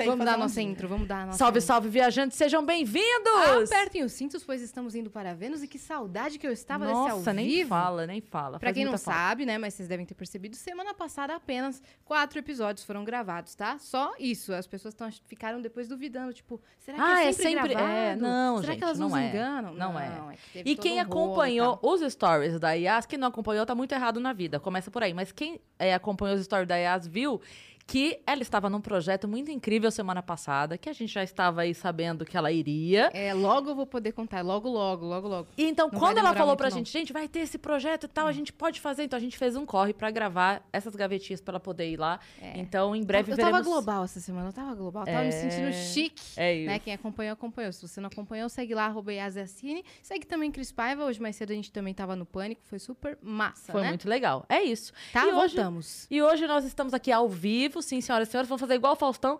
Tem que Vamos dar um nossa dia. intro, vamos dar a nossa Salve, intro. salve, viajantes, sejam bem-vindos! Apertem os cintos, pois estamos indo para Vênus e que saudade que eu estava desse ao Nossa, nem vivo. fala, nem fala. Pra faz quem não sabe, né, mas vocês devem ter percebido, semana passada apenas quatro episódios foram gravados, tá? Só isso. As pessoas tão, ficaram depois duvidando, tipo, será que Ah, é é sempre, sempre- gravado? é, não, será gente, que elas não nos é. enganam? Não é. que teve E todo quem um rolo e acompanhou tal. os stories da Yas, quem não acompanhou tá muito errado na vida. Começa por aí. Mas quem é, acompanhou os stories da Yas viu que ela estava num projeto muito incrível semana passada, que a gente já estava aí sabendo que ela iria. É, logo eu vou poder contar, logo, logo, logo, logo. E então, Não quando ela falou pra não. Hum. gente, gente, vai ter esse projeto e tal, a gente pode fazer. Então a gente fez um corre pra gravar essas gavetinhas pra ela poder ir lá. Então, em breve eu veremos. tava global essa semana, eu tava global, eu tava me sentindo É, chique. É isso. Né? Quem acompanhou, acompanhou. Se você não acompanhou, segue lá, arroba Yasiacine. Segue também Cris Paiva. Hoje mais cedo a gente também tava no Pânico. Foi super massa, Foi né? muito legal. É isso. Tá, E hoje- voltamos. E hoje nós estamos aqui ao vivo, sim, senhoras e senhores. Vamos fazer igual o Faustão.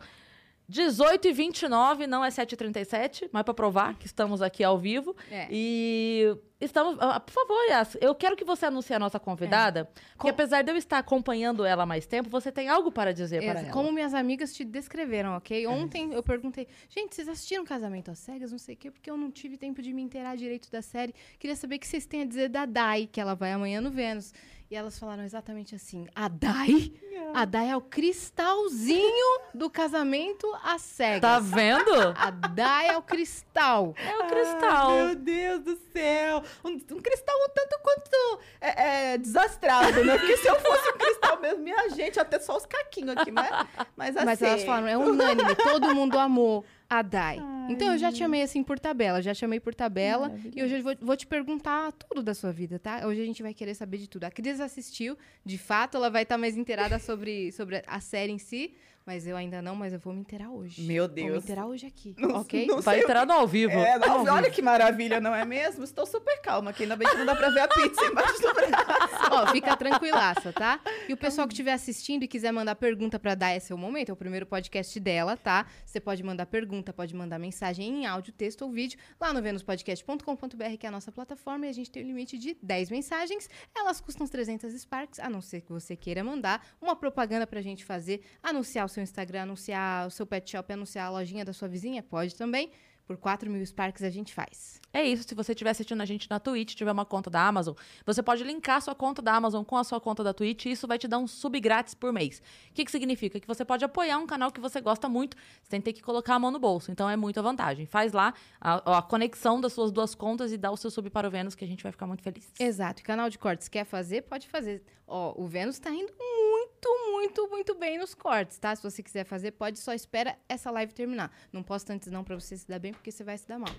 18 e 29, não é 7 e 37, mas para provar que estamos aqui ao vivo. É. E estamos. ah, por favor, Yas, eu quero que você anuncie a nossa convidada, porque Com- apesar de eu estar acompanhando ela há mais tempo, você tem algo para dizer para ela. Como minhas amigas te descreveram, ok? Ontem eu perguntei, gente, vocês assistiram Casamento às Cegas? Não sei o quê, porque eu não tive tempo de me inteirar direito da série. Queria saber o que vocês têm a dizer da Dai, que ela vai amanhã no Vênus. E elas falaram exatamente assim: a Dai? A Dai é o cristalzinho do casamento às cegas. Tá vendo? A Dai é o cristal. É o cristal. Ai, meu Deus do céu. Um, um cristal um tanto quanto é, é, desastrado, né? Porque se eu fosse um cristal mesmo, minha gente, até só os caquinhos aqui, mas, mas assim... Mas elas falaram, é unânime, todo mundo amou a Dai. Ai. Então eu já te chamei assim por tabela, já chamei por tabela. E hoje eu vou, vou te perguntar tudo da sua vida, tá? Hoje a gente vai querer saber de tudo. A Cris assistiu, de fato, ela vai estar mais inteirada sobre, sobre a série em si. Mas eu ainda não, mas eu vou me inteirar hoje. Meu Vou me Deus. inteirar hoje aqui, Não- ok? não Vai o no ao vivo. É, ao olha vivo. que maravilha, não é mesmo? Estou super calma aqui, ainda bem que não dá pra ver a pizza embaixo do braço. Ó, fica tranquilaça, tá? E o pessoal que estiver assistindo e quiser mandar pergunta pra dar esse é o momento, é o primeiro podcast dela, tá? Você pode mandar pergunta, pode mandar mensagem em áudio, texto ou vídeo lá no venuspodcast.com.br, que é a nossa plataforma, e a gente tem um limite de 10 mensagens. Elas custam uns 300 Sparks, a não ser que você queira mandar uma propaganda pra gente fazer, anunciar o seu Instagram, anunciar o seu pet shop, anunciar a lojinha da sua vizinha, pode também. Por 4 mil Sparks a gente faz. É isso, se você estiver assistindo a gente na Twitch, tiver uma conta da Amazon, você pode linkar sua conta da Amazon com a sua conta da Twitch e isso vai te dar um sub grátis por mês. O que, que significa? Que você pode apoiar um canal que você gosta muito sem ter que colocar a mão no bolso. Então é muita vantagem. Faz lá a, a conexão das suas duas contas e dá o seu sub para o Vênus, que a gente vai ficar muito feliz. Exato. E canal de cortes quer fazer, pode fazer. Ó, o Vênus tá indo muito, muito, muito bem nos cortes, tá? Se você quiser fazer, pode, só espera essa live terminar. Não posto antes não pra você se dar bem, porque você vai se dar mal.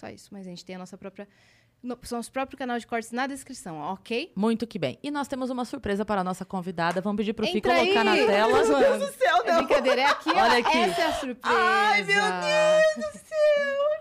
Só isso. Mas a gente tem a nossa própria... no- são os próprios canais de cortes na descrição, ok? Muito que bem. E nós temos uma surpresa para a nossa convidada. Vamos pedir pro Fih Entra colocar aí! na tela. Meu Deus do céu, É não. brincadeira, é aqui, ó. Olha aqui. Essa é a surpresa. Ai, meu Deus do céu.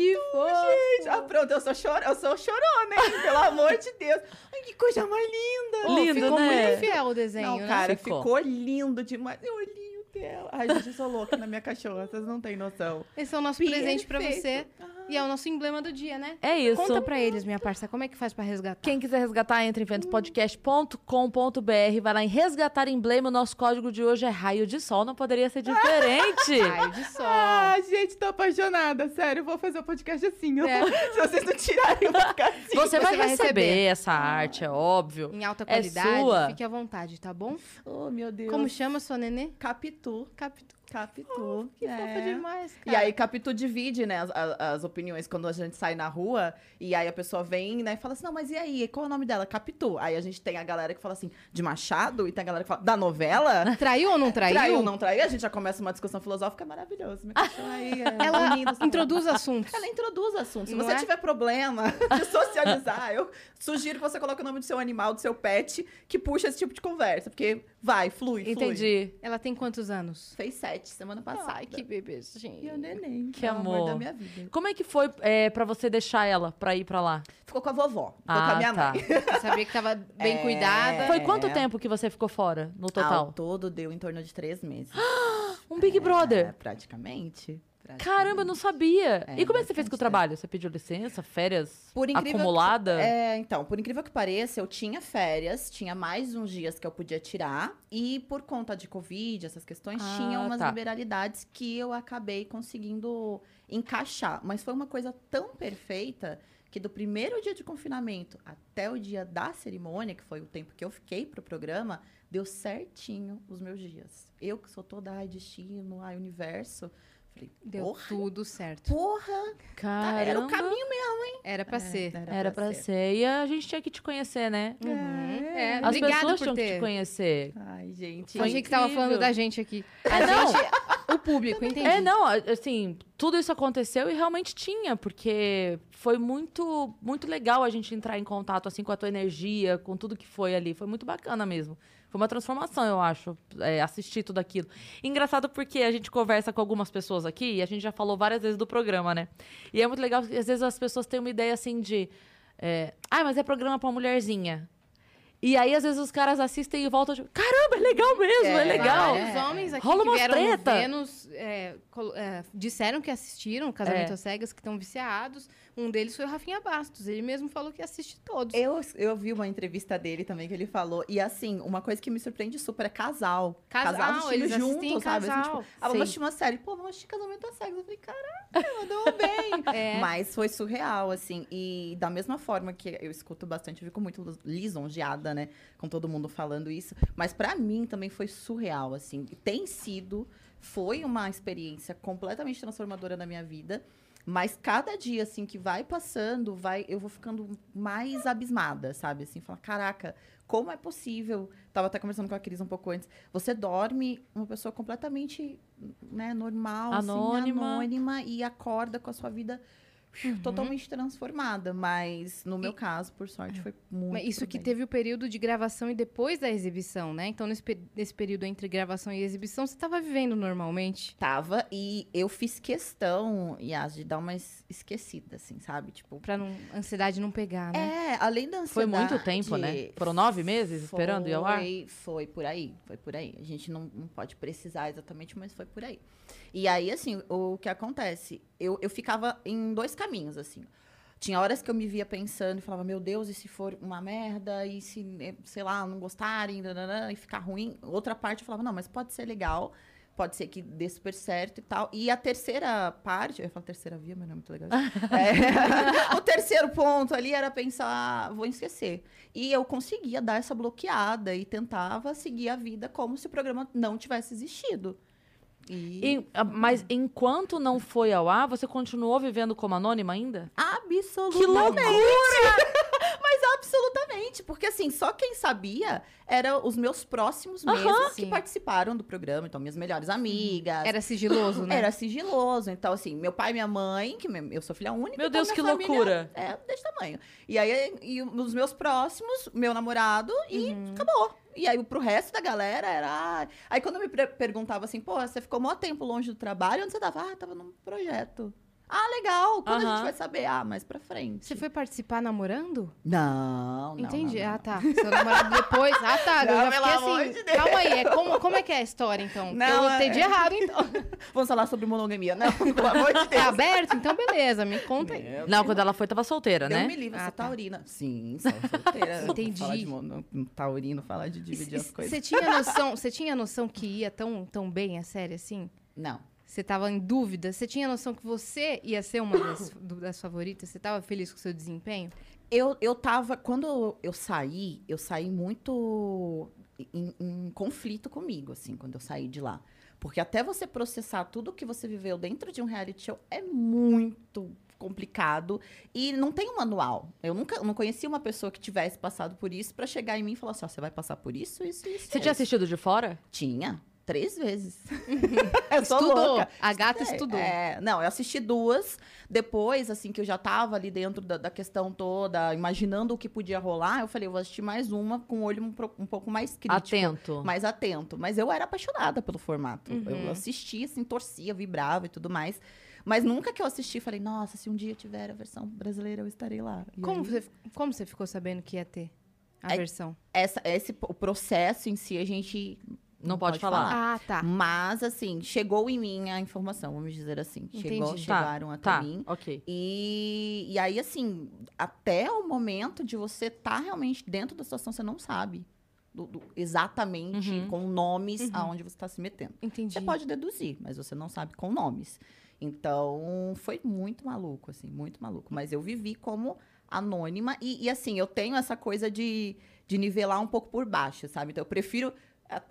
Que fofo! Gente, ah, pronto, eu sou, chor... eu sou chorona, hein? Pelo amor de Deus. Ai, que coisa mais linda. Ó, Lindo, ficou né? muito fiel o desenho, Não, né? cara, Ficou. ficou. lindo demais. O olhinho dela. Ai, gente, eu sou louca na minha cachorra, vocês não têm noção. Esse é o nosso presente pra você. Perfeito. E é o nosso emblema do dia, né? É isso. Conta pra eles, minha parça, como é que faz pra resgatar? Quem quiser resgatar, entra em ventospodcast.com.br, vai lá em resgatar emblema. O nosso código de hoje é raio de sol, não poderia ser diferente. Raio de sol. Ah, gente, tô apaixonada. Sério, eu vou fazer o podcast assim, ó. É. Se vocês não tirarem, eu vou ficar assim. Você, vai, vai receber, receber. essa arte, é óbvio. Em alta É qualidade, sua. fique à vontade, tá bom? Oh, meu Deus. Como chama sua nenê? Capitu. Capitu. Capitu. Que é. fofa demais, E cara. aí, Capitu divide, né, as, as- opiniões quando a gente sai na rua. E aí a pessoa vem, né, e fala assim: não, mas e aí? Qual é o nome dela? Capitu. Aí a gente tem a galera que fala assim, de Machado, e tem a galera que fala, da novela? Traiu ou não traiu? Traiu, não traiu? A gente já começa uma discussão filosófica maravilhosa. Minha cachorra aí é Ela unindo introduz assuntos. Ela introduz assuntos. Se Não você é? tiver problema de socializar, eu sugiro que você coloque o nome do seu animal, do seu pet, que puxa esse tipo de conversa. Porque vai, flui, flui. Entendi. Ela tem quantos anos? Fez sete sete, semana passada. Ai, que bebezinho. E o neném. Que é o amor. da minha vida. Como é que foi é, para você deixar ela pra ir pra lá? Ficou com a vovó. Ficou Ah, com a minha tá. mãe. Eu sabia que tava bem É. cuidada. Foi quanto tempo que você ficou fora, no Ao total? todo deu em torno de três meses. Um Big É, Brother. praticamente. Caramba, eu não sabia. É, e como é que você fez com o trabalho? Você pediu licença, férias Por incrível que- acumulada? É, então, por incrível que pareça, eu tinha férias, tinha mais uns dias que eu podia tirar, e por conta de Covid, essas questões, Ah, tinha umas tá. liberalidades que eu acabei conseguindo encaixar. Mas foi uma coisa tão perfeita que do primeiro dia de confinamento até o dia da cerimônia, que foi o tempo que eu fiquei pro programa, deu certinho os meus dias. Eu que sou toda, ai, destino, ai, universo. Falei, Deu porra, tudo certo. porra, Caramba. era o caminho mesmo. Era pra É, ser. Era pra ser. E a gente tinha que te conhecer, né? Uhum. É, As obrigada pessoas por tinham que ter. te conhecer. Ai, gente. Eu achei que tava falando da gente aqui. É, A gente, o público, entendi. É, não, assim, tudo isso aconteceu e realmente tinha, porque foi muito, muito legal a gente entrar em contato, assim, com a tua energia, com tudo que foi ali. Foi muito bacana mesmo. Foi uma transformação, eu acho, é, assistir tudo aquilo. Engraçado porque a gente conversa com algumas pessoas aqui, e a gente já falou várias vezes do programa, né? E é muito legal, porque às vezes as pessoas têm uma ideia assim de. É, ah, mas é programa pra mulherzinha. E aí, às vezes, os caras assistem e voltam tipo, caramba, é legal mesmo, é, É, legal. Vários homens aqui Rola que vieram treta. Vênus é, é, disseram que assistiram Casamento É. às Cegas, que estão viciados. Um deles foi o Rafinha Bastos. Ele mesmo falou que assiste todos. Eu, eu vi uma entrevista dele também que ele falou. E assim, uma coisa que me surpreende super é casal. Casal, assistindo eles junto, sabe? Assim, casal. tipo, ah, vamos assistir uma série. Pô, vamos assistir Casamento às Cegas. Eu falei, caraca, mandou bem. É. Mas foi surreal, assim. E da mesma forma que eu escuto bastante, eu fico muito lisonjeada, né? Com todo mundo falando isso. Mas pra mim também foi surreal, assim. Tem sido, foi uma experiência completamente transformadora na minha vida. Mas cada dia, assim, que vai passando, vai, eu vou ficando mais abismada, sabe? Assim, falar, caraca, como é possível? Tava até conversando com a Cris um pouco antes. Você dorme uma pessoa completamente, né, normal, Anônima. assim, anônima e acorda com a sua vida totalmente transformada. Mas, no meu caso, por sorte, foi muito Mas isso que bem. teve o período de gravação e depois da exibição, né? Então, nesse, nesse período entre gravação e exibição, você estava vivendo normalmente? Tava, e eu fiz questão, Yas, de dar uma es- esquecida, assim, sabe? Tipo, Pra não, a ansiedade não pegar, né? É, além da Foi ansiedade... muito tempo, né? Foram nove meses esperando ir ao ar? Foi, foi por aí, foi por aí. A gente não, não pode precisar exatamente, mas foi por aí. E aí, assim, o que acontece? Eu, eu ficava em dois caminhos, assim. Tinha horas que eu me via pensando e falava, meu Deus, e se for uma merda? E se, eh, sei lá, não gostarem, e ficar ruim? Outra parte eu falava, não, mas pode ser legal. Pode ser que dê super certo e tal. E a terceira parte, eu ia falar terceira via, mas não é muito legal. É, o terceiro ponto ali era pensar, vou esquecer. E eu conseguia dar essa bloqueada e tentava seguir a vida como se o programa não tivesse existido. E, E- ah, mas enquanto não foi ao ar, você continuou vivendo como anônima ainda? absolutamente. Que loucura! Mas absolutamente, porque assim, só quem sabia eram os meus próximos meses que participaram do programa, então minhas melhores amigas. Era sigiloso, né? Era sigiloso. Então, assim, meu pai e minha mãe, que eu sou filha única. Meu então Deus, minha que família loucura. É desse tamanho. E aí, e os meus próximos, meu namorado, e acabou. E aí, pro resto da galera, era. Aí, quando eu me perguntava assim, pô, você ficou mó tempo longe do trabalho, onde você tava? Ah, tava num projeto. Ah, legal. Quando a gente vai saber? Ah, mais pra frente. Você foi participar namorando? Não, não. Entendi. não, não. Ah, tá. Seu namorado depois. Ah, tá. Não, eu já pelo fiquei amor assim. de Deus. Calma aí. É como, como é que é a história, então? Não, eu é- entendi errado, então. Vamos falar sobre monogamia. Não, pelo amor de É Deus. aberto? Então, beleza. Me conta aí. Meu Não, quando ela foi, tava solteira, Deus né? me livre, eu Ah, sou tá. taurina. Sim, sou solteira. Entendi. Falar de mono, taurino, falar de dividir as coisas. Você tinha noção, você tinha noção que ia tão, tão bem a série assim? Não. Você tava em dúvida? Você tinha noção que você ia ser uma das, das favoritas? Você tava feliz com o seu desempenho? Eu, eu tava. Quando eu saí, eu saí muito em, em conflito comigo, assim, quando eu saí de lá. Porque até você processar tudo que você viveu dentro de um reality show é muito complicado e não tem um manual. Eu nunca não conhecia uma pessoa que tivesse passado por isso pra chegar em mim e falar assim: ó, você vai passar por isso, isso, isso. Você tinha isso. assistido de fora? Tinha. Três vezes. eu sou Estudou. louca. A gata estudou. É, não, eu assisti duas. Depois, assim, que eu já tava ali dentro da, da questão toda, imaginando o que podia rolar, eu falei, eu vou assistir mais uma com o olho um, um pouco mais crítico. Atento. Mais atento. Mas eu era apaixonada pelo formato. Uhum. Eu assistia, assim, torcia, vibrava e tudo mais. Mas nunca que eu assisti, falei, nossa, se um dia tiver a versão brasileira, eu estarei lá. E Como, aí- você, como você ficou sabendo que ia ter a É- versão? essa, esse o processo em si a gente Não pode falar. Ah, tá. Mas assim, chegou em mim a informação, vamos dizer assim. Chegou, Entendi. chegaram até Tá, mim. ok. E, e aí, assim, até o momento de você estar realmente dentro da situação, você não sabe do- do- exatamente Uhum. com nomes Uhum. aonde você está se metendo. Entendi. Você pode deduzir, mas você não sabe com nomes. Então, foi muito maluco, assim, muito maluco. Mas eu vivi como anônima e, e, assim, eu tenho essa coisa de, de nivelar um pouco por baixo, sabe? Então, eu prefiro.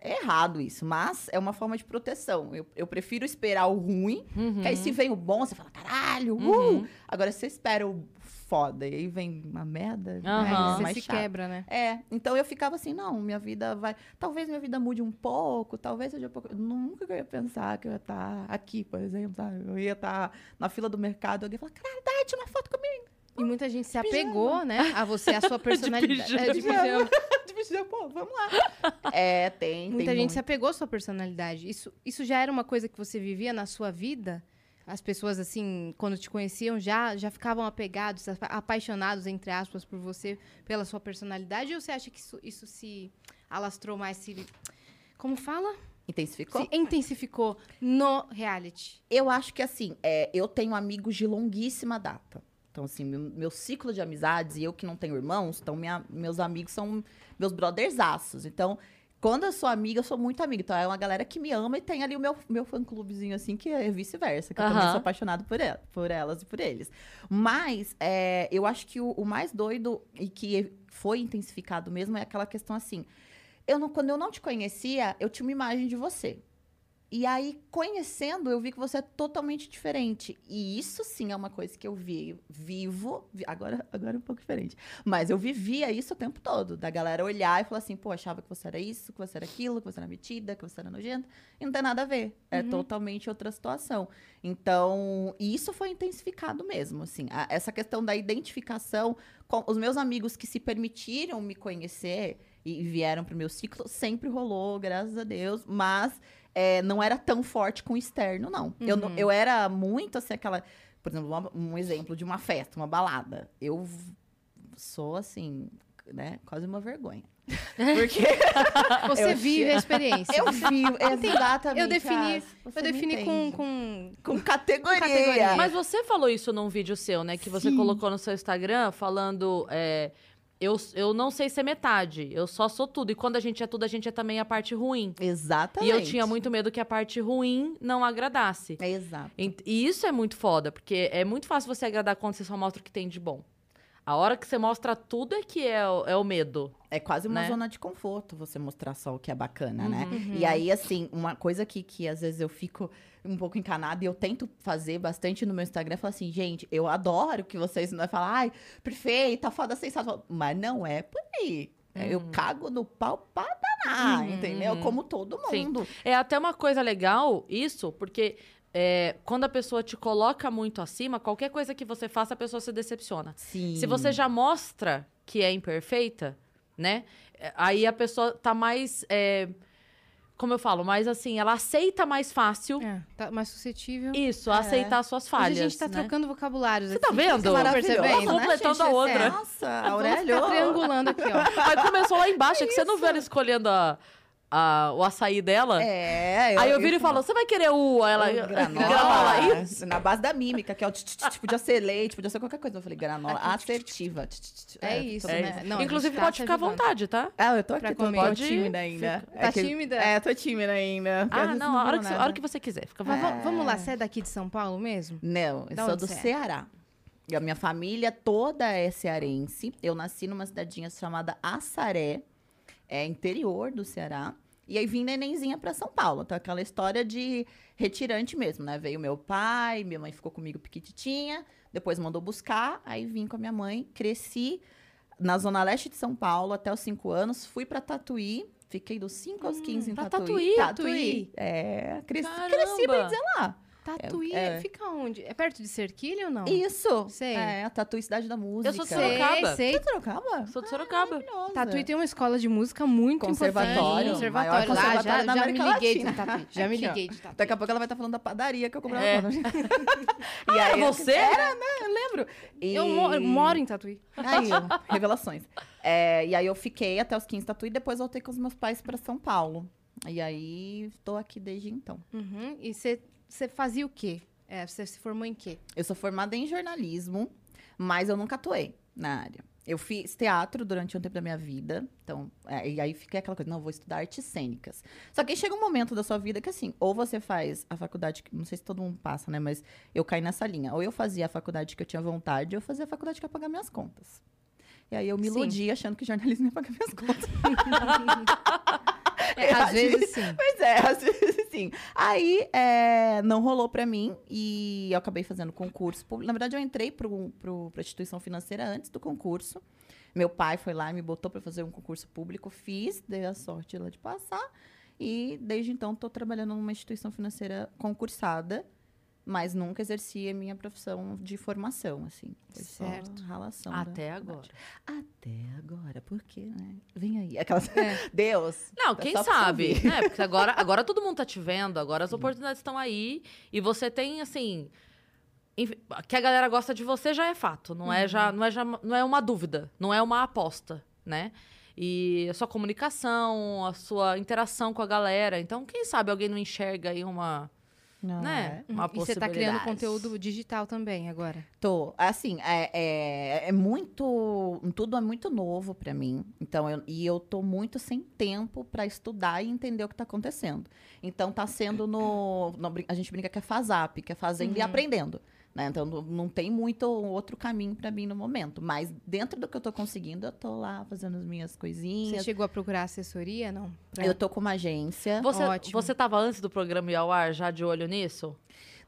É errado isso, mas é uma forma de proteção. Eu, eu prefiro esperar o ruim, Uhum. que aí se vem o bom, você fala, caralho, uh! Uhum. Agora, se você espera o foda e aí vem uma merda, Aham. é, Aí você mais se chato. quebra, né? É, então eu ficava assim, não, minha vida vai. Talvez minha vida mude um pouco, talvez seja um pouco. Nunca eu ia pensar que eu ia estar aqui, por exemplo, sabe? Eu ia estar na fila do mercado, alguém falar, caralho, dá, tira uma foto comigo. E muita gente se Pijama. apegou, né? A você, a sua personalidade. pijama. É, de pijama. Vestido, pô, vamos lá. é, tem. Muita tem gente muito. se apegou à sua personalidade. Isso, isso já era uma coisa que você vivia na sua vida? As pessoas, assim, quando te conheciam, já, já ficavam apegados, apa- apaixonados, entre aspas, por você, pela sua personalidade? Ou você acha que isso, isso se alastrou mais, se... Como fala? Intensificou? Se intensificou no reality. Eu acho que assim, é, eu tenho amigos de longuíssima data. Então, assim, meu, meu ciclo de amizades, e eu que não tenho irmãos, então minha- meus amigos são meus brotherzaços. Então, quando eu sou amiga, eu sou muito amiga. Então, é uma galera que me ama e tem ali o meu, meu fã-clubezinho, assim, que é vice-versa. Que eu também sou apaixonada por, ela, por elas e por eles. Mas, é, eu acho que o, o mais doido e que foi intensificado mesmo é aquela questão assim. Eu não, quando eu não te conhecia, eu tinha uma imagem de você. E aí, conhecendo, eu vi que você é totalmente diferente. E isso sim é uma coisa que eu vi, vivo, vi- agora, agora é um pouco diferente. Mas eu vivia isso o tempo todo, da galera olhar e falar assim, pô, achava que você era isso, que você era aquilo, que você era metida, que você era nojenta. E não tem nada a ver. É Uhum. totalmente outra situação. Então, e isso foi intensificado mesmo, assim. a- essa questão da identificação com os meus amigos que se permitiram me conhecer e vieram pro meu ciclo, sempre rolou, graças a Deus. Mas é, não era tão forte com o externo, não. Eu, Uhum. eu era muito assim, aquela. Por exemplo, uma- um exemplo de uma festa, uma balada. Eu sou assim, né? Quase uma vergonha. Porque Você Eu vive a experiência. eu vivo exatamente. Eu defini- As- você Eu defini com, com... com categoria. categoria. Mas você falou isso num vídeo seu, né? Que você Sim. colocou no seu Instagram falando. é, eu, eu não sei ser metade, eu só sou tudo. E quando a gente é tudo, a gente é também a parte ruim. Exatamente. E eu tinha muito medo que a parte ruim não agradasse. É exato. E e isso é muito foda, porque é muito fácil você agradar quando você só mostra o que tem de bom. A hora que você mostra tudo é que é, o- é o medo. É quase uma né? zona de conforto você mostrar só o que é bacana, Uhum. né? E aí, assim, uma coisa que, que às vezes eu fico um pouco encanada e eu tento fazer bastante no meu Instagram é falar assim, gente, eu adoro que vocês não é falar, ai, perfeita, foda, sensacional. Mas não é por aí. Eu cago no pau pra danar, Uhum, entendeu? Como todo Sim. mundo. É até uma coisa legal isso, porque é, quando a pessoa te coloca muito acima, qualquer coisa que você faça, a pessoa se decepciona. Sim. Se você já mostra que é imperfeita, né? é, Aí a pessoa tá mais. é, como eu falo, mais assim, ela aceita mais fácil É, tá mais suscetível. isso, aceitar suas falhas. Hoje a gente tá né? trocando vocabulários Você tá aqui. vendo? Vocês estão percebendo, Uma né? completando a outra. Nossa, Vamos Aurélio. ficar triangulando aqui, ó. Aí começou lá embaixo, é que você não viu ela escolhendo a, a- o açaí dela? É, Aí eu viro e falo, você vai querer o... Ela, granola. granola. Isso, Na base da mímica, que é o tch, tch, tch, podia ser leite, podia ser qualquer coisa. Eu falei, granola assertiva. É isso, É né? isso. Não, a Inclusive, tá pode ficar à vontade, tá? Ah, eu tô Pra aqui, tô, comer. tô tímida ainda. Tá É que- tímida? É, tô tímida ainda. Ah, não, a hora, que, a nada. hora que você quiser. Fica Mas vamos lá, você é daqui de São Paulo mesmo? Não, eu sou do é? Ceará. E a minha família toda é cearense. Eu nasci numa cidadinha chamada Assaré, é interior do Ceará. E aí vim nenenzinha pra São Paulo. Então, aquela história de retirante mesmo, né? Veio meu pai, minha mãe ficou comigo piquititinha, depois mandou buscar, aí vim com a minha mãe, cresci na zona leste de São Paulo até os cinco anos, fui pra Tatuí, Fiquei dos 5 aos 15 em pra Tatuí. Tatuí? É, cresci, Caramba! cresci bem dizer lá. Tatuí, é. fica onde? É perto de Cerquilho ou não? Isso. Sei. É, a Tatuí Cidade da Música. Eu sou de Sei, Sorocaba. sei. Você é de Sorocaba? Sou de Sorocaba. Maravilhosa. Tatuí tem uma escola de música muito Conservatório, importante. maior Conservatório. Lá, conservatório já, da já me liguei de Latina. Tatuí. Já me Aqui, ó. liguei de Tatuí. Daqui a pouco ela vai estar falando da padaria que eu comprei É. Ah, E aí, você? Era, né? Eu lembro. E... Eu mo- eu moro em Tatuí. Aí, revelações. É, e aí eu fiquei até os 15 tatu e depois voltei com os meus pais pra São Paulo. E aí tô aqui desde então. Uhum. E você fazia o quê? É, você se formou em quê? Eu sou formada em jornalismo, mas eu nunca atuei na área. Eu fiz teatro durante um tempo da minha vida, então, é, e aí fiquei aquela coisa, não, vou estudar artes cênicas. Só que chega um momento da sua vida que, assim, ou você faz a faculdade, que não sei se todo mundo passa, né, mas eu caí nessa linha. Ou eu fazia a faculdade que eu tinha vontade, ou eu fazia a faculdade que ia pagar minhas contas. E aí eu me iludi achando que jornalismo ia pagar minhas contas. É, às vezes sim. Pois é, às vezes sim. Aí é, não rolou pra mim e eu acabei fazendo concurso. público. Na verdade, eu entrei pro, pro, pra instituição financeira antes do concurso. Meu pai foi lá e me botou pra fazer um concurso público. Fiz, dei a sorte lá de passar. E desde então estou trabalhando numa instituição financeira concursada, mas nunca exerci a minha profissão de formação, assim. Foi Certo. relação. Até da agora. Até agora, por quê, né? Vem aí. Aquelas... É. Deus. Não, tá quem sabe, né? Porque agora, agora todo mundo tá te vendo, agora as oportunidades estão aí e você tem, assim... enfim, Que a galera gosta de você já é fato, não é já, não é já, não é uma dúvida, não é uma aposta, né? E a sua comunicação, a sua interação com a galera, então quem sabe alguém não enxerga aí uma, Não, né? é. Uma e você tá criando conteúdo digital também agora. Tô. Assim, é, é, é muito. Tudo é muito novo pra mim. Então, eu, e eu tô muito sem tempo pra estudar e entender o que tá acontecendo. Então, tá sendo no. no a gente brinca que é FASAP, que é fazendo e Uhum. aprendendo. Né? Então, não, não tem muito outro caminho pra mim no momento. Mas dentro do que eu tô conseguindo, eu tô lá fazendo as minhas Você coisinhas. chegou a procurar assessoria, não? Pra- Eu tô com uma agência. Você, Ótimo. você tava antes do programa ir ao ar já de olho nisso?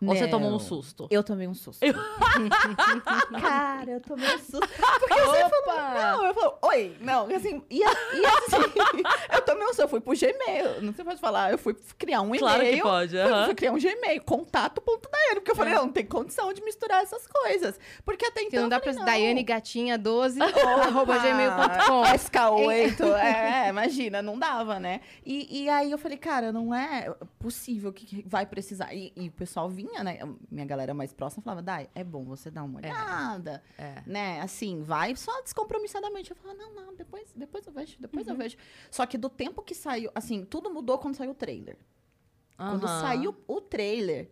Ou você tomou um susto? Eu tomei um susto. Cara, eu tomei um susto. Porque você falou, não, eu falo, oi, não, assim, e, a- e assim, eu tomei um susto, eu fui pro Gmail, não sei pode falar, eu fui criar um Claro que e-mail. pode, Fui, aham. fui criar um Gmail, contato.daiane, porque eu falei, não, não tem condição de misturar essas coisas. Porque até então. não dá eu pra... falei, Daiane Gatinha 12, arroba gmail.com. SK8, é, é, imagina, não dava, né? E, e aí eu falei, cara, não é possível que que vai precisar. E, e o pessoal vinha, né? Minha galera mais próxima falava, Dai, é bom você dar uma olhada, É. né? Assim, vai só descompromissadamente. Eu falava, não, não, depois, depois eu vejo, depois Uhum. eu vejo. Só que do tempo que saiu, assim, tudo mudou quando saiu o trailer. Quando Aham. saiu o trailer,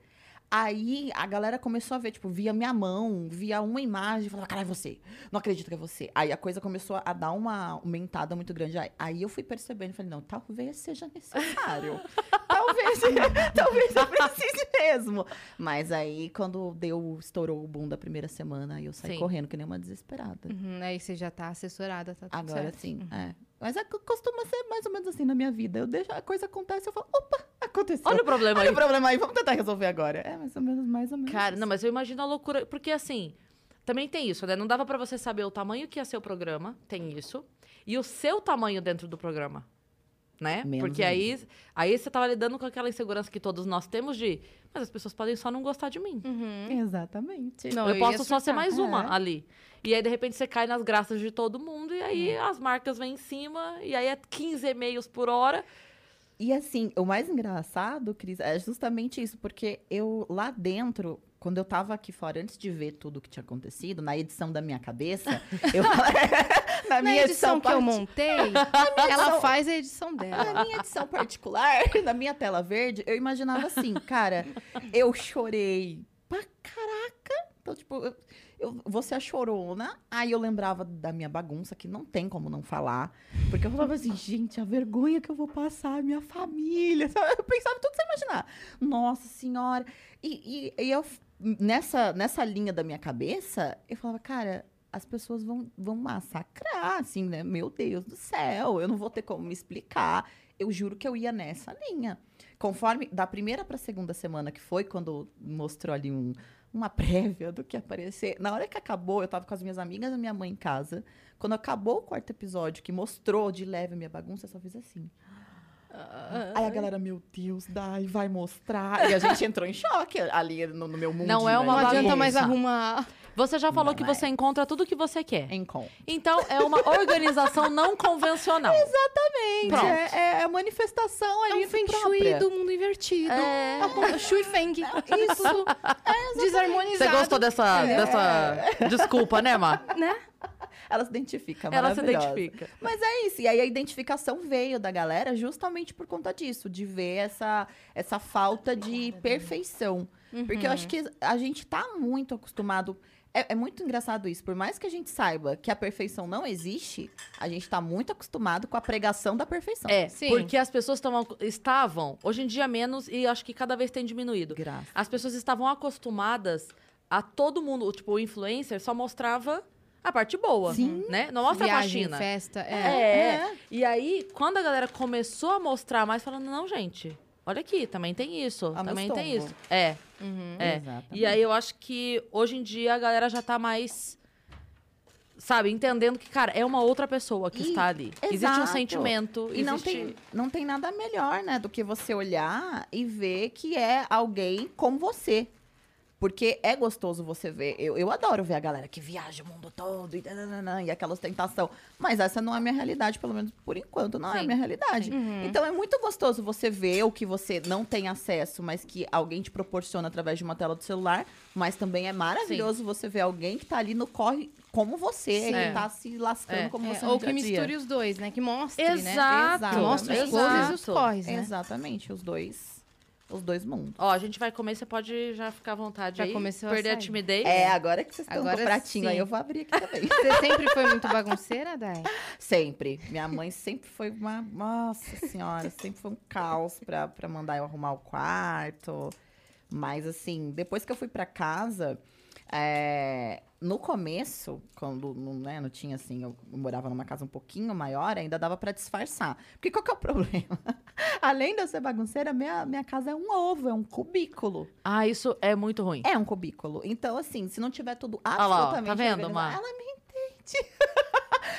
aí a galera começou a ver, tipo, via minha mão, via uma imagem, falava, cara, é você. Não acredito que é você. Aí a coisa começou a dar uma aumentada muito grande. Aí, eu fui percebendo, falei, não, talvez seja necessário. talvez, talvez eu precise mesmo. Mas aí, quando deu, estourou o boom da primeira semana, aí eu saí Sim. correndo que nem uma desesperada. Uhum, aí você já tá assessorada, tá tudo Agora certo. sim, é. Mas é, costuma ser mais ou menos assim na minha vida. Eu deixo a coisa acontece, eu falo, opa, aconteceu. Olha o problema aí. Olha o problema aí, vamos tentar resolver agora. É mais ou menos, mais ou menos. Cara, não, mas eu imagino a loucura. Porque assim, também tem isso, né? Não dava pra você saber o tamanho que ia ser o programa, tem isso. E o seu tamanho dentro do programa. Né? Menos porque aí, aí você tava lidando com aquela insegurança que todos nós temos de. Mas as pessoas podem só não gostar de mim. Uhum. Exatamente. Não, eu ia posso só ser mais uma É. ali. E aí, de repente, você cai nas graças de todo mundo, e aí as marcas vêm em cima, e aí é 15 e-mails por hora. E assim, o mais engraçado, Cris, é justamente isso, porque eu lá dentro, quando eu tava aqui fora, antes de ver tudo o que tinha acontecido, na edição da minha cabeça, eu na Na minha edição que eu montei, ela edição- faz a edição dela. Na minha edição particular, na minha tela verde, eu imaginava assim, cara, eu chorei pra caraca. Então, tipo, eu, eu- você é chorona. Aí eu lembrava da minha bagunça, que não tem como não falar. Porque eu falava assim, gente, a vergonha que eu vou passar, minha família. sabe? Eu pensava tudo você imaginar. Nossa senhora. E, e, e eu, nessa, nessa linha da minha cabeça, eu falava, cara, as pessoas vão, vão massacrar, assim, né? Meu Deus do céu, eu não vou ter como me explicar. Eu juro que eu ia nessa linha. Conforme, da primeira para a segunda semana, que foi quando mostrou ali um, uma prévia do que ia aparecer. Na hora que acabou, eu tava com as minhas amigas e minha mãe em casa. Quando acabou o quarto episódio, que mostrou de leve a minha bagunça, eu só fiz assim. Aí a galera, meu Deus, Dai, vai mostrar. E a gente entrou em choque ali no, no meu mundo. Não é Não uma adianta bagunça. mais arrumar. Você já falou Não que é. você encontra tudo que você quer. Encom. Então, é uma organização não convencional. Exatamente. É, é a manifestação É ali um feng shui do mundo invertido. É. É. Shui feng. Isso. Você Desarmonizado. gostou dessa, É. dessa desculpa, né, Má? Né? Ela se identifica, Ela se identifica. Mas é isso. E aí a identificação veio da galera justamente por conta disso, de ver essa, essa falta de perfeição. Porque eu acho que a gente tá muito acostumado. É, é muito engraçado isso. Por mais que a gente saiba que a perfeição não existe, a gente tá muito acostumado com a pregação da perfeição. É, Sim. porque as pessoas tão, estavam, hoje em dia menos, e acho que cada vez tem diminuído. Graça. As pessoas estavam acostumadas a todo mundo, tipo, o influencer só mostrava a parte boa, Sim. né? Não mostra a Viagem, faxina. festa. É. É. É. E aí, quando a galera começou a mostrar mais, falando, não, gente, olha aqui, também tem isso, A também tem isso. É, Uhum. é. Exatamente. E aí eu acho que hoje em dia a galera já tá mais. Sabe, entendendo que, cara, é uma outra pessoa que E- está ali. Existe um exato. sentimento. E não existe... tem, não tem nada melhor, né, do que você olhar e ver que é alguém como você. Porque é gostoso você ver. Eu, eu adoro ver a galera que viaja o mundo todo e, nananã, e aquela ostentação. Mas essa não é a minha realidade, pelo menos por enquanto, não é a Sim, minha realidade. Uhum. Então é muito gostoso você ver o que você não tem acesso, mas que alguém te proporciona através de uma tela do celular. Mas também é maravilhoso você ver alguém que tá ali no corre como você, Sim. que tá se lascando É. como É, você ou no que misture os dois, né? Que mostre, né? Exato. Mostre os Exato. closes e os corres, né? Exatamente, os dois, os dois mundos. Ó, a gente vai comer, você pode já ficar à vontade Já aí. começou a perder a, sair. timidez. É, agora que vocês estão com Agora o pratinho aí, sim. eu vou abrir aqui também. Você sempre foi muito bagunceira, Dai? sempre. Minha mãe sempre foi uma. Nossa senhora, sempre foi um caos pra, pra mandar eu arrumar o quarto. Mas, assim, depois que eu fui pra casa. é, no começo, quando não, né, não tinha assim, eu morava numa casa um pouquinho maior, ainda dava pra disfarçar. Porque qual que é o problema? Além de eu ser bagunceira, minha, minha casa é um ovo, é um cubículo. Ah, isso é muito ruim. É um cubículo. Então, assim, se não tiver tudo lá, ó, absolutamente tá vendo, Má? ela me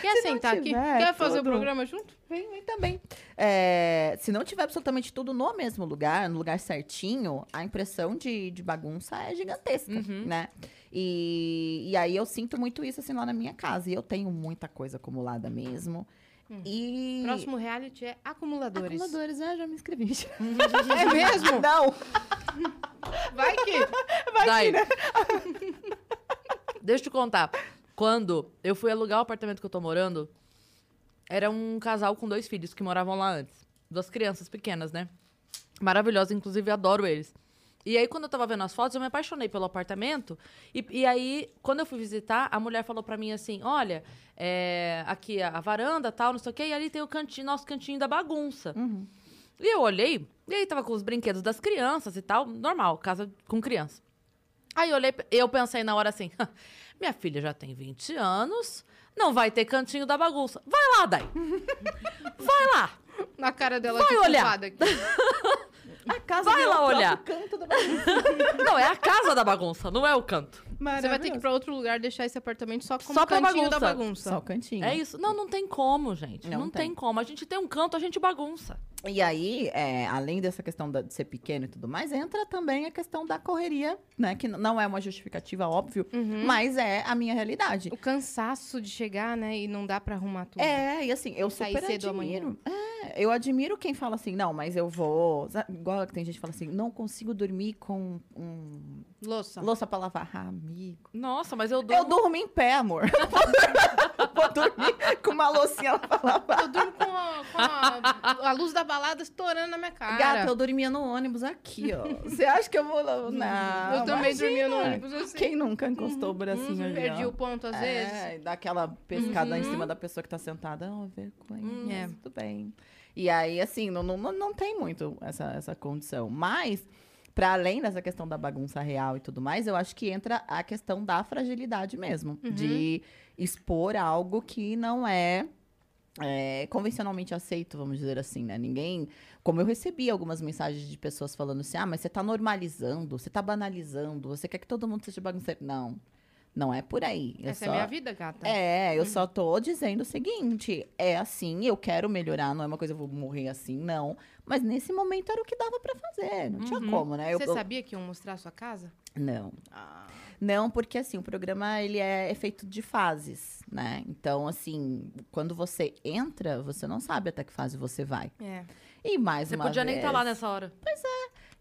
Quer Se sentar aqui? Quer fazer o programa junto? Vem, vem também. É, se não tiver absolutamente tudo no mesmo lugar, no lugar certinho, a impressão de, de bagunça é gigantesca, Uhum. né? E, e aí eu sinto muito isso assim lá na minha casa. E eu tenho muita coisa acumulada mesmo. E. Próximo reality é acumuladores. Acumuladores, né? Já me inscrevi. É mesmo? Não! Vai que... Daí. Deixa eu te contar. Quando eu fui alugar o apartamento que eu tô morando, era um casal com dois filhos que moravam lá antes. Duas crianças pequenas, né? Maravilhosos, inclusive adoro eles. E aí, quando eu tava vendo as fotos, eu me apaixonei pelo apartamento. E, e aí, quando eu fui visitar, a mulher falou pra mim assim: olha, é, aqui a, a varanda tal, não sei o quê, e ali tem o cantinho, nosso cantinho da bagunça. Uhum. E eu olhei, e aí tava com os brinquedos das crianças e tal, normal, casa com criança. Aí eu olhei, eu pensei na hora assim, minha filha já tem 20 anos, não vai ter cantinho da bagunça. Vai lá, Dai. Vai lá. Na cara dela Vai olhar. A casa Vai lá olhar. canto da bagunça. Não, é a casa da bagunça, não é o canto. Você vai ter que ir pra outro lugar deixar esse apartamento só como Só cantinho da bagunça. bagunça. Só o cantinho. É isso. Não, não tem como, gente. Não, Não tem. tem. como. A gente tem um canto, a gente bagunça. E aí, é, além dessa questão da- de ser pequeno e tudo mais, entra também a questão da correria, né? Que não é uma justificativa, óbvio, Uhum. mas é a minha realidade. O cansaço de chegar, né? E não dá pra arrumar tudo. É, e assim, eu Sair super cedo admiro. É, eu admiro quem fala assim, não, mas eu vou. Igual tem gente que fala assim, não consigo dormir com um, Louça. louça pra lavar. Ah, amigo. Nossa, mas eu Eu durmo... durmo em pé, amor. vou dormir com uma loucinha pra lavar. Eu durmo com, a, com a- a luz da balada estourando na minha cara. Gata, eu dormia no ônibus aqui, ó. Você acha que eu vou. Não. eu também dormia no imagina. ônibus assim. Quem nunca encostou o bracinho Uhum, perdi ó? o ponto às é, vezes. e dá aquela pescada em Uhum. cima da pessoa que tá sentada. Ó, vergonha. Hum, mas é. Tudo bem. E aí, assim, não, não, não- não tem muito essa, essa condição. Mas, para além dessa questão da bagunça real e tudo mais, eu acho que entra a questão da fragilidade mesmo. Uhum. De expor algo que não é, é, convencionalmente aceito, vamos dizer assim, né? Ninguém. Como eu recebi algumas mensagens de pessoas falando assim: ah, mas você tá normalizando, você tá banalizando, você quer que todo mundo seja bagunceiro. Não. Não é por aí. Eu Essa só... é a minha vida, gata. É, eu só tô dizendo o seguinte: é assim, eu quero melhorar, não é uma coisa, eu vou morrer assim, não. Mas nesse momento era o que dava pra fazer, não tinha como, né? Você eu- sabia que iam mostrar a sua casa? Não. Ah. Não, porque assim, o programa ele é, é feito de fases, né? Então, assim, quando você entra, você não sabe até que fase você vai. É. E mais Você uma podia nem vez... estar lá nessa hora.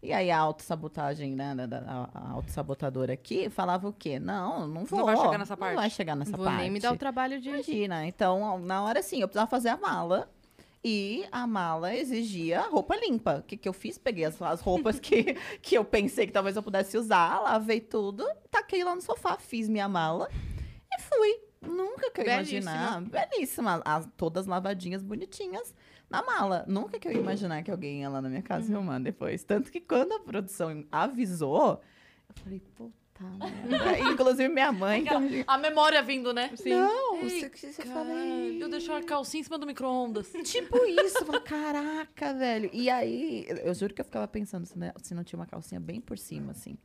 E aí a autossabotagem, né, a, a autossabotadora aqui, falava o quê? Não, não vou. vai chegar nessa parte. Não vai chegar nessa Não vou parte. nem me dar o trabalho de. Imagina. Então, na hora assim, eu precisava fazer a mala. E a mala exigia roupa limpa. O que, que eu fiz? Peguei as, as roupas que, que eu pensei que talvez eu pudesse usar, lavei tudo, taquei lá no sofá, fiz minha mala e fui. Nunca que eu Belíssima. imaginar. Belíssima. As, todas lavadinhas, bonitinhas na mala. Nunca que eu ia imaginar que alguém ia lá na minha casa Uhum. filmando depois. Tanto que quando a produção avisou, eu falei, puta merda. Inclusive minha mãe. Aquela- A memória vindo, né? Sim. Não, Ei, você, você fala Caralho, eu deixei uma calcinha em cima do micro-ondas. Tipo isso, eu falo, caraca, velho. E aí, eu juro que eu ficava pensando se, né, se não tinha uma calcinha bem por cima, assim.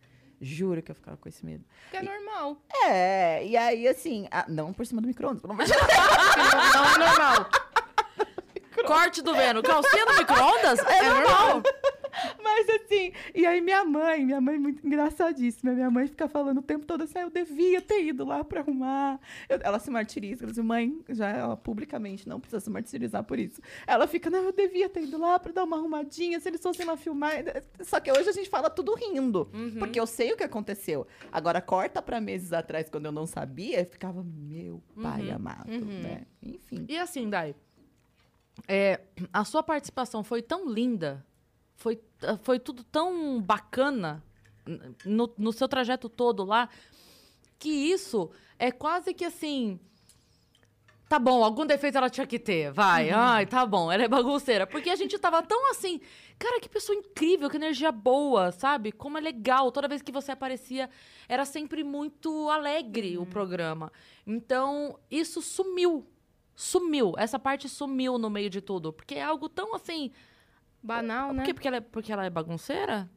Juro que eu ficava com esse medo. Que é normal. É, e aí, assim, ah, não por cima do micro-ondas, pelo amor de Deus. Não é normal. Corte do Veno. Calcinha no micro-ondas? É, normal. Mas assim, e aí minha mãe, minha mãe é muito engraçadíssima. Minha mãe fica falando o tempo todo assim, "Ah, eu devia ter ido lá pra arrumar. Eu- ela se martiriza, ela diz, mãe, já ela publicamente não precisa se martirizar por isso. Ela fica, não, eu devia ter ido lá pra dar uma arrumadinha, se eles fossem lá filmar. Só que hoje a gente fala tudo rindo, porque eu sei o que aconteceu. Agora, corta pra meses atrás, quando eu não sabia, eu ficava, meu pai amado, né? Enfim. E assim, Dai, é, a sua participação foi tão linda, foi, foi tudo tão bacana no, no seu trajeto todo lá, que isso é quase que assim. Tá bom, algum defeito ela tinha que ter, vai. Ai, tá bom, ela é bagunceira. Porque a gente tava tão assim. Cara, que pessoa incrível, que energia boa, sabe? Como é legal. Toda vez que você aparecia, era sempre muito alegre o programa. Então, isso sumiu. Sumiu. Essa parte sumiu no meio de tudo. Porque é algo tão assim. Banal, né? Por quê? Porque ela é, porque ela é bagunceira?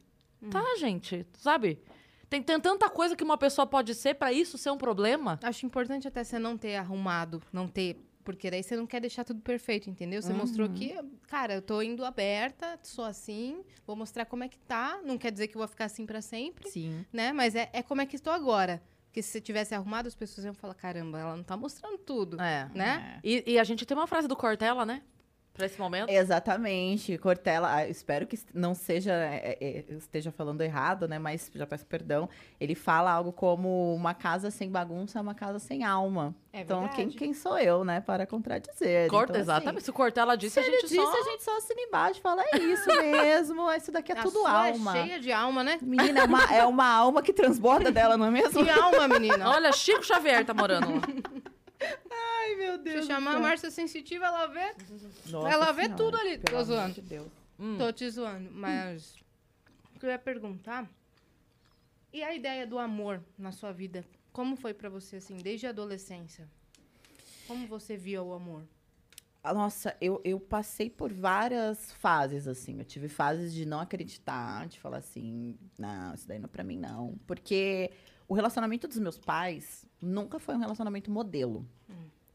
Tá, gente. Sabe? Tem, tem tanta coisa que uma pessoa pode ser pra isso ser um problema. Acho importante até você não ter arrumado, não ter. Porque daí você não quer deixar tudo perfeito, entendeu? Você mostrou que, cara, eu tô indo aberta, sou assim, vou mostrar como é que tá. Não quer dizer que eu vou ficar assim pra sempre, Sim. né? Mas é, é como é que estou agora. Porque se você tivesse arrumado, as pessoas iam falar: caramba, ela não tá mostrando tudo, É. né? E, e a gente tem uma frase do Cortella, né? Pra esse momento. Exatamente. Cortella, ah, espero que não seja, é, é, eu esteja falando errado, né? Mas já peço perdão. Ele fala algo como uma casa sem bagunça é uma casa sem alma. É então, quem, quem sou eu, né, para contradizer? Corta, então, assim, exatamente. Se o Cortella disse, Se a gente disse, só... a gente só assina embaixo e fala, é isso mesmo, isso daqui é A tudo alma. É cheia de alma, né? Menina, é uma, é uma alma que transborda dela, não é mesmo? Que alma, menina. Olha, Chico Xavier tá morando lá. Ai, meu Deus. Se chamar a. Márcia Sensitiva, ela vê. Nossa ela vê Senhora, tudo ali. Tô zoando. de Deus. Hum. Tô te zoando, mas o que eu ia perguntar. E a ideia do amor na sua vida? Como foi pra você, assim, desde a adolescência? Como você via o amor? Ah, Nossa, eu, eu passei por várias fases, assim. Eu tive fases de não acreditar, de falar assim, não, isso daí não é pra mim, não. Porque o relacionamento dos meus pais nunca foi um relacionamento modelo.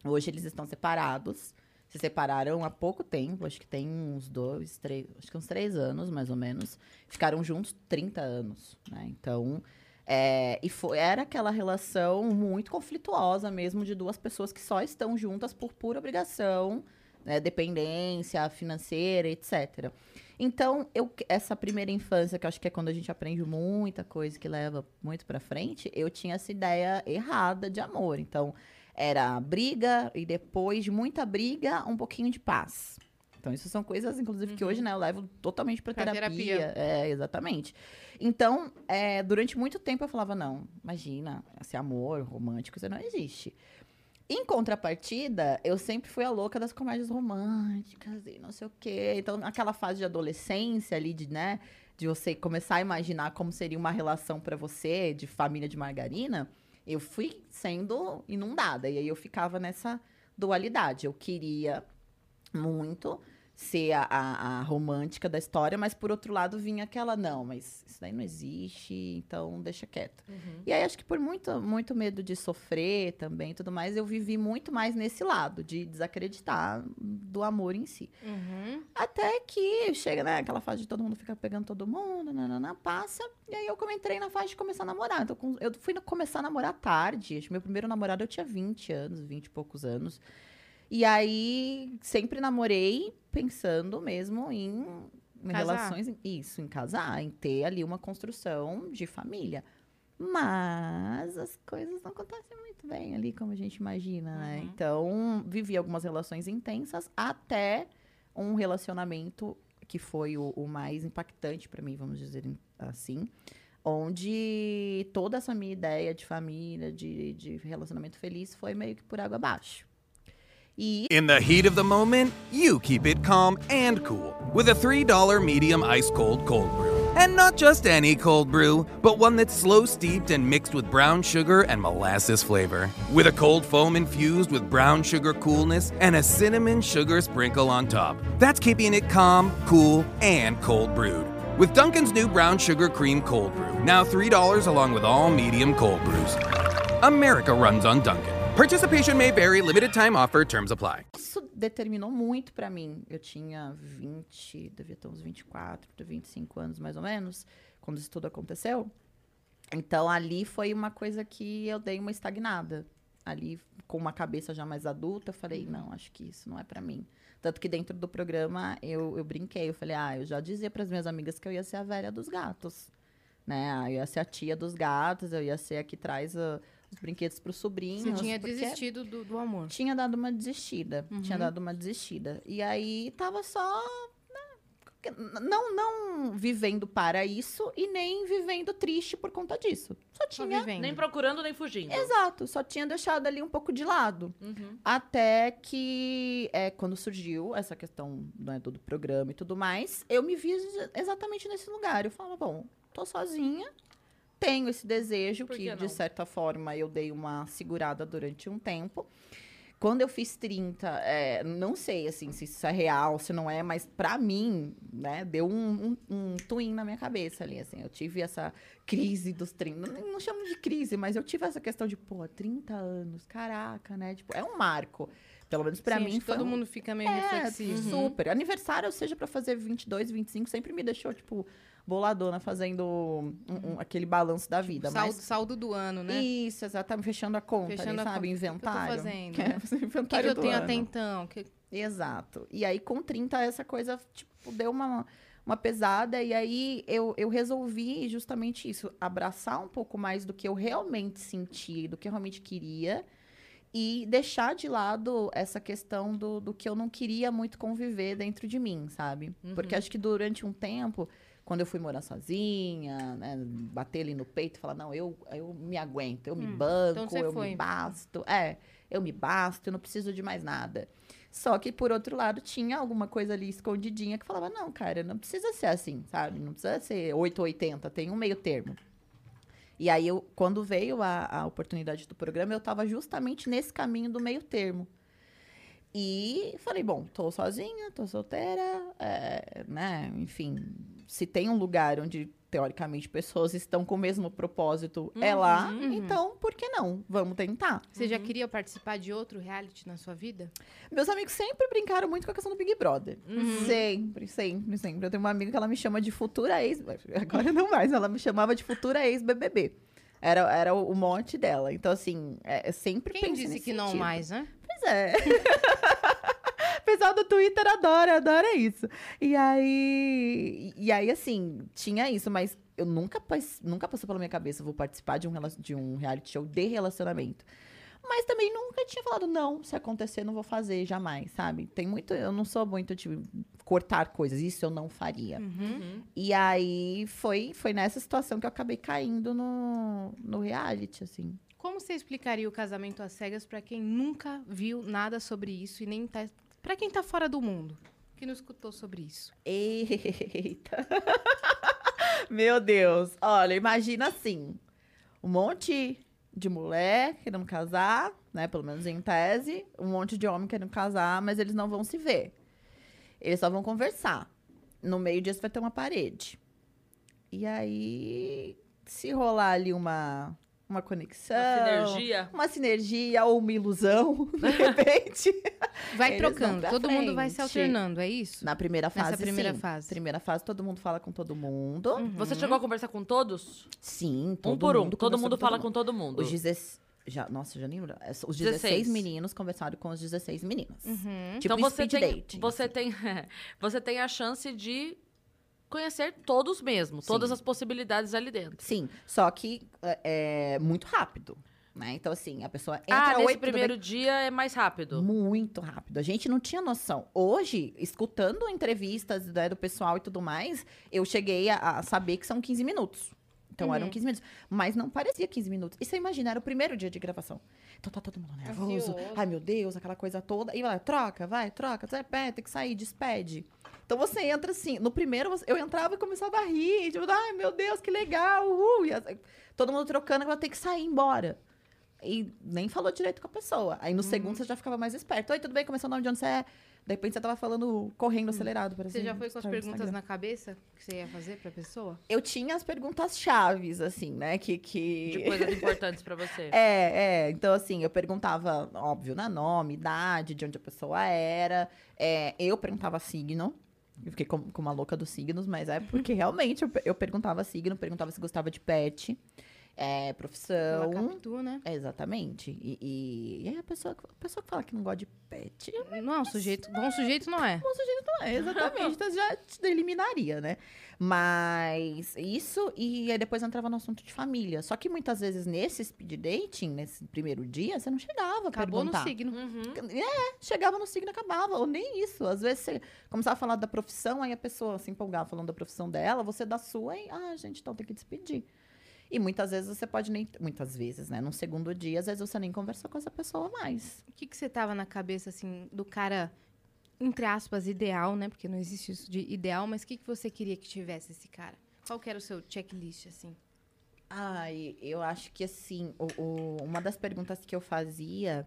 Hoje eles estão separados. Se separaram há pouco tempo, acho que tem uns dois, três, acho que uns três anos, mais ou menos. Ficaram juntos 30 anos, né? Então, é, e foi, era aquela relação muito conflituosa mesmo de duas pessoas que só estão juntas por pura obrigação, né, dependência financeira, etc. Então, eu, essa primeira infância, que eu acho que é quando a gente aprende muita coisa que leva muito pra frente, eu tinha essa ideia errada de amor. Então, era briga e depois de muita briga, um pouquinho de paz. Então, isso são coisas, inclusive, que hoje, né, eu levo totalmente pra Pra terapia. terapia. É, exatamente. Então, é, durante muito tempo eu falava, não, imagina, esse amor romântico, isso não existe. Em contrapartida, eu sempre fui a louca das comédias românticas e não sei o quê. Então, naquela fase de adolescência ali, de, né, de você começar a imaginar como seria uma relação pra você, de família de margarina, eu fui sendo inundada. E aí eu ficava nessa dualidade. Eu queria muito ser a, a- a romântica da história, mas por outro lado vinha aquela, não, mas isso daí não existe, então deixa quieto. E aí acho que por muito, muito medo de sofrer também e tudo mais, eu vivi muito mais nesse lado, de desacreditar do amor em si. Uhum. Até que chega, né, aquela fase de todo mundo fica pegando todo mundo, nanana, passa. E aí eu entrei na fase de começar a namorar. Então, eu fui começar a namorar tarde. Acho que meu primeiro namorado eu tinha 20 anos, 20 e poucos anos. E aí sempre namorei pensando mesmo em, Casar. relações, isso, em casar, em ter ali uma construção de família. Mas as coisas não acontecem muito bem ali como a gente imagina, né? Uhum. Então, vivi algumas relações intensas até um relacionamento que foi o, o mais impactante para mim, vamos dizer assim, onde toda essa minha ideia de família, de, de relacionamento feliz, foi meio que por água abaixo. In the heat of the moment, you keep it calm and cool with a $3 medium ice cold cold brew. And not just any cold brew, but one that's slow steeped and mixed with brown sugar and molasses flavor. With a cold foam infused with brown sugar coolness and a cinnamon sugar sprinkle on top. That's keeping it calm, cool, and cold brewed. With Duncan's new brown sugar cream cold brew, now $3 along with all medium cold brews. America runs on Duncan. Participation may vary, limited time offer, terms apply. isso determinou muito pra mim. Eu tinha 20, devia ter uns 24, 25 anos mais ou menos, quando isso tudo aconteceu. Então ali foi uma coisa que eu dei uma estagnada. Ali, com uma cabeça já mais adulta, eu falei, não, acho que isso não é pra mim. Tanto que dentro do programa eu, eu brinquei, eu falei, ah, eu já dizia pras minhas amigas que eu ia ser a velha dos gatos. Né? Ah, Eu ia ser a tia dos gatos, eu ia ser a que traz os brinquedos pros sobrinhos. Você tinha desistido do, do amor. tinha dado uma desistida. Tinha Uhum. dado uma desistida. E aí tava só. né, Não, não vivendo para isso e nem vivendo triste por conta disso. Só Só tinha. vivendo. Nem procurando, nem fugindo. Exato, só tinha deixado ali um pouco de lado. Uhum. Até que, é, quando surgiu essa questão né, do, do programa e tudo mais, eu me vi ex- exatamente nesse lugar. Eu falava, bom, tô sozinha, tenho esse desejo, Por que, que de certa forma eu dei uma segurada durante um tempo. Quando eu fiz 30, é, não sei assim se isso é real, se não é, mas pra mim, né, deu um, um, um twin na minha cabeça ali, assim. Eu tive essa crise dos 30. Não, não chamo de crise, mas eu tive essa questão de, pô, 30 anos, caraca, né? Tipo, é um marco. Pelo menos pra Sim, mim foi todo um- mundo fica meio é, reflexivo. super. Aniversário, seja pra fazer 22, 25, sempre me deixou, tipo, boladona, fazendo um- um- aquele balanço da vida. Saldo, mas saldo do ano, né? Isso, exatamente, fechando a conta, Fechando ali, a sabe? conta. O que eu tô Inventário. fazendo, né? fazer O que, que inventário eu tenho ano. até então? Que- Exato. E aí, com 30, essa coisa, tipo, deu uma, uma pesada. E aí, eu, eu resolvi justamente isso. Abraçar um pouco mais do que eu realmente senti, do que eu realmente queria. E deixar de lado essa questão do, do que eu não queria muito conviver dentro de mim, sabe? Porque acho que durante um tempo, quando eu fui morar sozinha, né, bater ali no peito e falar, não, eu, eu me aguento, eu me banco, então eu foi. me basto. É, eu me basto, eu não preciso de mais nada. Só que, por outro lado, tinha alguma coisa ali escondidinha que falava, não, cara, não precisa ser assim, sabe? Não precisa ser 8 ou 80, tem um meio termo. E aí, eu, quando veio a, a oportunidade do programa, eu estava justamente nesse caminho do meio termo. E falei, bom, tô sozinha, tô solteira, é, né? Enfim, se tem um lugar onde, teoricamente, pessoas estão com o mesmo propósito, é lá, Uhum. então, por que não? Vamos tentar. Você já queria participar de outro reality na sua vida? Meus amigos sempre brincaram muito com a questão do Big Brother. Sempre, sempre, sempre. Eu tenho uma amiga que ela me chama de futura ex. Agora não mais, ela me chamava de futura ex-BBB. Era, era o mote dela. Então, assim, é, sempre Quem disse nesse que não sentido. mais, né? Pois é. pessoal do Twitter adora, adora isso. E aí, e aí assim, tinha isso, mas eu nunca, nunca passou pela minha cabeça, vou participar de um, de um reality show de relacionamento. Mas também nunca tinha falado, não, se acontecer, não vou fazer, jamais, sabe? Tem muito, eu não sou muito de cortar coisas, isso eu não faria. Uhum. E aí foi, foi nessa situação que eu acabei caindo no, no reality, assim. Como você explicaria o casamento às cegas pra quem nunca viu nada sobre isso e nem tá. Pra quem tá fora do mundo, que não escutou sobre isso? Eita. Meu Deus. Olha, imagina assim. Um monte de mulher querendo casar, né? Pelo menos em tese. Um monte de homem querendo casar, mas eles não vão se ver. Eles só vão conversar. No meio disso vai ter uma parede. E aí, se rolar ali uma, uma conexão. Uma sinergia. Uma sinergia ou uma ilusão, de repente. Vai trocando, todo mundo vai se frente. alternando, é isso? Na primeira fase, Nessa primeira sim. fase. Primeira fase, todo mundo fala com todo mundo. Você chegou a conversar com todos? Sim, todo um por um. mundo Todo mundo fala com todo mundo. Os 16... Já, nossa, já nem lembro. É, Os 16, 16. meninos conversaram com os 16 meninas. Uhum. Tipo então você speed tem, dating. você assim. tem, você tem a chance de conhecer todos mesmo, todas Sim. as possibilidades ali dentro. Sim, só que é, é muito rápido, né? Então, assim, a pessoa entra... ah, "Oi, nesse primeiro dia é mais rápido. Muito rápido. A gente não tinha noção. Hoje, escutando entrevistas né, do pessoal e tudo mais, eu cheguei a, a saber que são 15 minutos. Então, Uhum. eram 15 minutos. Mas não parecia 15 minutos. E você imagina, era o primeiro dia de gravação. Então, tá todo mundo nervoso. Ansioso. Ai, meu Deus, aquela coisa toda. E vai, troca, vai, troca. Você pé, tem que sair, despede. Então, você entra assim. No primeiro, eu entrava e começava a rir. Tipo, ai, meu Deus, que legal. Uhul. E todo mundo trocando, ela tem que sair embora. E nem falou direito com a pessoa. Aí no Uhum. segundo você já ficava mais esperto. Oi, tudo bem? Começou o nome de onde você é? De repente você tava falando, correndo acelerado. Você já foi com as perguntas na cabeça que você ia fazer pra pessoa? Eu tinha as perguntas chaves, assim, né? Que. que... De coisas importantes pra você. É, é. Então, assim, eu perguntava, óbvio, né? Nome, idade, de onde a pessoa era. É, eu perguntava signo. Eu fiquei com, com uma louca dos signos, mas é porque realmente eu, eu perguntava signo, perguntava se gostava de pet, é, profissão. captou, né? É, exatamente. E, e, aí a pessoa, a pessoa que fala que não gosta de pet, Não é um sujeito. Bom sujeito não é. bom sujeito não é, exatamente. então já te eliminaria, né? Mas isso, e aí depois entrava no assunto de família. Só que muitas vezes nesse speed dating, nesse primeiro dia, você não chegava Acabou no perguntar. signo. Uhum. É, chegava no signo e acabava. Ou nem isso. Às vezes você começava a falar da profissão, aí a pessoa se empolgava falando da profissão dela, você da sua, e, ah, gente, então tem que despedir. E muitas vezes você pode nem. Muitas vezes, né? No segundo dia, às vezes você nem conversou com essa pessoa mais. O que, que você tava na cabeça, assim, do cara, entre aspas, ideal, né? Porque não existe isso de ideal, mas o que, que você queria que tivesse esse cara? Qual que era o seu checklist, assim? Ai, eu acho que assim, o- o- uma das perguntas que eu fazia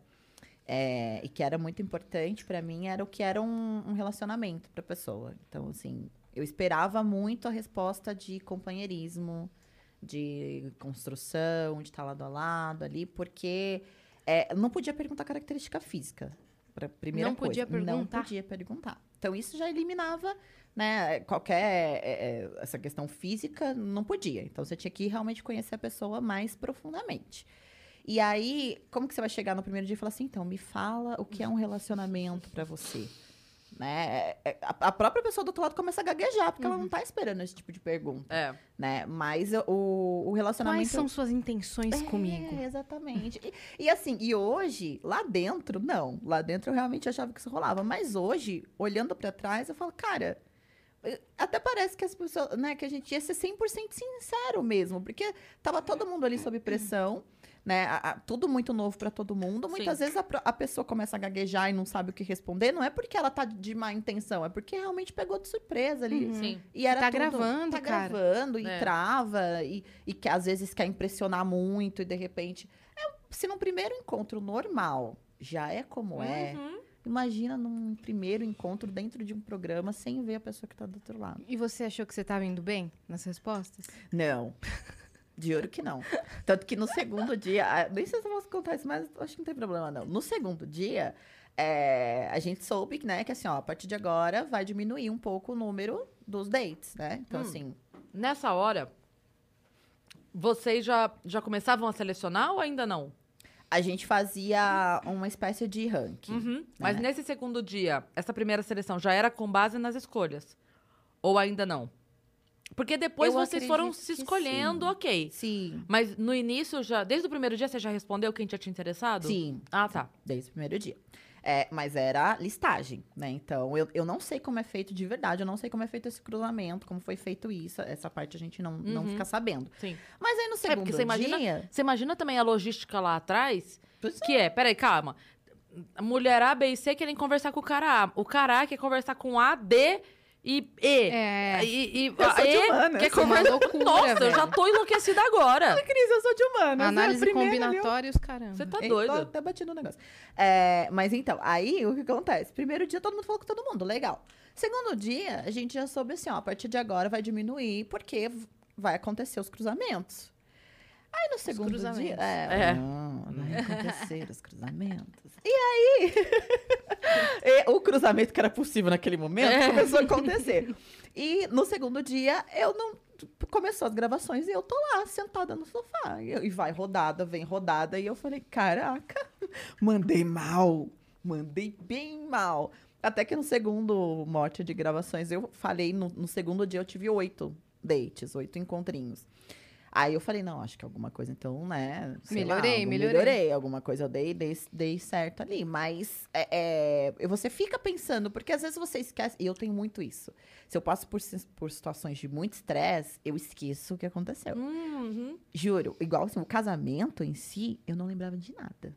é, e que era muito importante pra mim era o que era um, um relacionamento pra pessoa. Então, assim, eu esperava muito a resposta de companheirismo, de construção, de estar lado a lado ali, porque é, não podia perguntar característica física. Pra primeira Não podia coisa. Não perguntar? podia perguntar. Então, isso já eliminava né, qualquer é, é, essa questão física não podia. Então você tinha que realmente conhecer a pessoa mais profundamente. E aí, como que você vai chegar no primeiro dia e falar assim, então, me fala o que é um relacionamento pra você? Né? É, é, A, a própria pessoa do outro lado começa a gaguejar, porque ela não tá esperando esse tipo de pergunta, É. né? Mas o, o relacionamento... Quais são suas intenções É, comigo? exatamente. E, e assim, e hoje, lá dentro, não. Lá dentro eu realmente achava que isso rolava. Mas hoje, olhando pra trás, eu falo, cara, eh, até parece que as pessoas, né, que a gente ia ser 100% sincero mesmo, porque tava todo mundo ali sob pressão, né? a- a- tudo muito novo pra todo mundo. Muitas Sim. vezes a, a pessoa começa a gaguejar e não sabe o que responder, não é porque ela tá de má intenção, é porque realmente pegou de surpresa ali. Sim. E era Tá tudo- gravando, tá cara. gravando e É. trava e, e que às vezes quer impressionar muito e de repente, é, se num primeiro encontro normal já é como é, Uhum. imagina num primeiro encontro dentro de um programa sem ver a pessoa que tá do outro lado. E você achou que você tava indo bem nas respostas? Não. De ouro que não. Tanto que no segundo dia, ah, nem sei se eu posso contar isso, mas acho que não tem problema não. No segundo dia, é, a gente soube, né, que assim, ó, a partir de agora vai diminuir um pouco o número dos dates, né? Então, Hum. assim, Nessa hora, vocês já, já começavam a selecionar ou ainda não? a gente fazia uma espécie de ranking. Uhum. Mas né? nesse segundo dia, essa primeira seleção já era com base nas escolhas? Ou ainda não? Porque depois Eu vocês foram se escolhendo, sim. ok. Sim. Mas no início, já, desde o primeiro dia, você já respondeu quem tinha te interessado? Sim, Ah, tá. desde o primeiro dia. É, mas era listagem, né? Então, eu, eu não sei como é feito de verdade, eu não sei como é feito esse cruzamento, como foi feito isso. Essa parte a gente não, não Uhum. fica sabendo. Sim. Mas aí no É, segundo porque você imagina, dia... você imagina também a logística lá atrás, Pois é. que é, peraí, calma. Mulher A, B e C querem conversar com o cara A. O cara A quer conversar com A, D E, e, É. e, e, Eu sou de e- humanas. quer é conversa- loucura, Nossa, eu já tô enlouquecida agora. Cris, eu sou de humanas. Análise é combinatória e os caramba. Você tá doido. Tô até batendo o negócio. É, mas então, aí o que acontece? Primeiro dia todo mundo falou com todo mundo, legal. Segundo dia, a gente já soube assim, ó, a partir de agora vai diminuir, porque vai acontecer os cruzamentos. Aí no segundo dia. cruzamentos. É, É. não, vai acontecer os cruzamentos. E aí, e o cruzamento que era possível naquele momento É. começou a acontecer. E no segundo dia, eu não. Começou as gravações e eu tô lá, sentada no sofá. E, e vai rodada, vem rodada. E eu falei, caraca, mandei mal. Mandei bem mal. Até que no segundo morte de gravações, eu falei, no, no segundo dia eu tive oito dates, oito encontrinhos. Aí eu falei, não, acho que alguma coisa, então, né? sei lá, Melhorei, melhorei. melhorei. Alguma coisa eu dei, dei, dei certo ali. Mas é, é, você fica pensando, porque às vezes você esquece, e eu tenho muito isso. Se eu passo por, por situações de muito estresse, eu esqueço o que aconteceu. Uhum. Juro, igual assim, o casamento em si, eu não lembrava de nada.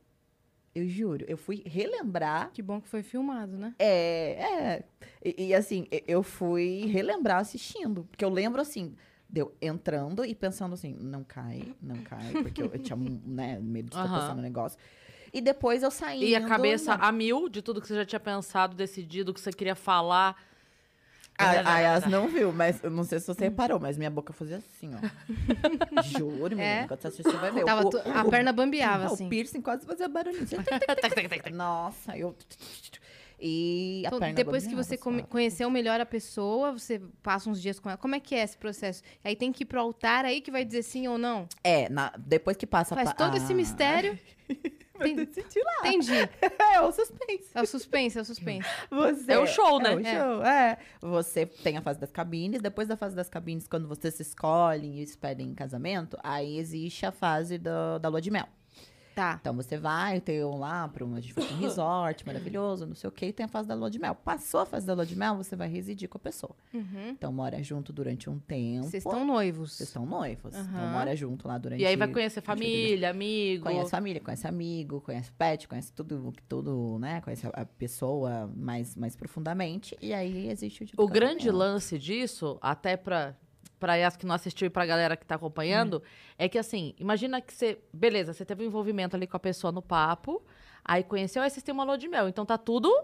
Eu juro, eu fui relembrar. Que bom que foi filmado, né? É, é. E, e, assim, eu fui relembrar assistindo. Porque eu lembro assim, deu entrando e pensando assim, não cai, não cai, porque eu, eu tinha né, medo de estar Aham. pensando no negócio. E depois eu saí. E a cabeça a mil de tudo que você já tinha pensado, decidido, que você queria falar. A, a Yas não viu, mas eu não sei se você reparou, mas minha boca fazia assim, ó. Juro, menina. É? Quando você assistir, você vai ver. Tava O- tu- a perna bambeava, assim. O piercing quase fazia barulhinho. Nossa, eu. E a Então, perna depois que você come- conheceu melhor a pessoa, você passa uns dias com ela. Como é que é esse processo? Aí tem que ir pro altar aí que vai dizer sim ou não? É, na- depois que passa. Faz pa- todo esse ah, mistério. Vai Tem- lá. Entendi. É o suspense. É o suspense, é o suspense. Você, É o show, né? É o É. show, é. Você tem a fase das cabines, depois da fase das cabines, quando você se escolhe e se pedem em casamento, aí existe a fase do- da lua de mel. Tá. Então você vai, tem um lá para um, um resort maravilhoso, não sei o quê, e tem a fase da lua de mel. Passou a fase da lua de mel, você vai residir com a pessoa. Uhum. Então mora junto durante um tempo. Vocês estão noivos. Vocês estão noivos. Então Aham. mora junto lá durante E aí vai conhecer família, amigo. Conhece família, conhece amigo, conhece pet, conhece tudo, tudo, né? Conhece a, pessoa mais, mais profundamente. E aí existe o O de grande casamento. lance disso, até pra, pra Yas que não assistiu e pra galera que tá acompanhando, é que assim, imagina que você. Beleza, você teve um envolvimento ali com a pessoa no papo, aí conheceu, aí vocês têm uma lua de mel. Então tá tudo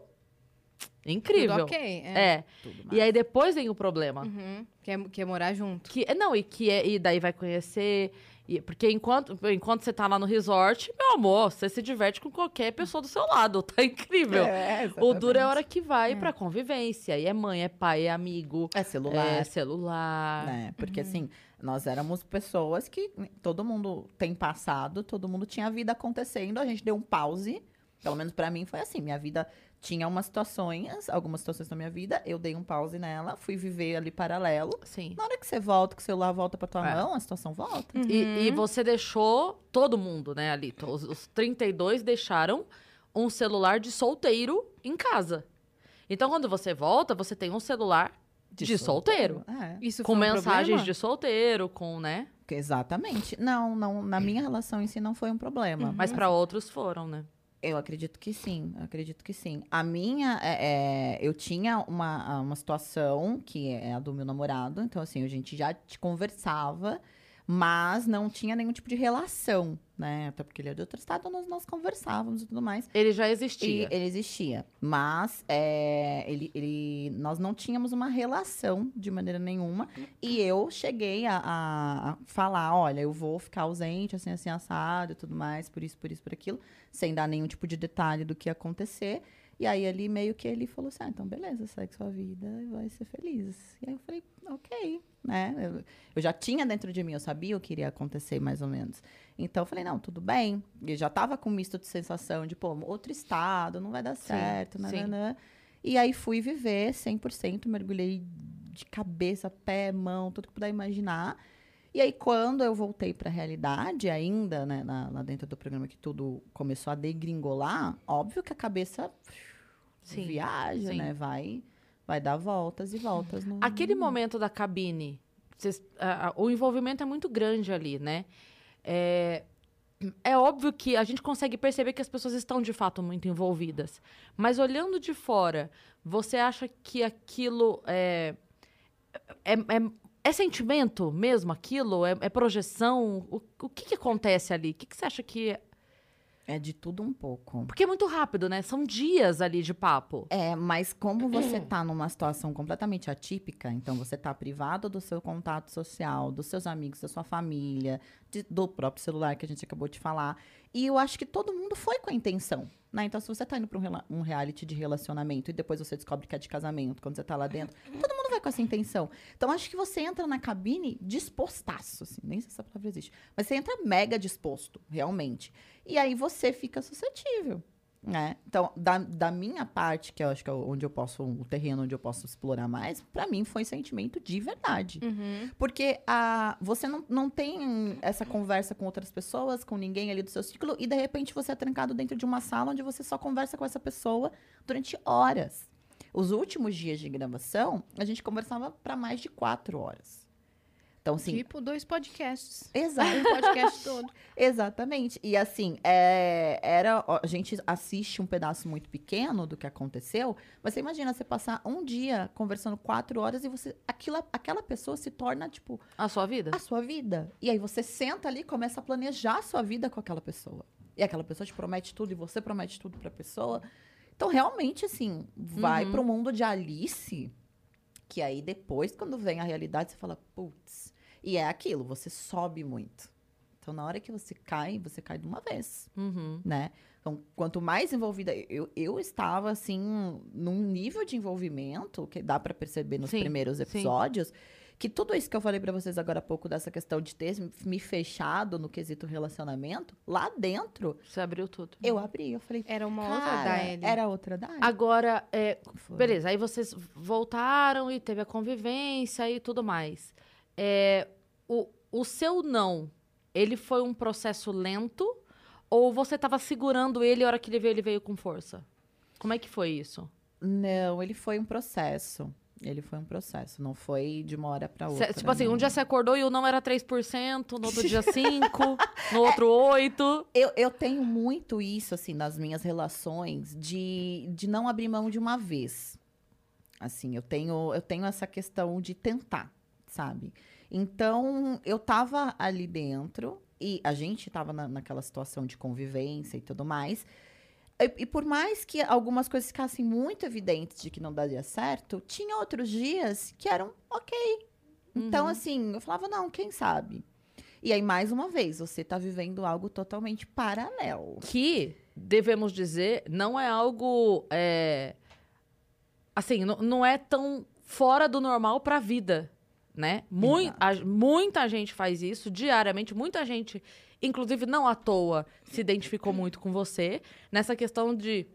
incrível. Tudo ok. É. É. Tudo E aí depois vem o problema. Uhum. Quer, quer morar junto. Que, não, e que é, e daí vai conhecer. E- porque enquanto, enquanto você tá lá no resort, meu amor, você se diverte com qualquer pessoa do seu lado. Tá incrível. É, o duro é a hora que vai pra convivência. E é mãe, é pai, é amigo, É celular. é celular. né? Porque assim, nós éramos pessoas que todo mundo tem passado, todo mundo tinha vida acontecendo, a gente deu um pause. Pelo menos pra mim foi assim, minha vida tinha umas situações, algumas situações na minha vida, eu dei um pause nela, fui viver ali paralelo. Sim. Na hora que você volta, que o celular volta pra tua É. mão, a situação volta. E, e você deixou todo mundo, né, ali. Os, os 32 deixaram um celular de solteiro em casa. Então, quando você volta, você tem um celular de, solteiro. É. Isso Com foi um mensagens problema? de solteiro, com, né? Exatamente. Não, não, na minha relação em si não foi um problema. Mas pra outros foram, né? Eu acredito que sim, acredito que sim. A minha, é, é, eu tinha uma, uma situação que é a do meu namorado, então assim, a gente já te conversava, mas não tinha nenhum tipo de relação, né? Até porque ele é de outro estado, nós, nós conversávamos e tudo mais. Ele já E existia. ele existia, mas é, ele, ele, nós não tínhamos uma relação de maneira nenhuma. E eu cheguei a, a- a falar, olha, eu vou ficar ausente, assim, assim, assado e tudo mais, por isso, por isso, por aquilo, sem dar nenhum tipo de detalhe do que ia acontecer. E aí, ali, meio que ele falou assim, ah, então beleza, segue sua vida e vai ser feliz. E aí eu falei, ok, né? Eu, eu já tinha dentro de mim, eu sabia o que iria acontecer, mais ou menos. Então eu falei, não, tudo bem. E já tava com um misto de sensação de, pô, outro estado, não vai dar certo, sim. nananã. E aí fui viver 100%, mergulhei de cabeça, pé, mão, tudo que puder imaginar. E aí, quando eu voltei para a realidade, ainda, né, na- lá dentro do programa que tudo começou a degringolar, óbvio que a cabeça Sim, viaja, sim. né? Vai, vai dar voltas e voltas. No... Aquele momento da cabine, vocês- a- a- o envolvimento é muito grande ali, né? É, é óbvio que a gente consegue perceber que as pessoas estão de fato muito envolvidas. Mas olhando de fora, você acha que aquilo é. É, é, é sentimento mesmo aquilo? É, é projeção? O, o que, que acontece ali? O que, que você acha que. É de tudo um pouco. Porque é muito rápido, né? São dias ali de papo. É, mas como você tá numa situação completamente atípica, então você tá privado do seu contato social, dos seus amigos, da sua família, de- do próprio celular que a gente acabou de falar. E eu acho que todo mundo foi com a intenção. Né? Então, se você tá indo pra um, um reality de relacionamento e depois você descobre que é de casamento, quando você tá lá dentro, todo mundo com essa intenção. Então, acho que você entra na cabine dispostaço, assim, nem sei se essa palavra existe. Mas você entra mega disposto, realmente. E aí você fica suscetível. Né? Então, da, da minha parte, que eu acho que é onde eu posso, o terreno onde eu posso explorar mais, pra mim foi sentimento de verdade. Uhum. Porque a, você não, não tem essa conversa com outras pessoas, com ninguém ali do seu ciclo, e de repente você é trancado dentro de uma sala onde você só conversa com essa pessoa durante horas. Os últimos dias de gravação, a gente conversava para mais de quatro horas. Então, assim, Tipo dois podcasts. exato. Um podcast todo. Exatamente. E assim, é, era, a gente assiste um pedaço muito pequeno do que aconteceu, mas você imagina você passar um dia conversando quatro horas e você. Aquilo, aquela pessoa se torna, tipo, A sua vida? a sua vida. E aí você senta ali e começa a planejar a sua vida com aquela pessoa. E aquela pessoa te promete tudo e você promete tudo pra pessoa. Então, realmente, assim, vai Uhum. pro mundo de Alice, que aí depois, quando vem a realidade, você fala, putz. E é aquilo, você sobe muito. Então, na hora que você cai, você cai de uma vez, Uhum. né? Então, quanto mais envolvida, eu, eu estava, assim, num nível de envolvimento, que dá pra perceber nos Sim, primeiros sim. Que tudo isso que eu falei pra vocês agora há pouco, dessa questão de ter me fechado no quesito relacionamento, lá dentro, Você abriu tudo. eu abri, eu falei, Era uma outra da Ellie. era outra da Ellie. Agora, é, beleza, aí vocês voltaram e teve a convivência e tudo mais. É, o, o seu não, ele foi um processo lento ou você tava segurando ele e a hora que ele veio, ele veio com força? Como é que foi isso? Não, ele foi um processo. Ele foi um processo, não foi de uma hora pra Cê- outra. tipo assim, um não. dia você acordou e o não era 3%, no outro dia 5%, no outro 8%. Eu, eu tenho muito isso, assim, nas minhas relações, de, de não abrir mão de uma vez. Assim, eu tenho, eu tenho essa questão de tentar, sabe? Então, eu tava ali dentro e a gente tava na, naquela situação de convivência e tudo mais. E, e por mais que algumas coisas ficassem muito evidentes de que não daria certo, tinha outros dias que eram ok. Então, Uhum. assim, eu falava, não, quem sabe? E aí, mais uma vez, você tá vivendo algo totalmente paralelo. que, devemos dizer, não é algo. é, assim, não- não é tão fora do normal pra vida, né? Mui- a- muita gente faz isso diariamente, muita gente, inclusive não à toa, se identificou muito com você nessa questão de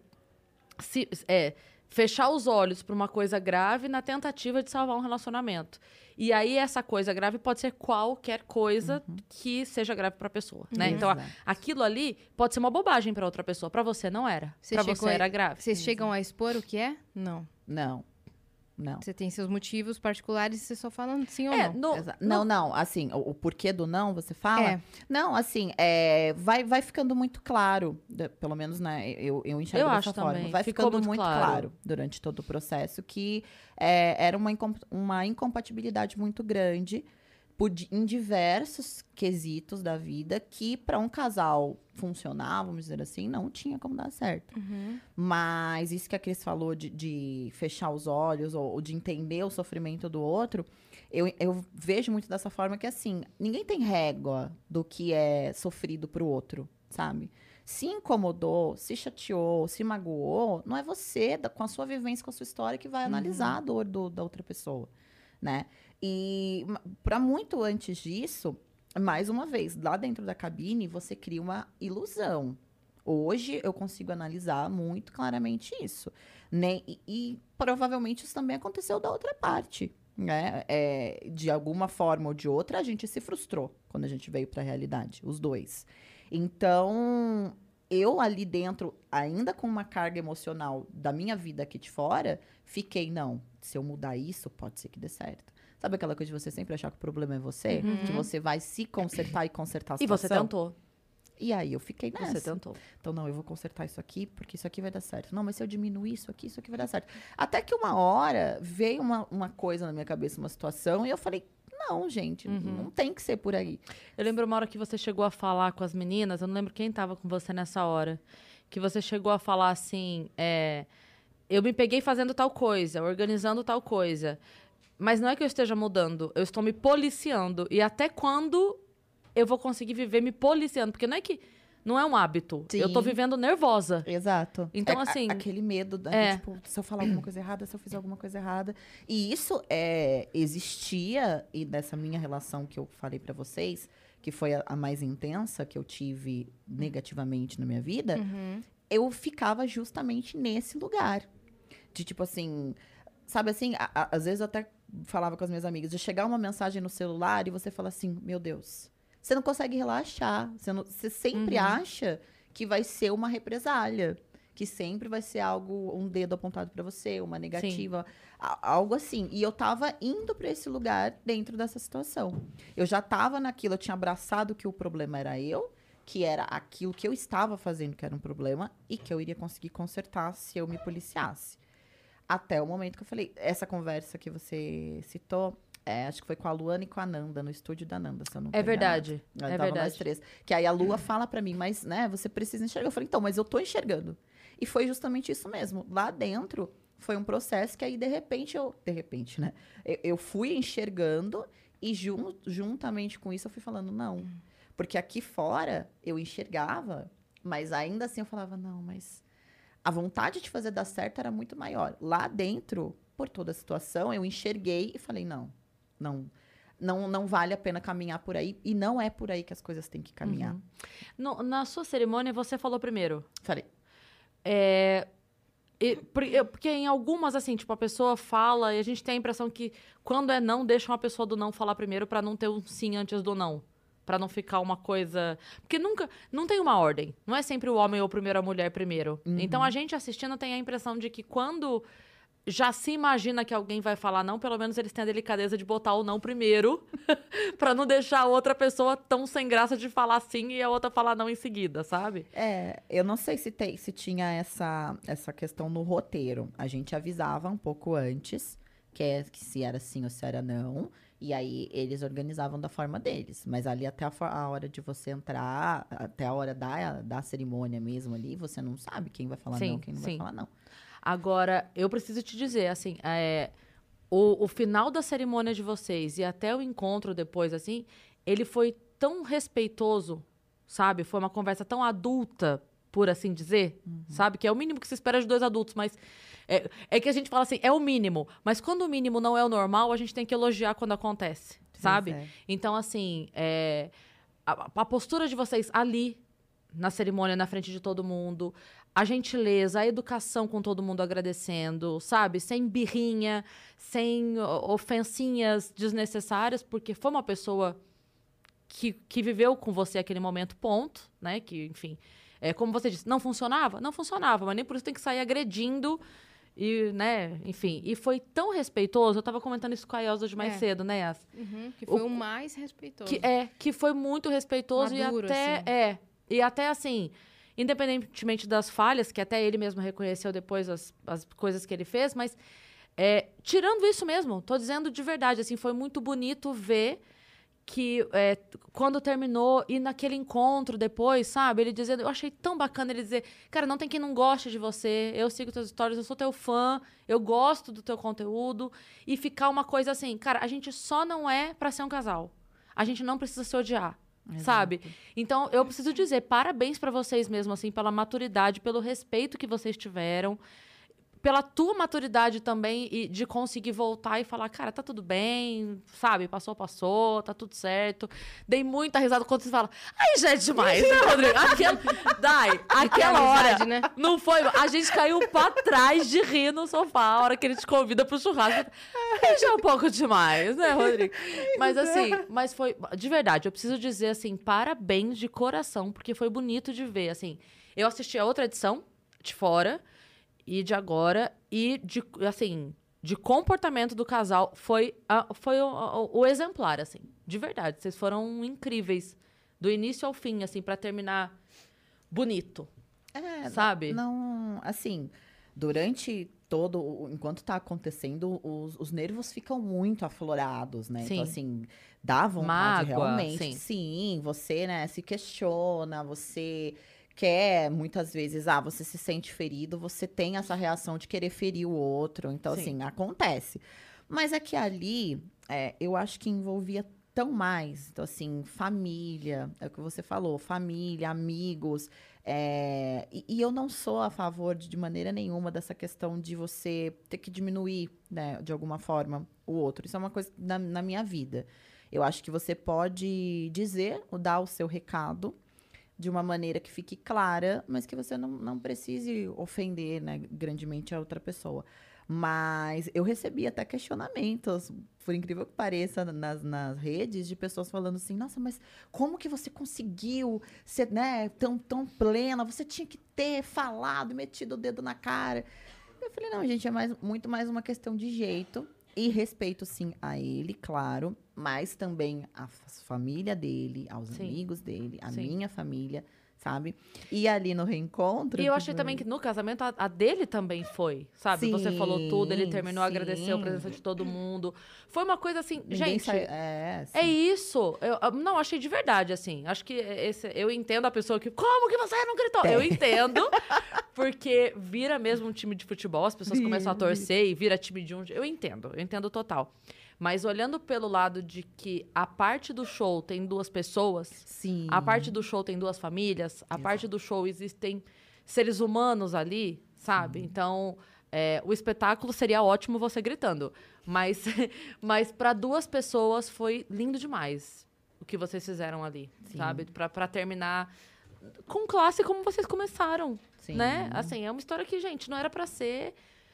se, é, fechar os olhos pra uma coisa grave na tentativa de salvar um relacionamento. E aí essa coisa grave pode ser qualquer coisa que seja grave pra pessoa, né? Então, a- Exato. aquilo ali pode ser uma bobagem pra outra pessoa, Pra você não era. Chegou você a- era grave. Vocês chegam a expor o que é? Não. Não. Não. Você tem seus motivos particulares e você só fala sim ou É, não. no- Não, não, assim, o, o porquê do não, você fala? É. Não, assim, é, vai, vai ficando muito claro, de- pelo menos, né, eu, eu enxergo Eu dessa forma. também, Vai ficou ficando muito muito, claro. claro. durante todo o processo que é, era uma, incom- uma incompatibilidade muito grande em diversos quesitos da vida que, para um casal funcionar, vamos dizer assim, não tinha como dar certo. Uhum. Mas isso que a Cris falou de, de fechar os olhos ou, ou de entender o sofrimento do outro, eu, eu vejo muito dessa forma que, assim, ninguém tem régua do que é sofrido pro outro, sabe? Se incomodou, se chateou, se magoou, não é você, com a sua vivência, com a sua história, que vai analisar a dor do- da outra pessoa, né? E para muito antes disso, mais uma vez, lá dentro da cabine, você cria uma ilusão. Hoje eu consigo analisar muito claramente isso. Né? E, e provavelmente isso também aconteceu da outra parte. Né? É, de alguma forma ou de outra, a gente se frustrou quando a gente veio para a realidade, os dois. Então, eu ali dentro, ainda com uma carga emocional da minha vida aqui de fora, fiquei, não, se eu mudar isso, pode ser que dê certo. Sabe aquela coisa de você sempre achar que o problema é você? Uhum. Que você vai se consertar e consertar a E você situação? tentou. E aí eu fiquei nessa. Você tentou. Então, não, eu vou consertar isso aqui, porque isso aqui vai dar certo. Não, mas se eu diminuir isso aqui, isso aqui vai dar certo. Até que uma hora veio uma, uma coisa na minha cabeça, uma situação, e eu falei, não, gente, não tem que ser por aí. Eu lembro uma hora que você chegou a falar com as meninas, eu não lembro quem tava com você nessa hora, que você chegou a falar assim, é, eu me peguei fazendo tal coisa, organizando tal coisa, mas não é que eu esteja mudando, eu estou me policiando. E até quando eu vou conseguir viver me policiando? Porque não é que não é um hábito, eu tô Sim. vivendo nervosa. Exato. Então, É, a- assim, aquele medo, da, é. tipo, se eu falar alguma coisa errada, se eu fizer alguma coisa errada. E isso é, existia, e dessa minha relação que eu falei pra vocês, que foi a, a mais intensa que eu tive negativamente na minha vida, Uhum. eu ficava justamente nesse lugar. De tipo assim, sabe assim, a- a- às vezes eu até falava com as minhas amigas, de chegar uma mensagem no celular e você fala assim, meu Deus, você não consegue relaxar. Você, não- você sempre Uhum. acha que vai ser uma represália. Que sempre vai ser algo, um dedo apontado pra você, uma negativa, a- algo assim. E eu tava indo pra esse lugar dentro dessa situação. Eu já tava naquilo, eu tinha abraçado que o problema era eu, que era aquilo que eu estava fazendo que era um problema e que eu iria conseguir consertar se eu me policiasse. Até o momento que eu falei, essa conversa que você citou, é, acho que foi com a Luana e com a Nanda, no estúdio da Nanda, se eu não É verdade, é Tava nós verdade. três. Que aí a Lua fala pra mim, mas, né, você precisa enxergar. Eu falei, então, mas eu tô enxergando. E foi justamente isso mesmo. Lá dentro, foi um processo que aí, de repente, eu... De repente, né? Eu, eu fui enxergando e jun- juntamente com isso eu fui falando, não. Porque aqui fora, eu enxergava, mas ainda assim eu falava, não, mas... A vontade de fazer dar certo era muito maior. Lá dentro, por toda a situação, eu enxerguei e falei, não, não... Não, não vale a pena caminhar por aí. E não é por aí que as coisas têm que caminhar. No- na sua cerimônia, você falou primeiro. Falei, É, e- porque em algumas, assim, tipo, a pessoa fala e a gente tem a impressão que quando é não, deixa uma pessoa do não falar primeiro pra não ter um sim antes do não. Pra não ficar uma coisa. Porque nunca. Não tem uma ordem. Não é sempre o homem ou primeiro a mulher primeiro. Então a gente assistindo tem a impressão de que quando já se imagina que alguém vai falar não, pelo menos eles têm a delicadeza de botar o não primeiro, pra não deixar a outra pessoa tão sem graça de falar sim e a outra falar não em seguida, sabe? É, eu não sei se, tem, se tinha essa, essa questão no roteiro. A gente avisava um pouco antes, que, é, que se era sim ou se era não. E aí eles organizavam da forma deles. Mas ali até a, a hora de você entrar, até a hora da, da cerimônia mesmo ali, você não sabe quem vai falar Sim, não, quem não sim. vai falar não. Agora, eu preciso te dizer, assim, é, o, o final da cerimônia de vocês e até o encontro depois, assim, ele foi tão respeitoso, sabe? Foi uma conversa tão adulta, por assim dizer, sabe? Que é o mínimo que se espera de dois adultos, mas. É, é que a gente fala assim, é o mínimo. Mas quando o mínimo não é o normal, a gente tem que elogiar quando acontece, sabe? é. Então, assim, é, a, a postura de vocês ali, na cerimônia, na frente de todo mundo, a gentileza, a educação com todo mundo agradecendo, sabe? Sem birrinha, sem ofensinhas desnecessárias, porque foi uma pessoa que, que viveu com você aquele momento, ponto, né? Que, enfim, é, como você disse, não funcionava? Não funcionava, mas nem por isso tem que sair agredindo e, né, enfim. E foi tão respeitoso, eu tava comentando isso com a Elza de mais É. cedo, né, Yas? Uhum, que foi o, mais respeitoso. Que, é, que foi muito respeitoso Maduro, e até. assim. É. E até assim, independentemente das falhas, que até ele mesmo reconheceu depois as, as coisas que ele fez, mas é, tirando isso mesmo, tô dizendo de verdade, assim, foi muito bonito ver que é, quando terminou e naquele encontro depois, sabe? Ele dizendo, eu achei tão bacana ele dizer, cara, não tem quem não goste de você, eu sigo teus stories, eu sou teu fã, eu gosto do teu conteúdo e ficar uma coisa assim, cara, a gente só não é pra ser um casal. A gente não precisa se odiar. Sabe? Então, eu preciso dizer parabéns pra vocês mesmo, assim, pela maturidade, pelo respeito que vocês tiveram pela tua maturidade também e de conseguir voltar e falar, cara, tá tudo bem, sabe? Passou, passou, tá tudo certo. Dei muita risada quando você fala, ai, já é demais, né, Rodrigo? Aquela, Dai, aquela hora, amizade, né? não foi, a gente caiu pra trás de rir no sofá a hora que ele te convida pro churrasco. Aí já é um pouco demais, né, Rodrigo? Mas assim, mas foi, de verdade, eu preciso dizer assim, parabéns de coração, porque foi bonito de ver, assim. Eu assisti a outra edição de fora, e de agora e de assim de comportamento do casal foi a- foi o, o- o exemplar assim de verdade vocês foram incríveis do início ao fim, assim, pra terminar bonito. É, Sabe? Não, assim, durante todo, enquanto tá acontecendo, os, os nervos ficam muito aflorados, né? Sim. Então, assim, dá vontade Mágoa, realmente. sim. você, né, se questiona, você quer, muitas vezes, ah, você se sente ferido, você tem essa reação de querer ferir o outro. Então, Sim. assim, acontece. Mas é que ali, é, eu acho que envolvia tão mais. Então, assim, família, é o que você falou, família, amigos. é, e, e eu não sou a favor de, de maneira nenhuma dessa questão de você ter que diminuir, né, de alguma forma, o outro. Isso é uma coisa na, na minha vida. Eu acho que você pode dizer, ou dar o seu recado de uma maneira que fique clara, mas que você não, não precise ofender, né, grandemente a outra pessoa. Mas eu recebi até questionamentos, por incrível que pareça, nas, nas redes, de pessoas falando assim: nossa, mas como que você conseguiu ser né, tão, tão plena? Você tinha que ter falado, metido o dedo na cara. Eu falei: não, gente, é mais, muito mais uma questão de jeito. E respeito, sim, a ele, claro, mas também a família dele, aos Sim. amigos dele, a Sim. minha família, sabe? E ali no reencontro. E eu achei foi- também que no casamento a, a dele também foi, sabe? Você falou tudo, ele Sim, terminou, agradeceu a sim. presença de todo mundo. Foi uma coisa assim, Ninguém gente. sai- é, É sim. isso. Eu, não achei de verdade, assim. Acho que esse, eu entendo a pessoa que. Como que você não gritou? Eu entendo. Porque vira mesmo um time de futebol, as pessoas começam a torcer e vira time de um. Eu entendo, eu entendo total. Mas olhando pelo lado de que a parte do show tem duas pessoas, Sim. a parte do show tem duas famílias, a parte do show existem seres humanos ali, sabe? Então, é, o espetáculo seria ótimo você gritando. Mas, mas para duas pessoas foi lindo demais o que vocês fizeram ali, Sim. sabe? Pra terminar com classe como vocês começaram, Sim. né? Assim, é uma história que, gente, não era pra ser...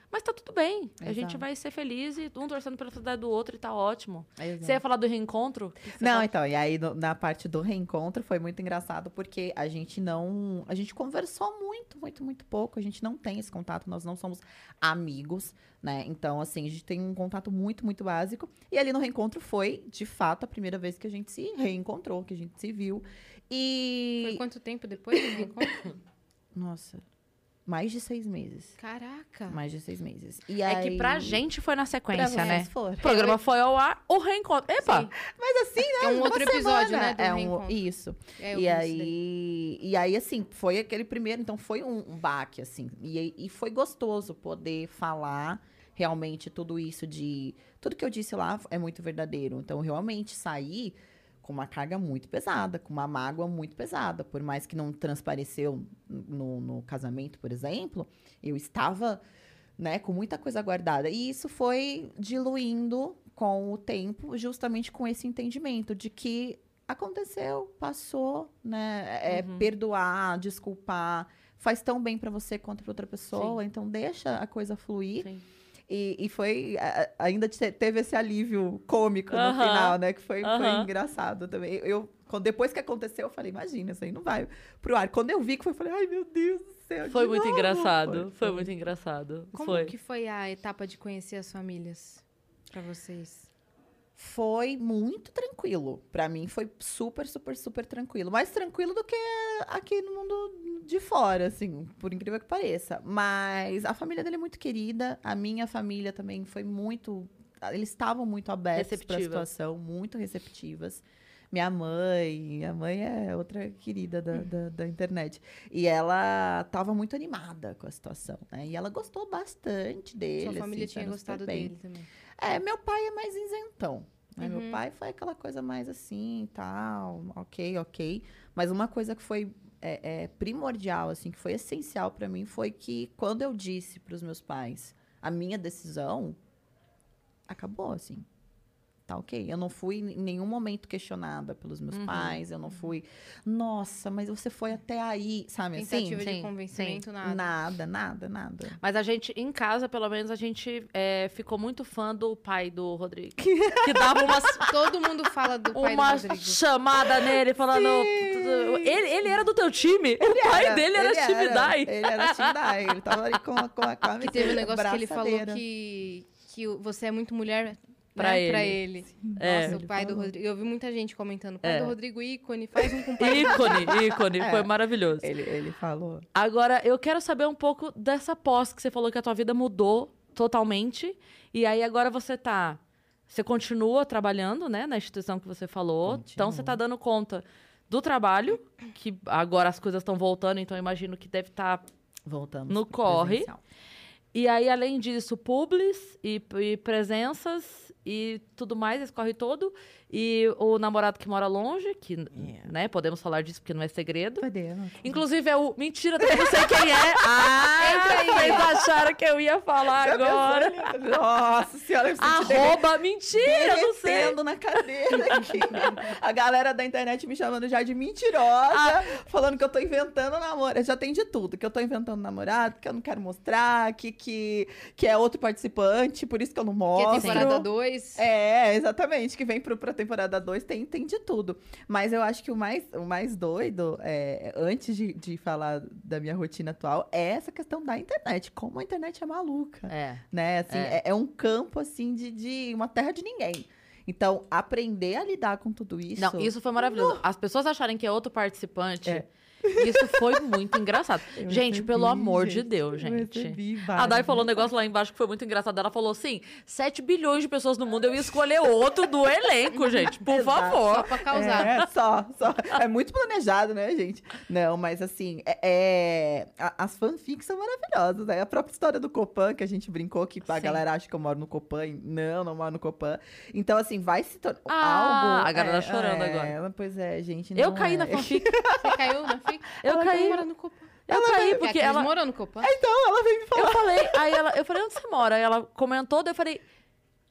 Mas tá tudo bem. A gente Exato. vai ser feliz e um torcendo pela felicidade do outro e tá ótimo. Exato. Você ia falar do reencontro? Não, fala? então, e aí no- na parte do reencontro foi muito engraçado porque a gente não. A gente conversou muito, muito, muito pouco. A gente não tem esse contato, nós não somos amigos, né? Então, assim, a gente tem um contato muito, muito básico. E ali no reencontro foi, de fato, a primeira vez que a gente se reencontrou, que a gente se viu. E. Foi quanto tempo depois do reencontro? Nossa, mais de seis meses. Caraca. Mais de seis meses. E É aí... que pra gente foi na sequência, né? for. O programa foi ao ar, o reencontro. Epa! Sim. Mas assim, né? É um outro episódio, semana. né, é um. Isso. É, e aí, e aí, assim, foi aquele primeiro, então foi um, um baque, assim. E, e foi gostoso poder falar realmente tudo isso de. Tudo que eu disse lá é muito verdadeiro. Então, realmente sair com uma carga muito pesada, com uma mágoa muito pesada. Por mais que não transpareceu no, no casamento, por exemplo, eu estava. Né, com muita coisa guardada. E isso foi diluindo com o tempo, justamente com esse entendimento de que aconteceu, passou, né? É, Uhum. perdoar, desculpar, faz tão bem pra você quanto pra outra pessoa, então deixa a coisa fluir. Sim. E, e foi, a- ainda te- teve esse alívio cômico no Aham, final, né? Que foi, foi aham. engraçado também. Eu, quando, depois que aconteceu, eu falei, imagina, isso aí não vai pro ar. Quando eu vi que foi, eu falei, ai meu Deus do céu. Foi de muito novo. engraçado. Foi, muito engraçado. Como foi. que foi a etapa de conhecer as famílias pra vocês? Foi muito tranquilo. Pra mim foi super, super, super tranquilo. Mais tranquilo do que aqui no mundo de fora, assim, por incrível que pareça. Mas a família dele é muito querida. A minha família também foi muito. Eles estavam muito abertos para a situação, muito receptivas. Minha mãe, minha mãe é outra querida da, da, da internet. E ela estava muito animada com a situação, né? E ela gostou bastante dele. Sua família assim, tinha gostado dele também. É, meu pai é mais isentão. Né? Uhum. Meu pai foi aquela coisa mais assim, tal, ok, ok. Mas uma coisa que foi é, é, primordial, assim, que foi essencial pra mim, foi que quando eu disse pros meus pais a minha decisão, acabou, assim. Tá ok. Eu não fui em nenhum momento questionada pelos meus Uhum. pais. Eu não fui, nossa, mas você foi até aí, sabe? Assim, Tentativa de sim, convencimento, nada. nada, nada, nada. Mas a gente, em casa, pelo menos, a gente é, ficou muito fã do pai do Rodrigo. que dava umas, Todo mundo fala do pai uma do Rodrigo. chamada nele, falando. Ele, ele era do teu time? o pai dele era ele time era, Dai. Ele era time Dai. Ele tava ali com a, com a, com a Que teve um negócio que ele falou que, que você é muito mulher. Pra né, ele. Pra ele. É. Nossa, o pai do. Rodrigo. Eu vi muita gente comentando. Pai É. do Rodrigo ícone, faz um com pai Ícone, ícone. É. Foi maravilhoso. Ele, ele falou. Agora, eu quero saber um pouco dessa pós que você falou que a tua vida mudou totalmente. E aí, agora você tá. Você continua trabalhando, né, na instituição que você falou. Continuo. Então, você tá dando conta do trabalho, que agora as coisas estão voltando, então eu imagino que deve estar. Voltamos. No pro corre. presencial. E aí, além disso, publis e, e presenças e tudo mais, esse corre todo. E o namorado que mora longe, que, É. né, podemos falar disso porque não é segredo. Podemos. Inclusive, é o. Mentira, também não sei quem é. Ah. Vocês acharam que eu ia falar agora. Nossa senhora, eu senti Arroba. Mentira, não sei. na cadeira aqui. A galera da internet me chamando já de mentirosa, Ah. falando que eu tô inventando namoro. Já tem de tudo, que eu tô inventando namorado, que eu não quero mostrar, que, que, que é outro participante, por isso que eu não Que é mostro. temporada 2. É, exatamente, que vem pro, pra temporada 2, tem, tem de tudo. Mas eu acho que o mais, o mais doido, é, antes de, de falar da minha rotina atual, é essa questão da internet. Como a internet é maluca É. né? Assim, É. é. é um campo, assim, de, de uma terra de ninguém. Então, aprender a lidar com tudo isso... Não, isso foi maravilhoso. As pessoas acharem que é outro participante. É. Isso foi muito engraçado. Eu gente, recebi, pelo amor de gente, Deus, eu gente. recebi A Dai falou um negócio lá embaixo que foi muito engraçado. Ela falou assim: 7 bilhões de pessoas no mundo, eu ia escolher outro do elenco, gente. Por Exato. Só favor. pra causar. É, só, só. É muito planejado, né, gente? Não, mas assim, é, é- as fanfics são maravilhosas, né? A própria história do Copan, que a gente brincou, que a Sim. galera acha que eu moro no Copan. Não, não moro no Copan. Então, assim, vai se tornar Ah, algo... a galera é, chorando é, agora. Pois é, gente, Eu caí é. na fanfic. Você caiu na FIC? Eu Ela caí. no Copan. Eu caí, Porque ela. morou no Copan. Então, ela veio me falar. Eu falei, aí ela, eu falei, onde você mora? Aí ela comentou, daí eu falei,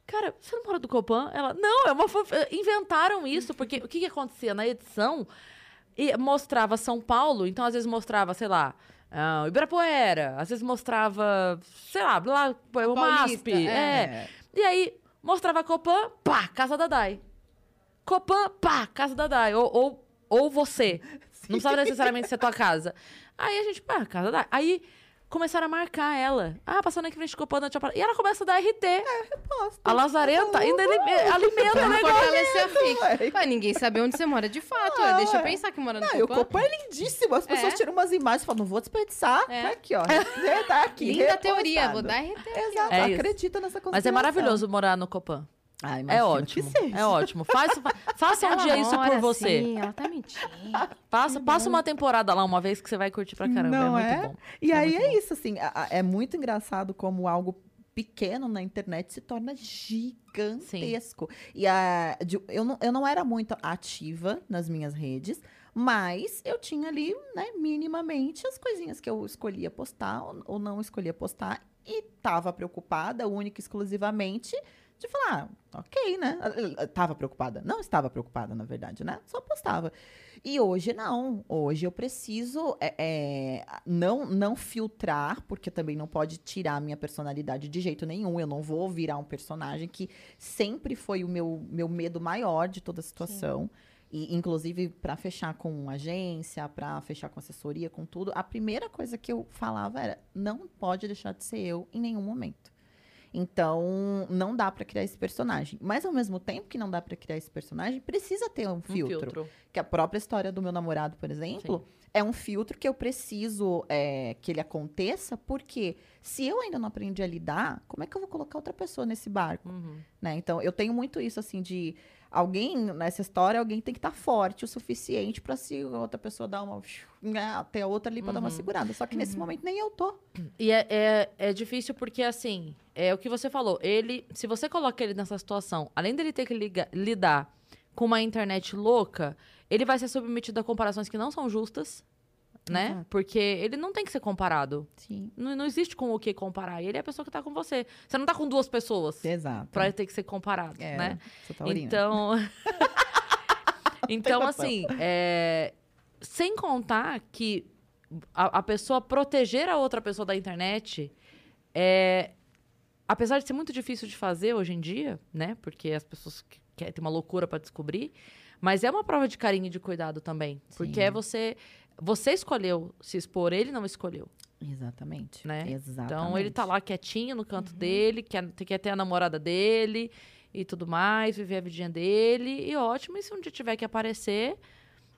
cara, você não mora do Copan? Ela, não, é uma inventaram isso, porque o que que acontecia na edição? E mostrava São Paulo, então às vezes mostrava, sei lá, ah, Ibirapuera, às vezes mostrava, sei lá, lá, o MASP, Paulista, é. E aí mostrava Copan, pá, Casa da Dai. Copan, pá, Casa da Dai. Ou, ou, ou você. Não precisava necessariamente ser tua casa. Aí a gente, pá, Casa da Dai. Aí começaram a marcar ela. Ah, passando aqui em frente do Copan, da Tia Parada. E ela começa a dar RT. Posso. A Lazarenta ainda alimenta o negócio. Pra ninguém saber onde você mora de fato. Ah. Deixa eu pensar que mora no Não, e o Copan. Copan é lindíssimo. As pessoas É. tiram umas imagens e falam, não vou desperdiçar. É. Tá aqui, ó. É, tá aqui. Linda teoria, repostado. vou dar RT. Exato, É acredita nessa conspiração. Mas é maravilhoso morar no Copan. Ai, É ótimo. que seja. É ótimo. Faz, faça um dia isso por você. assim, ela tá mentindo. Passa, passa uma temporada lá uma vez que você vai curtir pra caramba. Não é muito é? bom. E É aí é bom. isso, assim, é muito engraçado como algo pequeno na internet se torna gigantesco. E a, de- eu, não, eu não era muito ativa nas minhas redes, mas eu tinha ali, né, minimamente as coisinhas que eu escolhia postar ou, ou não escolhia postar e tava preocupada, única e exclusivamente, de falar, ah, ok, né? Tava preocupada. Não estava preocupada, na verdade, né? Só postava. E hoje não. Hoje eu preciso é, é, não, não filtrar, porque também não pode tirar a minha personalidade de jeito nenhum. Eu não vou virar um personagem que sempre foi o meu, meu medo maior de toda a situação. E, inclusive, para fechar com agência, para fechar com assessoria, com tudo, a primeira coisa que eu falava era: não pode deixar de ser eu em nenhum momento. Então, não dá para criar esse personagem. Mas, ao mesmo tempo que não dá para criar esse personagem, precisa ter um Um filtro. Que a própria história do meu namorado, por exemplo, é um filtro que eu preciso é, que ele aconteça, porque se eu ainda não aprendi a lidar, como é que eu vou colocar outra pessoa nesse barco? Uhum. né? Então, eu tenho muito isso, assim, de alguém, nessa história, alguém tem que estar forte o suficiente para se a outra pessoa dar uma... Né, ter a outra ali para dar uma Uhum. segurada. Só que nesse momento nem eu tô. E é, é, é difícil porque, assim, é o que você falou. Ele, se você coloca ele nessa situação, além dele ter que lidar com uma internet louca, ele vai ser submetido a comparações que não são justas, né? Exato. Porque ele não tem que ser comparado. Sim. Não, não existe com o que comparar. Ele é a pessoa que tá com você. Você não tá com duas pessoas Exato. pra ter que ser comparado, É, né? taurina. Então. então, noção. assim, é, sem contar que a, a pessoa proteger a outra pessoa da internet é. Apesar de ser muito difícil de fazer hoje em dia, né? Porque as pessoas que- querem ter uma loucura pra descobrir. Mas é uma prova de carinho e de cuidado também. Porque Sim. é você. Você escolheu se expor, ele não escolheu. Exatamente. Né? Exatamente. Então ele tá lá quietinho no canto dele, quer, quer ter a namorada dele. e tudo mais, viver a vidinha dele, e ótimo. E se um dia tiver que aparecer,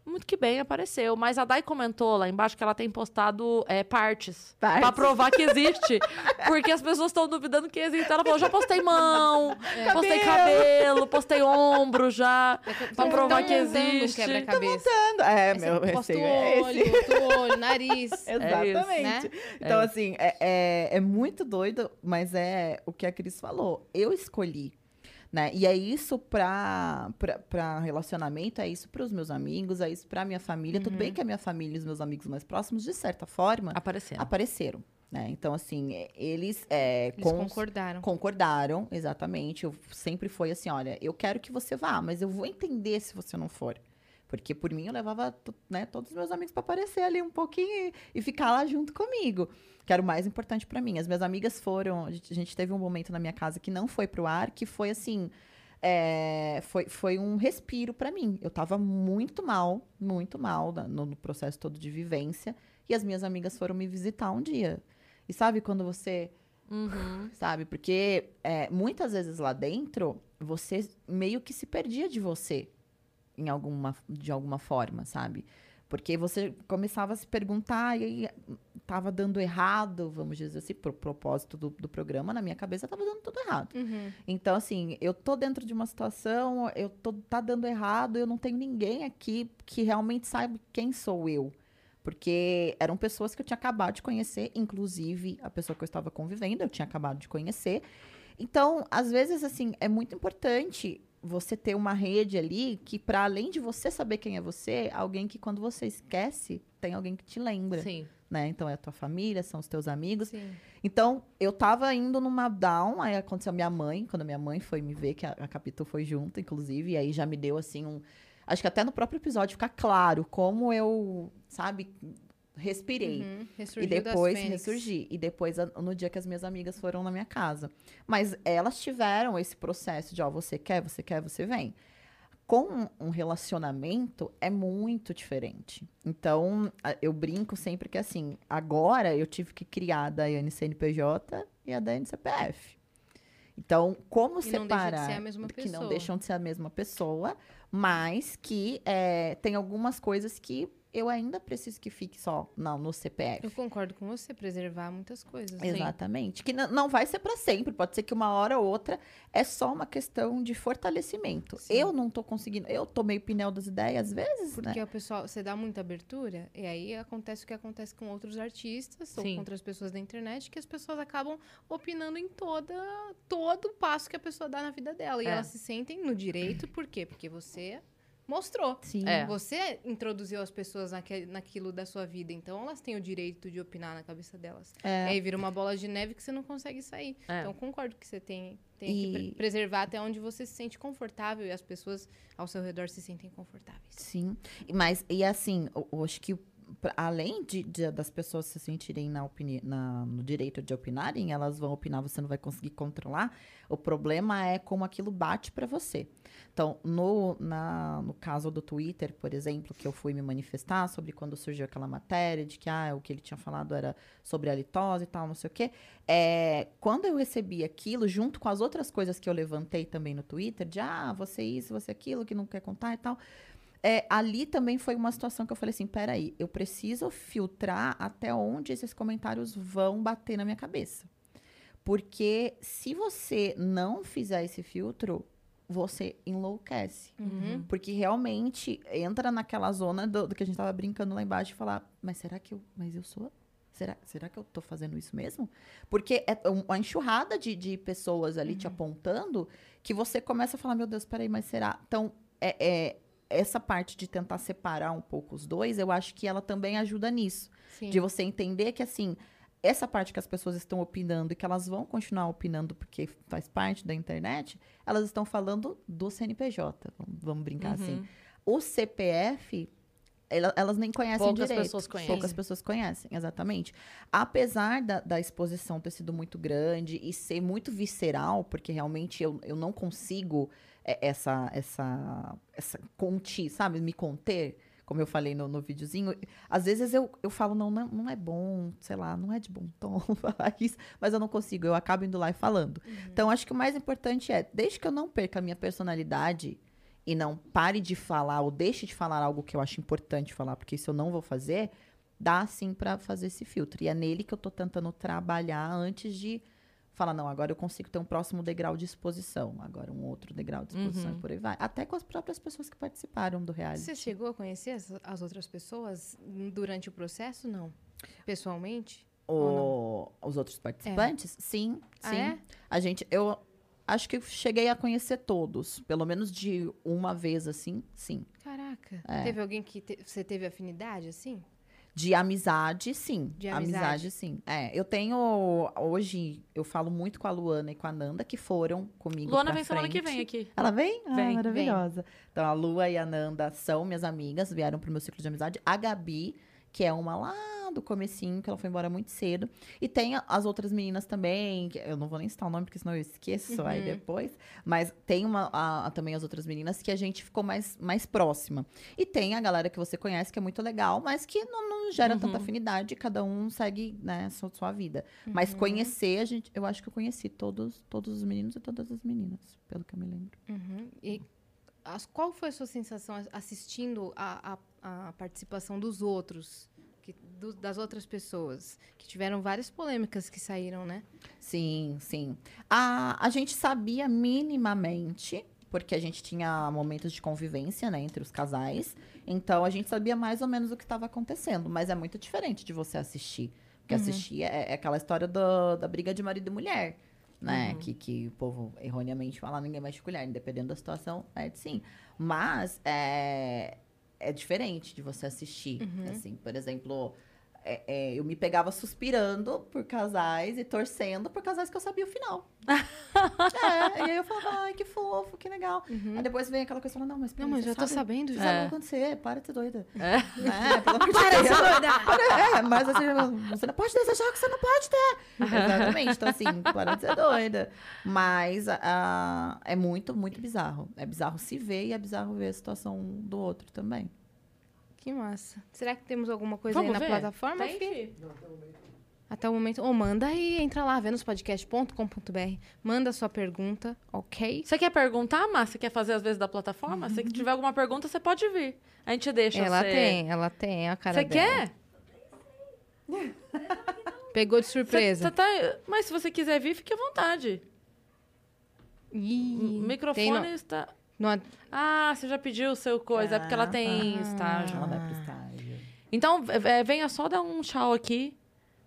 muito que bem apareceu. Mas a Dai comentou lá embaixo que ela tem postado é, partes, Partes. pra provar que existe. porque as pessoas estão duvidando que existe. Ela falou: já postei mão, postei cabelo, postei ombro já, pra Tão provar que um existe. quebra-cabeça. É, Aí meu o receio é olho, esse. outro olho, nariz. Exatamente. né? Então, É assim, é, é, é muito doido, mas é o que a Cris falou. Eu escolhi. Né? E é isso pra relacionamento, é isso pros meus amigos, é isso pra minha família. Tudo Uhum. bem que a minha família e os meus amigos mais próximos, de certa forma, Aparecendo. apareceram. Né? Então, assim, é, eles, é, Eles cons- concordaram. concordaram, exatamente. Eu sempre foi assim, olha, eu quero que você vá, mas eu vou entender se você não for. Porque por mim eu levava né, todos os meus amigos para aparecer ali um pouquinho e, e ficar lá junto comigo. Que era o mais importante para mim. As minhas amigas foram. A gente, teve um momento na minha casa que não foi pro ar, que foi assim. é, foi, foi um respiro para mim. Eu tava muito mal, muito mal no, no processo todo de vivência. E as minhas amigas foram me visitar um dia. E sabe quando você Uhum. sabe? Porque é, muitas vezes lá dentro, você meio que se perdia de você, em alguma, de alguma forma, sabe? Porque você começava a se perguntar e aí tava dando errado, vamos dizer assim, pro propósito do, do programa, na minha cabeça tava dando tudo errado. Uhum. Então, assim, eu tô dentro de uma situação, eu tô, tá dando errado, eu não tenho ninguém aqui que realmente saiba quem sou eu. Porque eram pessoas que eu tinha acabado de conhecer, inclusive a pessoa que eu estava convivendo, eu tinha acabado de conhecer. Então, às vezes, assim, é muito importante você ter uma rede ali que, para além de você saber quem é você, alguém que quando você esquece, tem alguém que te lembra, Sim. né? Então, é a tua família, são os teus amigos. Sim. Então, eu tava indo numa down, aí aconteceu a minha mãe, quando a minha mãe foi me ver, que a, a Capitu foi junto, inclusive, e aí já me deu, assim, um... Acho que até no próprio episódio fica claro como eu, sabe, respirei. Uhum. E depois ressurgi. E depois, no dia que as minhas amigas foram na minha casa. Mas elas tiveram esse processo de, ó, você quer, você quer, você vem. Com um relacionamento é muito diferente. Então, eu brinco sempre que assim, agora eu tive que criar a Daiane CNPJ e a Daiane CPF. Então, como E não de separar? ser a mesma Que não pessoa. deixam de ser a mesma pessoa, mas que é, tem algumas coisas que eu ainda preciso que fique só não, no CPF. Eu concordo com você, preservar muitas coisas. Exatamente. Que não vai ser para sempre. Pode ser que uma hora ou outra é só uma questão de fortalecimento. Sim. Eu não tô conseguindo. Eu tô meio pneu das ideias às vezes, Porque né? o pessoal, você dá muita abertura, e aí acontece o que acontece com outros artistas ou Sim. com outras pessoas da internet, que as pessoas acabam opinando em toda, todo passo que a pessoa dá na vida dela. E É. elas se sentem no direito, por quê? Porque você mostrou. Sim. É. Você introduziu as pessoas naque- naquilo da sua vida, então elas têm o direito de opinar na cabeça delas. E É. aí vira uma bola de neve que você não consegue sair. É. Então concordo que você tem, tem que E- pre- preservar até onde você se sente confortável e as pessoas ao seu redor se sentem confortáveis. Sim. Mas, e assim, eu, eu acho que além de, de- das pessoas se sentirem na opini na- no direito de opinarem, elas vão opinar, você não vai conseguir controlar. O problema é como aquilo bate para você. Então, no, na- no caso do Twitter, por exemplo, que eu fui me manifestar sobre quando surgiu aquela matéria de que ah, o que ele tinha falado era sobre a litose e tal, não sei o quê. É, quando eu recebi aquilo, junto com as outras coisas que eu levantei também no Twitter, de ah, você isso, você aquilo, que não quer contar e tal. É, ali também foi uma situação que eu falei assim: peraí, eu preciso filtrar até onde esses comentários vão bater na minha cabeça. Porque se você não fizer esse filtro, você enlouquece. Uhum. Porque realmente entra naquela zona do, do que a gente tava brincando lá embaixo e falar, mas será que eu. Mas eu sou. Será, será que eu tô fazendo isso mesmo? Porque é uma enxurrada de, de pessoas ali te apontando que você começa a falar, meu Deus, peraí, mas será? Então, é, é- essa parte de tentar separar um pouco os dois, eu acho que ela também ajuda nisso. Sim. De você entender que, assim, essa parte que as pessoas estão opinando e que elas vão continuar opinando porque faz parte da internet, elas estão falando do CNPJ, vamos, brincar assim. O CPF, elas nem conhecem Poucas direito. pessoas conhecem. Poucas pessoas conhecem, exatamente. Apesar da, da exposição ter sido muito grande e ser muito visceral, porque realmente eu, eu não consigo é, essa, essa, essa conti, sabe? Me conter como eu falei no, no videozinho, às vezes eu, eu falo, não, não, não é bom, sei lá, não é de bom tom falar isso, mas eu não consigo, eu acabo indo lá e falando. Então, acho que o mais importante é, desde que eu não perca a minha personalidade e não pare de falar ou deixe de falar algo que eu acho importante falar, porque isso eu não vou fazer, dá sim pra fazer esse filtro. E é nele que eu tô tentando trabalhar antes de falar, não, agora eu consigo ter um próximo degrau de exposição, agora um outro degrau de exposição e por aí vai. Até com as próprias pessoas que participaram do reality. Você chegou a conhecer as, as outras pessoas durante o processo? Não. Pessoalmente? O- os outros participantes? Sim, Ah, sim. é? A gente, eu acho que eu cheguei a conhecer todos, pelo menos de uma vez assim, sim. Caraca. É. Teve alguém que te- você teve afinidade, assim? De amizade, sim. De amizade. sim. É, eu tenho hoje eu falo muito com a Luana e com a Nanda que foram comigo Luana pra vem semana que frente. vem aqui. Ela vem? Ah, Vem. maravilhosa. Então, a Lua e a Nanda são minhas amigas, vieram pro meu ciclo de amizade. A Gabi, que é uma lá do comecinho, que ela foi embora muito cedo. E tem as outras meninas também, que eu não vou nem citar o nome, porque senão eu esqueço aí Uhum. depois. Mas tem uma, a- a- também as outras meninas que a gente ficou mais, mais próxima. E tem a galera que você conhece, que é muito legal, mas que não, não gera Uhum. tanta afinidade, cada um segue, né, sua, sua vida. Mas Uhum. conhecer, a gente, eu acho que eu conheci todos, todos os meninos e todas as meninas, pelo que eu me lembro. Uhum. E as- qual foi a sua sensação as- assistindo a, a, a participação dos outros, que- do- das outras pessoas? Que tiveram várias polêmicas que saíram, né? Sim, sim. A, a gente sabia minimamente, porque a gente tinha momentos de convivência, né, entre os casais. Então, a gente sabia mais ou menos o que estava acontecendo. Mas é muito diferente de você assistir. Porque assistir é, é aquela história do- da briga de marido e mulher, né? Que, que o povo erroneamente fala, ninguém mexe colher. Dependendo da situação, é sim. Mas é, é diferente de você assistir. Assim, por exemplo... é, é, eu me pegava suspirando por casais e torcendo por casais que eu sabia o final. é, e aí eu falava, ai, que fofo, que legal. Aí depois vem aquela coisa falando, não, mas Não, mas já tô sabe- sabendo Você já. sabe o que vai acontecer, para de ser doida. É, pelo amor de Deus. É, mas assim, você não pode desejar o que você não pode ter. Exatamente. Então, assim, para de ser doida. Mas ah, é muito, muito bizarro. É bizarro se ver e é bizarro ver a situação do outro também. Que massa. Será que temos alguma coisa Vamos aí na ver? plataforma, Tem, Fih? Fih? Até o momento. Ou manda aí, entra lá, venuspodcast.com.br. Manda sua pergunta, ok? Você quer perguntar, Márcia? Você quer fazer às vezes da plataforma? Se tiver alguma pergunta, você pode vir. A gente deixa Ela você... tem, ela tem a cara Você quer? Pegou de surpresa. você tá- Mas se você quiser vir, fique à vontade. Ih, O tem microfone no- está... no- Ah, você já pediu o seu coisa. é porque ela tem estágio. Ela vai pro estágio. Então, é, venha só dar um tchau aqui.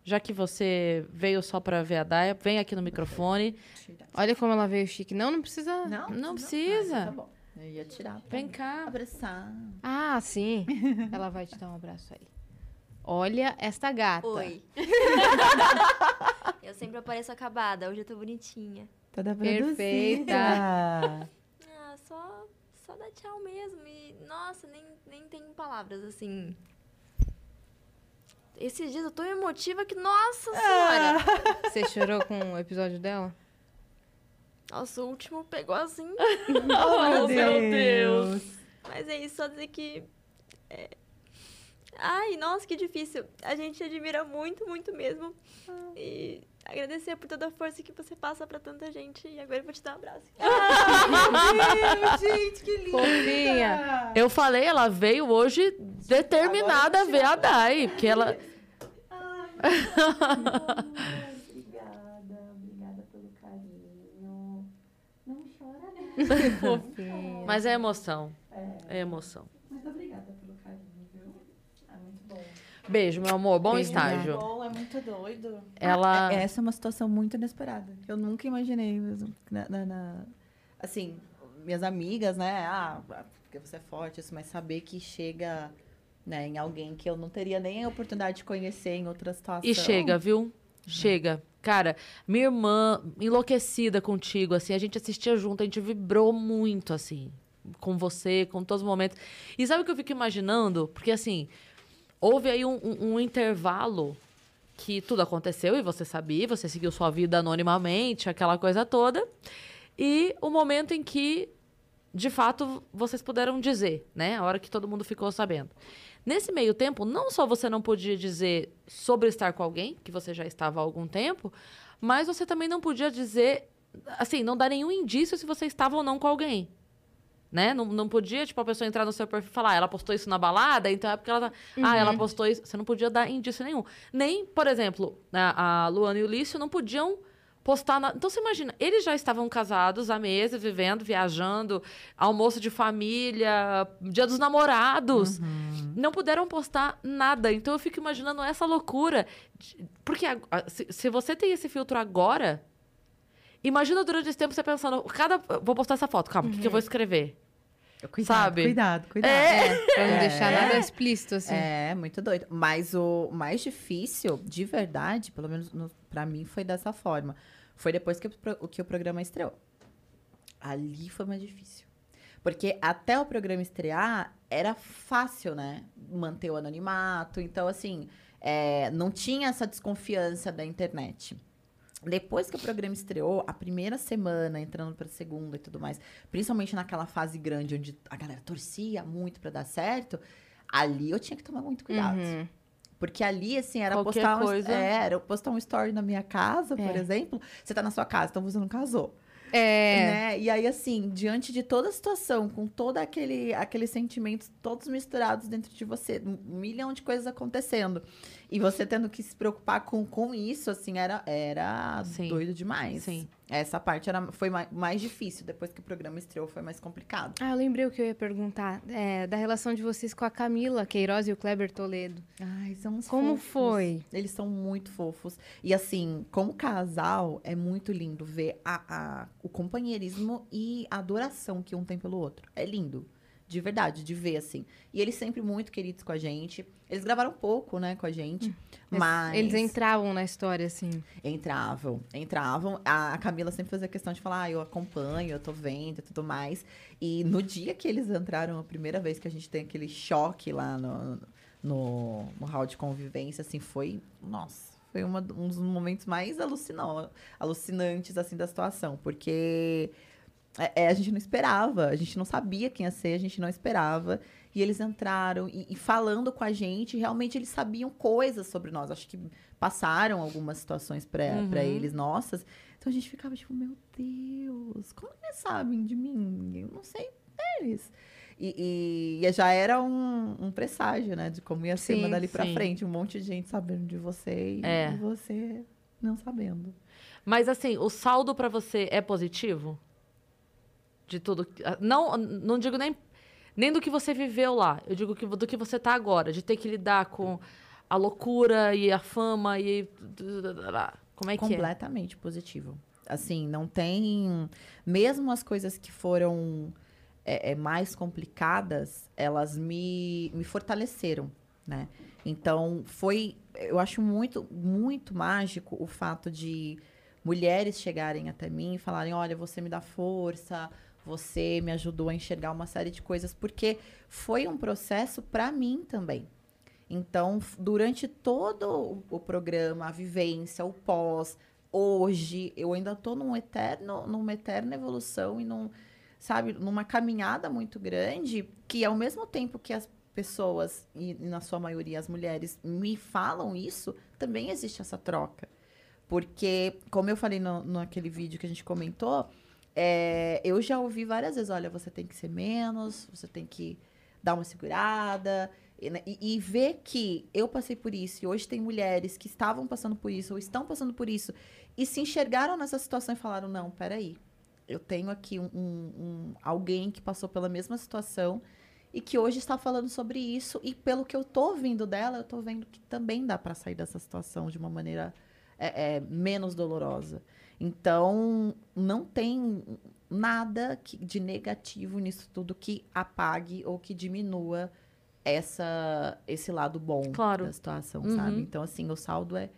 Já que você veio só pra ver a Daya, vem aqui no microfone. Olha como ela veio chique. Não, não precisa. Não, Não Ah, precisa. tá bom. Eu ia tirar. Vem cá. Abraçar. Ah, sim. ela vai te dar um abraço aí. Olha esta gata. Oi. eu sempre apareço acabada, hoje eu tô bonitinha. Toda Perfeita. produzida. Ah, só, só dá tchau mesmo. E, nossa, nem, nem tenho palavras, assim. Esses dias eu tô emotiva que, nossa senhora! Você chorou com o episódio dela? Nossa, o último pegou assim. Oh, meu Deus. Mas é isso, só dizer que. é, Ai, nossa, que difícil. A gente admira muito, muito mesmo. E agradecer por toda a força que você passa pra tanta gente. E agora eu vou te dar um abraço. Fofinha. Eu falei, ela veio hoje determinada a ver a Dai. Porque ela... Obrigada, obrigada pelo carinho. Não chora, Fofinha. Mas é emoção. É emoção. Muito obrigada pelo carinho, viu? É muito bom. Beijo, meu amor. Bom Beijo, estágio. Bom, é muito doido. Ela... Essa é uma situação muito inesperada. Eu nunca imaginei mesmo. Na, na- na- Assim, minhas amigas, né? Ah, porque você é forte, isso, mas saber que chega né, em alguém que eu não teria nem a oportunidade de conhecer em outra situação. E chega, viu? Chega. Cara, minha irmã enlouquecida contigo, assim, a gente assistia junto, a gente vibrou muito, assim, com você, com todos os momentos. E sabe o que eu fico imaginando? Porque, assim, houve aí um, um- um intervalo que tudo aconteceu e você sabia, você seguiu sua vida anonimamente, aquela coisa toda. E o momento em que de fato, vocês puderam dizer, né? A hora que todo mundo ficou sabendo. Nesse meio tempo, não só você não podia dizer sobre estar com alguém, que você já estava há algum tempo, mas você também não podia dizer, assim, não dar nenhum indício se você estava ou não com alguém. Né? Não, não podia, tipo, a pessoa entrar no seu perfil e falar, ah, ela postou isso na balada, então é porque ela tá. Ah, ela postou isso. Você não podia dar indício nenhum. Nem, por exemplo, a, a Luana e o Lício não podiam postar. Na... Então você imagina, eles já estavam casados há meses, vivendo, viajando, almoço de família, dia dos namorados. Não puderam postar nada. Então eu fico imaginando essa loucura. de- Porque a- se, se você tem esse filtro agora, imagina durante esse tempo você pensando, cada. Vou postar essa foto, calma, o que, que eu vou escrever? Cuidado, Sabe? Cuidado, cuidado. É, pra não É. deixar nada explícito, assim. É, muito doido. Mas o mais difícil, de verdade, pelo menos no, pra mim, foi dessa forma. Foi depois que o, que o programa estreou. Ali foi mais difícil. Porque até o programa estrear, era fácil, né? Manter o anonimato. Então, assim, é, não tinha essa desconfiança da internet. Depois que o programa estreou, a primeira semana, entrando pra segunda e tudo mais, principalmente naquela fase grande onde a galera torcia muito pra dar certo, ali eu tinha que tomar muito cuidado. Uhum. Porque ali, assim, era Qualquer postar, um, coisa. é, era postar um story na minha casa, por É. exemplo. Você tá na sua casa, então você não casou. É. Né? E aí, assim, diante de toda a situação, com todo aquele, aqueles sentimentos todos misturados dentro de você, um milhão de coisas acontecendo. E você tendo que se preocupar com, com isso, assim, era, era Sim. doido demais. Sim. Essa parte era, foi mais, mais difícil. Depois que o programa estreou, foi mais complicado. Ah, eu lembrei o que eu ia perguntar. É, da relação de vocês com a Camila Queiroz e o Kleber Toledo. Ai, são uns Como fofos. foi? Eles são muito fofos. E assim, como casal, é muito lindo ver a, a- o companheirismo e a adoração que um tem pelo outro. É lindo. De verdade, de ver, assim. E eles sempre muito queridos com a gente. Eles gravaram pouco, né, com a gente. Mas. Eles entravam na história, assim. Entravam, entravam. A Camila sempre fazia questão de falar, ah, eu acompanho, eu tô vendo e tudo mais. E no dia que eles entraram, a primeira vez que a gente tem aquele choque lá no, no, no hall de convivência, assim, foi, nossa, foi uma- um dos momentos mais alucinó, alucinantes, assim, da situação. Porque é, é, a gente não esperava, a gente não sabia quem ia ser, a gente não esperava. E eles entraram e, e falando com a gente, realmente eles sabiam coisas sobre nós. Acho que passaram algumas situações pra Uhum. pra eles nossas. Então a gente ficava tipo, meu Deus, como eles sabem de mim? Eu não sei deles. E, e- já era um, um presságio, né? De como ia ser Sim, dali pra sim. frente. Um monte de gente sabendo de você e, É. e você não sabendo. Mas assim, o saldo pra você é positivo? De tudo. ah, Não, não digo nem, nem do que você viveu lá. Eu digo que, do que você tá agora. De ter que lidar com a loucura e a fama e. Como é que é? completamente positivo. Assim, não tem. Mesmo as coisas que foram é, é, mais complicadas, elas me, me fortaleceram, né? Então, foi. Eu acho muito, muito mágico o fato de mulheres chegarem até mim e falarem: olha, você me dá força, você me ajudou a enxergar uma série de coisas, porque foi um processo para mim também. Então, durante todo o- programa, a vivência, o pós, hoje, eu ainda estou num eterno, numa eterna evolução e num, sabe, numa caminhada muito grande, que ao mesmo tempo que as pessoas, e, e na sua maioria as mulheres, me falam isso, também existe essa troca. Porque, como eu falei no, naquele vídeo que a gente comentou, é, eu já ouvi várias vezes, olha, você tem que ser menos, você tem que dar uma segurada. E, né, e- e ver que eu passei por isso, e hoje tem mulheres que estavam passando por isso, ou estão passando por isso, e se enxergaram nessa situação e falaram, não, peraí, eu tenho aqui um- um- alguém que passou pela mesma situação e que hoje está falando sobre isso, e pelo que eu tô ouvindo dela, eu tô vendo que também dá para sair dessa situação de uma maneira é, é, menos dolorosa. Então, não tem nada que- de negativo nisso tudo que apague ou que diminua essa, esse lado bom Claro. da situação, Uhum. sabe? Então, assim, o saldo é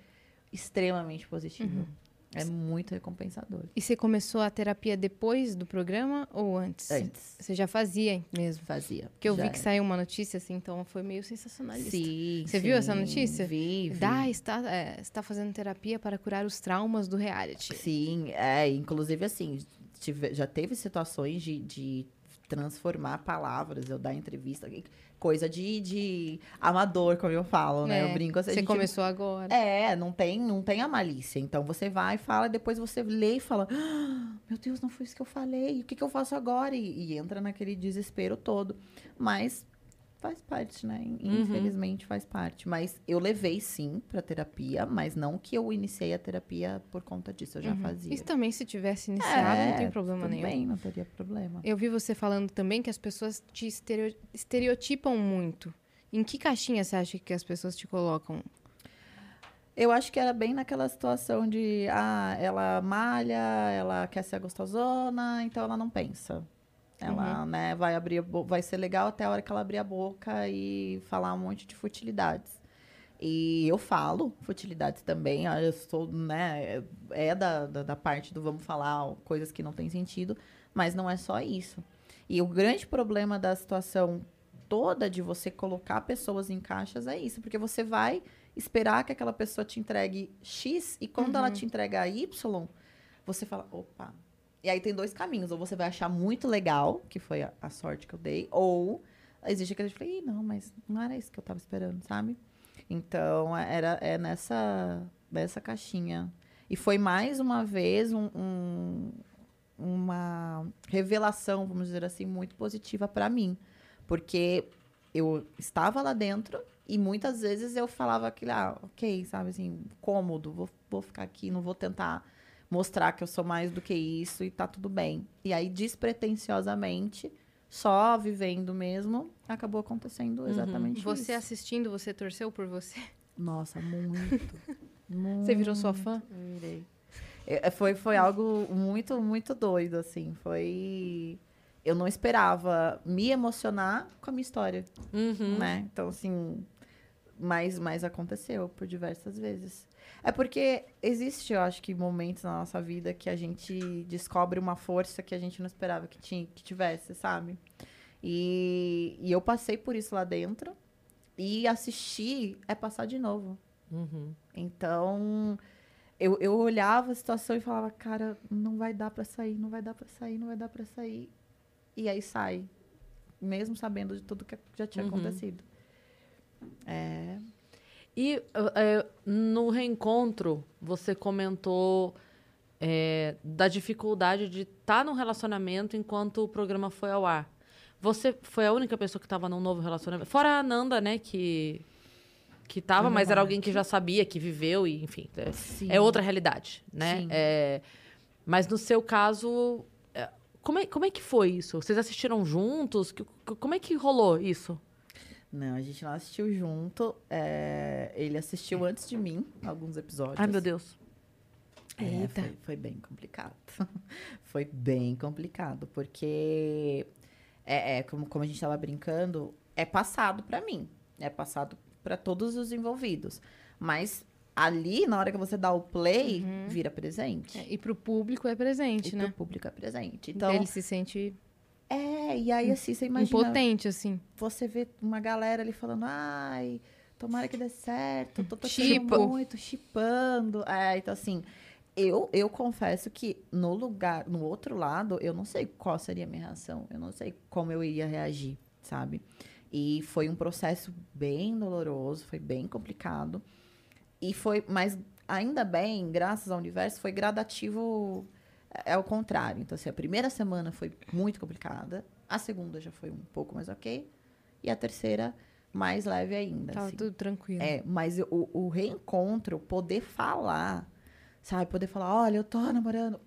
extremamente positivo. É muito recompensador. E você começou a terapia depois do programa ou antes? Antes, Você já fazia mesmo? fazia. Porque eu Já vi que era. saiu uma notícia assim, então foi meio sensacionalista. Sim, Você viu essa sim, notícia? Vi, vi. Dai está, é, está fazendo terapia para curar os traumas do reality. Sim, é, inclusive assim, tive- já teve situações de, de transformar palavras, eu dar entrevista, coisa de, de amador, como eu falo, né? É, Eu brinco assim. Você gente- começou agora. É, não tem, não tem a malícia. Então você vai, fala, depois você lê e fala: "Ah, Meu Deus, não foi isso que eu falei. O que, que eu faço agora? E, e entra naquele desespero todo. Mas faz parte, né? Uhum. Infelizmente faz parte. Mas eu levei sim pra terapia, mas não que eu iniciei a terapia por conta disso. Eu já fazia. Uhum. Isso também, se tivesse iniciado, não tem problema tudo nenhum. Bem, não teria problema. Eu vi você falando também que as pessoas te estereo- estereotipam muito. Em que caixinha você acha que as pessoas te colocam? Eu acho que era bem naquela situação de, ah, ela malha, ela quer ser gostosona, então ela não pensa. Ela, né, vai abrir, vai ser legal até a hora que ela abrir a boca e falar um monte de futilidades. E eu falo futilidades também, ah, eu sou, né, é da, da, da parte do vamos falar coisas que não têm sentido, mas não é só isso. E o grande problema da situação toda de você colocar pessoas em caixas é isso, porque você vai esperar que aquela pessoa te entregue X e quando ela te entregar Y, você fala, opa. E aí tem dois caminhos, ou você vai achar muito legal, que foi a, a sorte que eu dei, ou existe aquele, eu falei, não, mas não era isso que eu tava esperando, sabe? Então, era é nessa, nessa caixinha. E foi mais uma vez um- um- uma revelação, vamos dizer assim, muito positiva para mim. Porque eu estava lá dentro e muitas vezes eu falava aquilo, ah, ok, sabe assim, cômodo, vou, vou ficar aqui, não vou tentar mostrar que eu sou mais do que isso e tá tudo bem. E aí, despretensiosamente, só vivendo mesmo, acabou acontecendo exatamente Você isso. assistindo, você torceu por você? Nossa, muito. muito. Você virou sua fã? Eu virei. É, foi, foi algo muito, muito doido, assim. Foi. Eu não esperava me emocionar com a minha história, Uhum. né? Então, assim. Mas, mas aconteceu por diversas vezes. É porque existe, eu acho que, momentos na nossa vida que a gente descobre uma força que a gente não esperava que, tinha, que tivesse, sabe? E, e eu passei por isso lá dentro. E assistir é passar de novo. Uhum. Então, eu, eu olhava a situação e falava, cara, não vai dar pra sair, não vai dar pra sair, não vai dar pra sair. E aí sai, mesmo sabendo de tudo que já tinha Uhum. acontecido. É, E eh, no reencontro, você comentou eh, da dificuldade de estar num relacionamento enquanto o programa foi ao ar. Você foi a única pessoa que estava num novo relacionamento? Fora a Nanda, né, que, que tava, mas era alguém que já sabia, que viveu, e enfim. É, é outra realidade, né? Sim. É, mas no seu caso, é, como é, como é que foi isso? Vocês assistiram juntos? Como é que rolou isso? Não, a gente não assistiu junto. é, ele assistiu antes de mim, alguns episódios. Ai, meu Deus. É, foi, foi bem complicado. foi bem complicado, porque é, é, como, como a gente estava brincando, é passado para mim, é passado para todos os envolvidos. Mas ali, na hora que você dá o play, vira presente. É, e pro público é presente, e né? pro público é presente. Então, Ele se sente é, e aí assim, você imagina, impotente, assim. você vê uma galera ali falando, ai, tomara que dê certo, tô torcendo Chipo. muito, chipando. É, então assim, eu, eu confesso que no lugar, no outro lado, eu não sei qual seria a minha reação, eu não sei como eu iria reagir, sabe? E foi um processo bem doloroso, foi bem complicado. E foi, mas ainda bem, graças ao universo, foi gradativo é o contrário. Então, assim, a primeira semana foi muito complicada, a segunda já foi um pouco mais ok, e a terceira mais leve ainda. Tava assim. tudo tranquilo. É, mas o, o reencontro, poder falar, sabe? Poder falar, olha, eu tô namorando.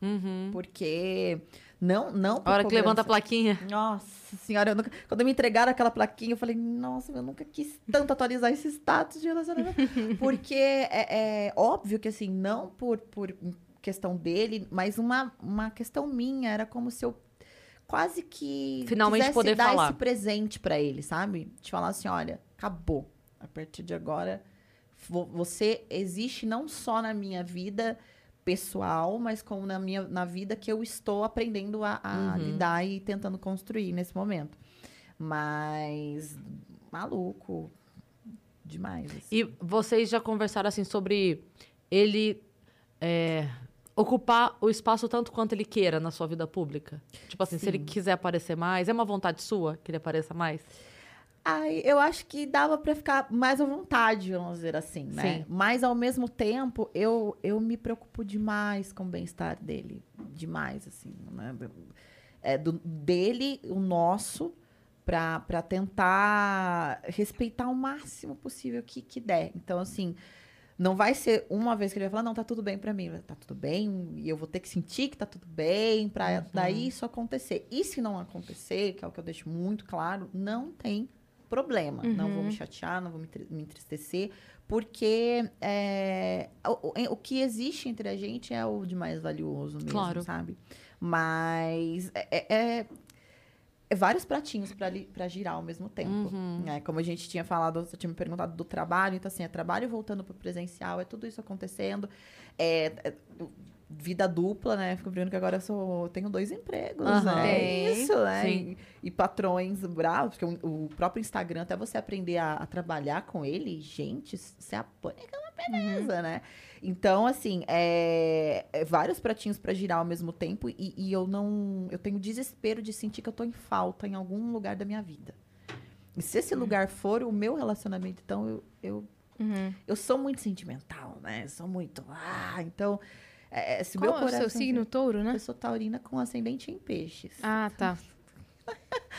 Uhum. Porque não, não. por A hora que levanta a cobrança. plaquinha. Nossa senhora, eu nunca- quando me entregaram aquela plaquinha, eu falei, nossa, eu nunca quis tanto atualizar esse status de relacionamento. Porque é, é óbvio que, assim, não por, por questão dele, mas uma, uma questão minha. Era como se eu quase que Finalmente poder dar falar. esse presente pra ele, sabe? De falar assim, olha, acabou. A partir de agora, vo- você existe não só na minha vida pessoal, mas como na minha na vida que eu estou aprendendo a, a Uhum. lidar e tentando construir nesse momento. Mas maluco demais. assim. E vocês já conversaram assim sobre ele é, ocupar o espaço tanto quanto ele queira na sua vida pública? Tipo assim, se ele Sim. quiser aparecer mais, é uma vontade sua que ele apareça mais? Ai, eu acho que dava pra ficar mais à vontade, vamos dizer assim, né? Sim. Mas ao mesmo tempo, eu, eu me preocupo demais com o bem-estar dele. Demais, assim, né? É do, dele, o nosso, pra, pra tentar respeitar o máximo possível que, que der. Então, assim, não vai ser uma vez que ele vai falar, não, tá tudo bem pra mim. Tá tudo bem, e eu vou ter que sentir que tá tudo bem, pra daí isso acontecer. E se não acontecer, que é o que eu deixo muito claro, não tem problema. Não vou me chatear, não vou me, me entristecer, porque é, o, o- que existe entre a gente é o de mais valioso mesmo, Claro. sabe? Mas é- é- é vários pratinhos pra li- pra girar ao mesmo tempo. né? Como a gente tinha falado, você tinha me perguntado do trabalho, então assim, é trabalho voltando pro presencial, é tudo isso acontecendo. É, é, vida dupla, né? Fico brincando que agora eu sou, tenho dois empregos, Aham. né? É isso, né? Sim. E, e patrões bravos, porque o, o próprio Instagram, até você aprender a, a trabalhar com ele, gente, você apanha uma beleza, né? Então, assim, é, é vários pratinhos pra girar ao mesmo tempo e, e eu não. Eu tenho desespero de sentir que eu tô em falta em algum lugar da minha vida. E se esse lugar for o meu relacionamento, então eu, eu Uhum. eu sou muito sentimental, né? Eu sou muito. Ah, então. É, é, se Qual meu é o coração. seu signo touro, né? Eu sou taurina com ascendente em peixes. Ah, tá.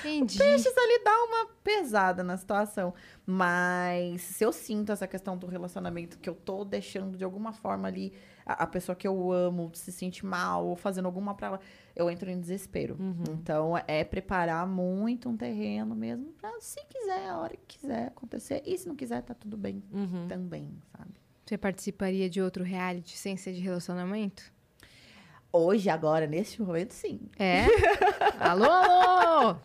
Entendi. Peixes ali dá uma pesada na situação. Mas se eu sinto essa questão do relacionamento que eu tô deixando de alguma forma ali a, a pessoa que eu amo se sente mal ou fazendo alguma pra ela, eu entro em desespero. Então é preparar muito um terreno mesmo pra se quiser, a hora que quiser acontecer. E se não quiser, tá tudo bem Uhum. também, sabe? Você participaria de outro reality sem ser de relacionamento? Hoje, agora, nesse momento, sim. É? alô, alô!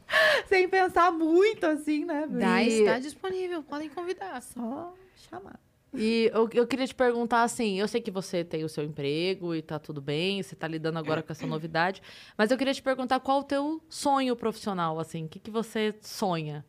Sem pensar muito, assim, né? Dai E- está disponível, podem convidar. Só chamar. E eu, eu queria te perguntar assim, eu sei que você tem o seu emprego e tá tudo bem, você tá lidando agora com essa novidade, mas eu queria te perguntar qual o teu sonho profissional, assim, o que, que você sonha?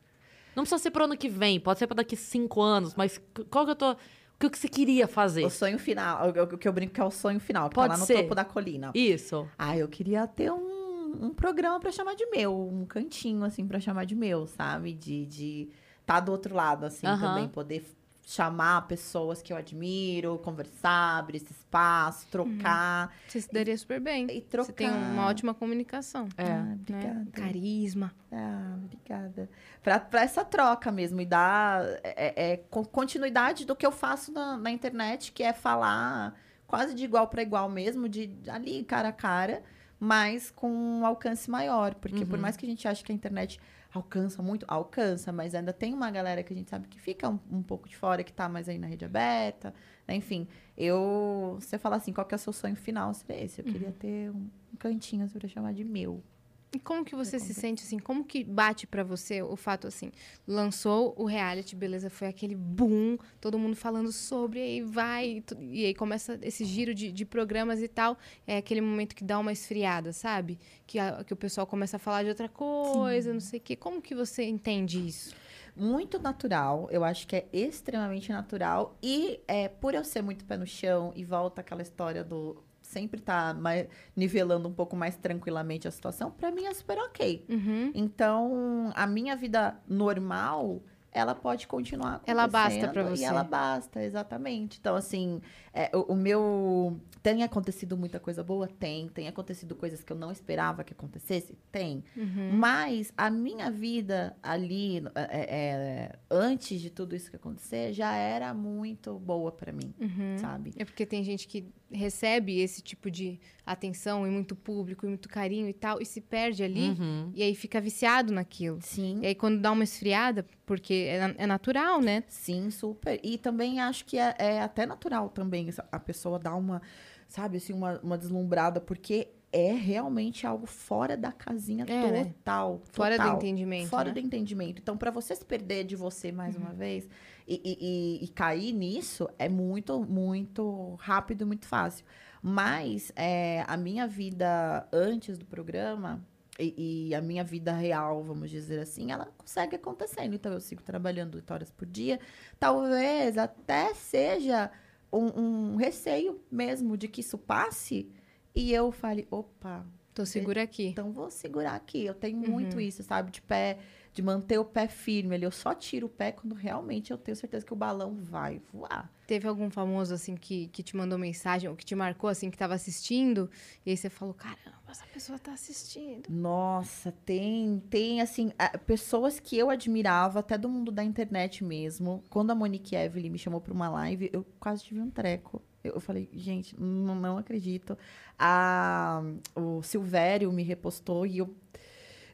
Não precisa ser pro ano que vem, pode ser para daqui cinco anos, mas qual que eu tô... O que que você queria fazer? O sonho final, o, que eu brinco que é o sonho final, que Pode tá lá no ser. topo da colina. Isso. Ah, eu queria ter um, um programa pra chamar de meu, um cantinho, assim, pra chamar de meu, sabe? De de tá do outro lado, assim, também. Poder chamar pessoas que eu admiro, conversar, abrir esse espaço, trocar. Você se daria super bem. E Você tem trocar. uma ótima comunicação. É. Ah, Né? obrigada. Carisma. Ah, obrigada. Pra, pra essa troca mesmo e dar é, é, con- continuidade do que eu faço na, na internet, que é falar quase de igual para igual mesmo, de ali cara a cara, mas com um alcance maior. Porque por mais que a gente ache que a internet alcança muito, alcança, mas ainda tem uma galera que a gente sabe que fica um, um pouco de fora, que tá mais aí na rede aberta. né? Enfim, eu. Você fala assim, qual que é o seu sonho final? Seria esse. Eu queria ter um, um cantinho assim, pra chamar de meu. E como que você se sente assim? Como que bate pra você o fato assim? Lançou o reality, beleza? Foi aquele boom, todo mundo falando sobre, e aí vai, e aí começa esse giro de, de programas e tal. É aquele momento que dá uma esfriada, sabe? Que, a- que o pessoal começa a falar de outra coisa, não sei o quê. Como que você entende isso? muito natural. Eu acho que é extremamente natural. E é, por eu ser muito pé no chão e volta aquela história do sempre tá mais, nivelando um pouco mais tranquilamente a situação, pra mim é super ok. Uhum. Então, a minha vida normal, ela pode continuar Ela basta acontecendo pra você. E ela basta, exatamente. Então, assim, é, o, o meu... Tem acontecido muita coisa boa? Tem. Tem acontecido coisas que eu não esperava que acontecesse? Tem. Uhum. Mas a minha vida ali, é, é, antes de tudo isso que acontecer, já era muito boa pra mim, Uhum. sabe? É porque tem gente que recebe esse tipo de atenção e muito público e muito carinho e tal, e se perde ali, Uhum. e aí fica viciado naquilo. Sim. E aí, quando dá uma esfriada, porque é, é natural, né? Sim, super. E também acho que é, é até natural também a pessoa dar uma, sabe, assim, uma, uma deslumbrada, porque é realmente algo fora da casinha É, né? total, Fora do entendimento. Fora né? do entendimento. Então, para você se perder de você mais Uhum. uma vez e, e- e- cair nisso, é muito, muito rápido e muito fácil. Mas é, a minha vida antes do programa e, e a minha vida real, vamos dizer assim, ela consegue acontecendo. Então, eu sigo trabalhando oito horas por dia. Talvez até seja um, um receio mesmo de que isso passe E eu falei, opa, Tô segura aqui. então vou segurar aqui. Eu tenho Uhum. muito isso, sabe? De pé, de manter o pé firme ali. Eu só tiro o pé quando realmente eu tenho certeza que o balão vai voar. Teve algum famoso, assim, que, que te mandou mensagem ou que te marcou, assim, que tava assistindo? E aí você falou, caramba, essa pessoa tá assistindo. Nossa, tem, tem assim, pessoas que eu admirava, até do mundo da internet mesmo. Quando a Monique Evelyn me chamou para uma live, eu quase tive um treco. Eu, eu falei, gente, não, não acredito. A, o Silvério me repostou e eu,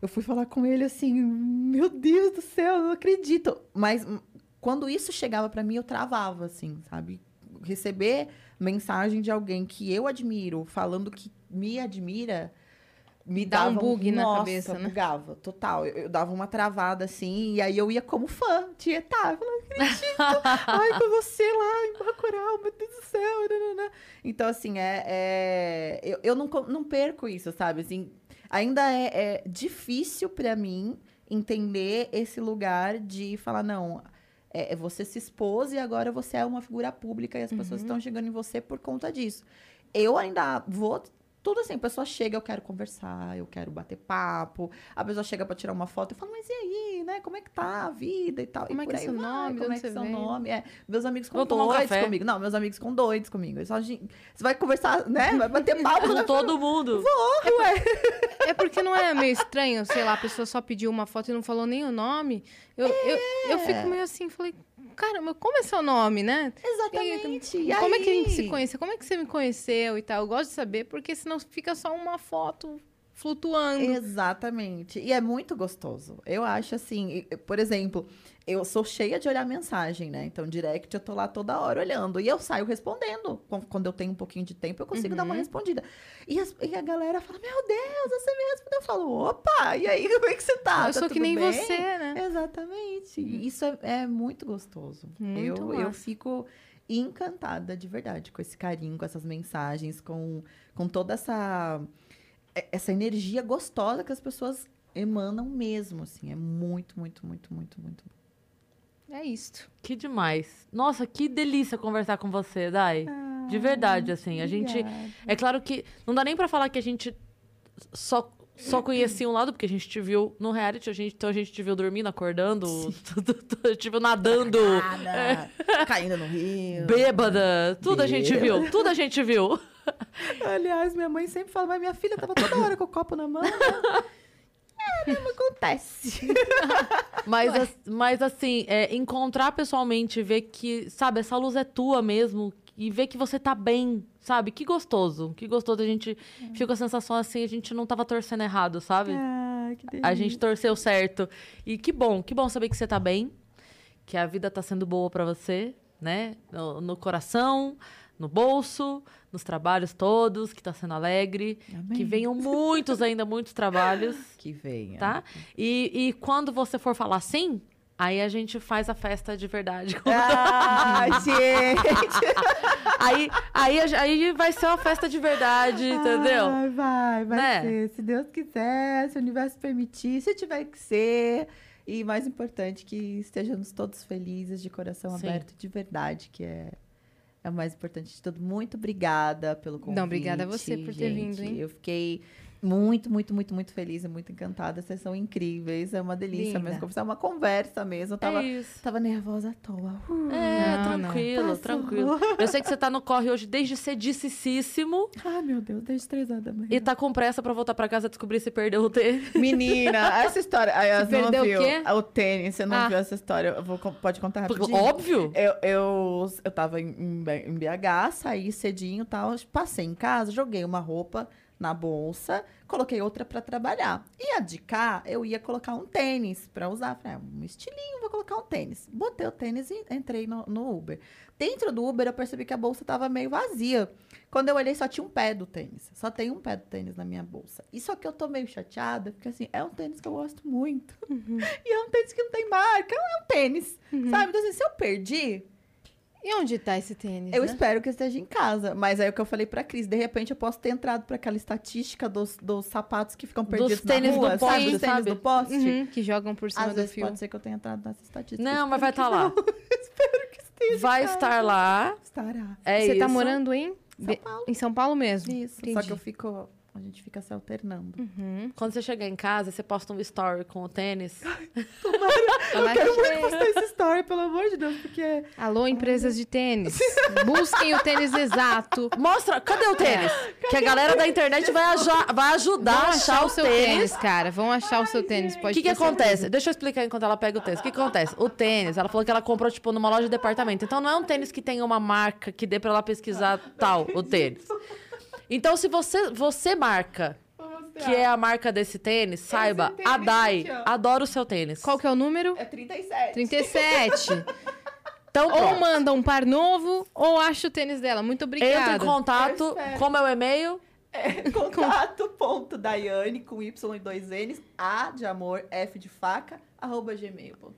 eu fui falar com ele assim, meu Deus do céu, eu não acredito. Mas quando isso chegava para mim, eu travava, assim, sabe? Receber mensagem de alguém que eu admiro, falando que me admira, me Dá um dava bug na nossa, cabeça, né? bugava, total. Eu, eu dava uma travada assim, e aí eu ia como fã, tietar. Eu falava, acredito, ai, com você lá em Bacurau, meu Deus do céu. Então, assim, é, é- eu, eu não, não perco isso, sabe? Assim, ainda é, é difícil pra mim entender esse lugar de falar, não, é, é você se expôs e agora você é uma figura pública e as pessoas estão chegando em você por conta disso. Eu ainda vou. Tudo assim, a pessoa chega, eu quero conversar, eu quero bater papo. A pessoa chega pra tirar uma foto e fala, mas e aí, né? Como é que tá a vida e tal? Como e é que é seu vai, nome? Como é que é seu veio? nome? É, meus amigos com Vou um doidos café. comigo. Não, meus amigos com doidos comigo. Só, gente, você vai conversar, né? Vai bater papo. Com né? todo mundo. É porque não é meio estranho, sei lá, a pessoa só pediu uma foto e não falou nem o nome? Eu, eu, eu fico meio assim, falei, caramba, como é seu nome, né? Exatamente. E como é que a gente aí? se conhece? Como é que você me conheceu e tal? Eu gosto de saber, porque senão fica só uma foto flutuando. Exatamente. E é muito gostoso. Eu acho assim, por exemplo, eu sou cheia de olhar mensagem, né? Então, direct eu tô lá toda hora olhando. E eu saio respondendo. Qu- Quando eu tenho um pouquinho de tempo, eu consigo dar uma Uhum. respondida. E, as- e a galera fala: Meu Deus, você me respondeu. Eu falo: opa, e aí, como é que você tá? eu Tá sou que nem bem?" você, né? Exatamente. E Isso é, é muito gostoso. Muito eu, eu fico encantada de verdade com esse carinho, com essas mensagens, com, com toda essa, essa energia gostosa que as pessoas emanam mesmo, assim. É muito, muito, muito, muito, muito bom. É isto. Que demais. Nossa, que delícia conversar com você, Dai. De verdade, assim. A gente. É claro que. Não dá nem pra falar que a gente só. Só conhecia um lado, porque a gente te viu no reality, a gente, então a gente te viu dormindo, acordando, te viu nadando, Nada. Caindo no rio. bêbada, tudo a gente viu, tudo a gente viu. Aliás, minha mãe sempre fala, mas minha filha tava toda hora com o copo na mão. né?" É, não acontece. Mas, as- mas assim, é, encontrar pessoalmente, ver que, sabe, essa luz é tua mesmo, e ver que você tá bem, sabe? Que gostoso, que gostoso. A gente fica com a sensação assim, a gente não tava torcendo errado, sabe? Ai, que delícia. A gente torceu certo. E que bom, que bom saber que você tá bem, que a vida tá sendo boa pra você, né? No, no coração, no bolso, nos trabalhos todos, que tá sendo alegre. Amém. Que venham muitos ainda, muitos trabalhos, Que venha. tá? E, e quando você for falar sim, aí a gente faz a festa de verdade. Ai, gente. aí, aí, aí vai ser uma festa de verdade, entendeu? Ai, vai, vai Né? ser. Se Deus quiser, se o universo permitir, se tiver que ser. E mais importante, que estejamos todos felizes, de coração Sim. aberto, de verdade, que é, é o mais importante de tudo. Muito obrigada pelo convite. Não, obrigada a você por ter gente. vindo, hein? Eu fiquei muito, muito, muito, muito feliz e muito encantada. Vocês são incríveis. É uma delícia Linda. mesmo conversar. É uma conversa mesmo. Eu tava, é isso. tava nervosa à toa. Uh. É, Não, não. tranquilo, Passou. tranquilo. Eu sei que você tá no corre hoje desde cedicíssimo Ai, meu Deus, desde três horas da manhã. e tá com pressa pra voltar pra casa descobrir se perdeu o tênis. Menina, essa história. Aí, você não perdeu o viu quê? o tênis, você não Ah. viu essa história. Eu vou, pode contar rapidinho? Óbvio. Eu, eu, eu tava em, em BH, saí cedinho e tal. Passei em casa, joguei uma roupa na bolsa, coloquei outra pra trabalhar. E a de cá, eu ia colocar um tênis pra usar. Falei, ah, um estilinho, vou colocar um tênis. Botei o tênis e entrei no, no Uber. Dentro do Uber, eu percebi que a bolsa tava meio vazia. Quando eu olhei, só tinha um pé do tênis. Só tem um pé do tênis na minha bolsa. E só que eu tô meio chateada, porque assim, é um tênis que eu gosto muito. E é um tênis que não tem marca, é um tênis. Sabe? Então, assim, se eu perdi, E onde tá esse tênis? eu né? espero que esteja em casa. Mas aí é o que eu falei pra Cris, de repente eu posso ter entrado pra aquela estatística dos, dos sapatos que ficam perdidos tênis na do rua, sabe? Dos tênis do poste. Uhum, que jogam por cima Às do vezes fio. pode ser que eu tenha entrado nessa estatística. Não, mas vai estar lá. não. Espero que esteja Vai estar lá. Estará. É Você isso. tá morando em? Be- Em São Paulo mesmo. Isso. Só Entendi. que eu fico. A gente fica se alternando. Uhum. Quando você chegar em casa, você posta um story com o tênis. Ela Quero muito postar essa story, pelo amor de Deus, porque. Alô, empresas de tênis. Busquem o tênis exato. Mostra, cadê o tênis? Que a galera da internet vai, vai ajudar Vão a achar o seu tênis. tênis, cara. Vão achar o seu tênis. O que, que acontece? Deixa eu explicar enquanto ela pega o tênis. O que, que acontece? O tênis, ela falou que ela comprou, tipo, numa loja de departamento. Então não é um tênis que tem uma marca que dê pra ela pesquisar tal, o tênis. Então, se você, você marca que é a marca desse tênis, saiba, tênis a Dai adora o seu tênis. Qual que é o número? É 37. 37. Então, ou manda um par novo, ou acha o tênis dela. Muito obrigada. Entra em contato Perfeito. com meu e-mail. É contato.daiane com Y e dois N's, A de amor, F de faca, arroba gmail.com.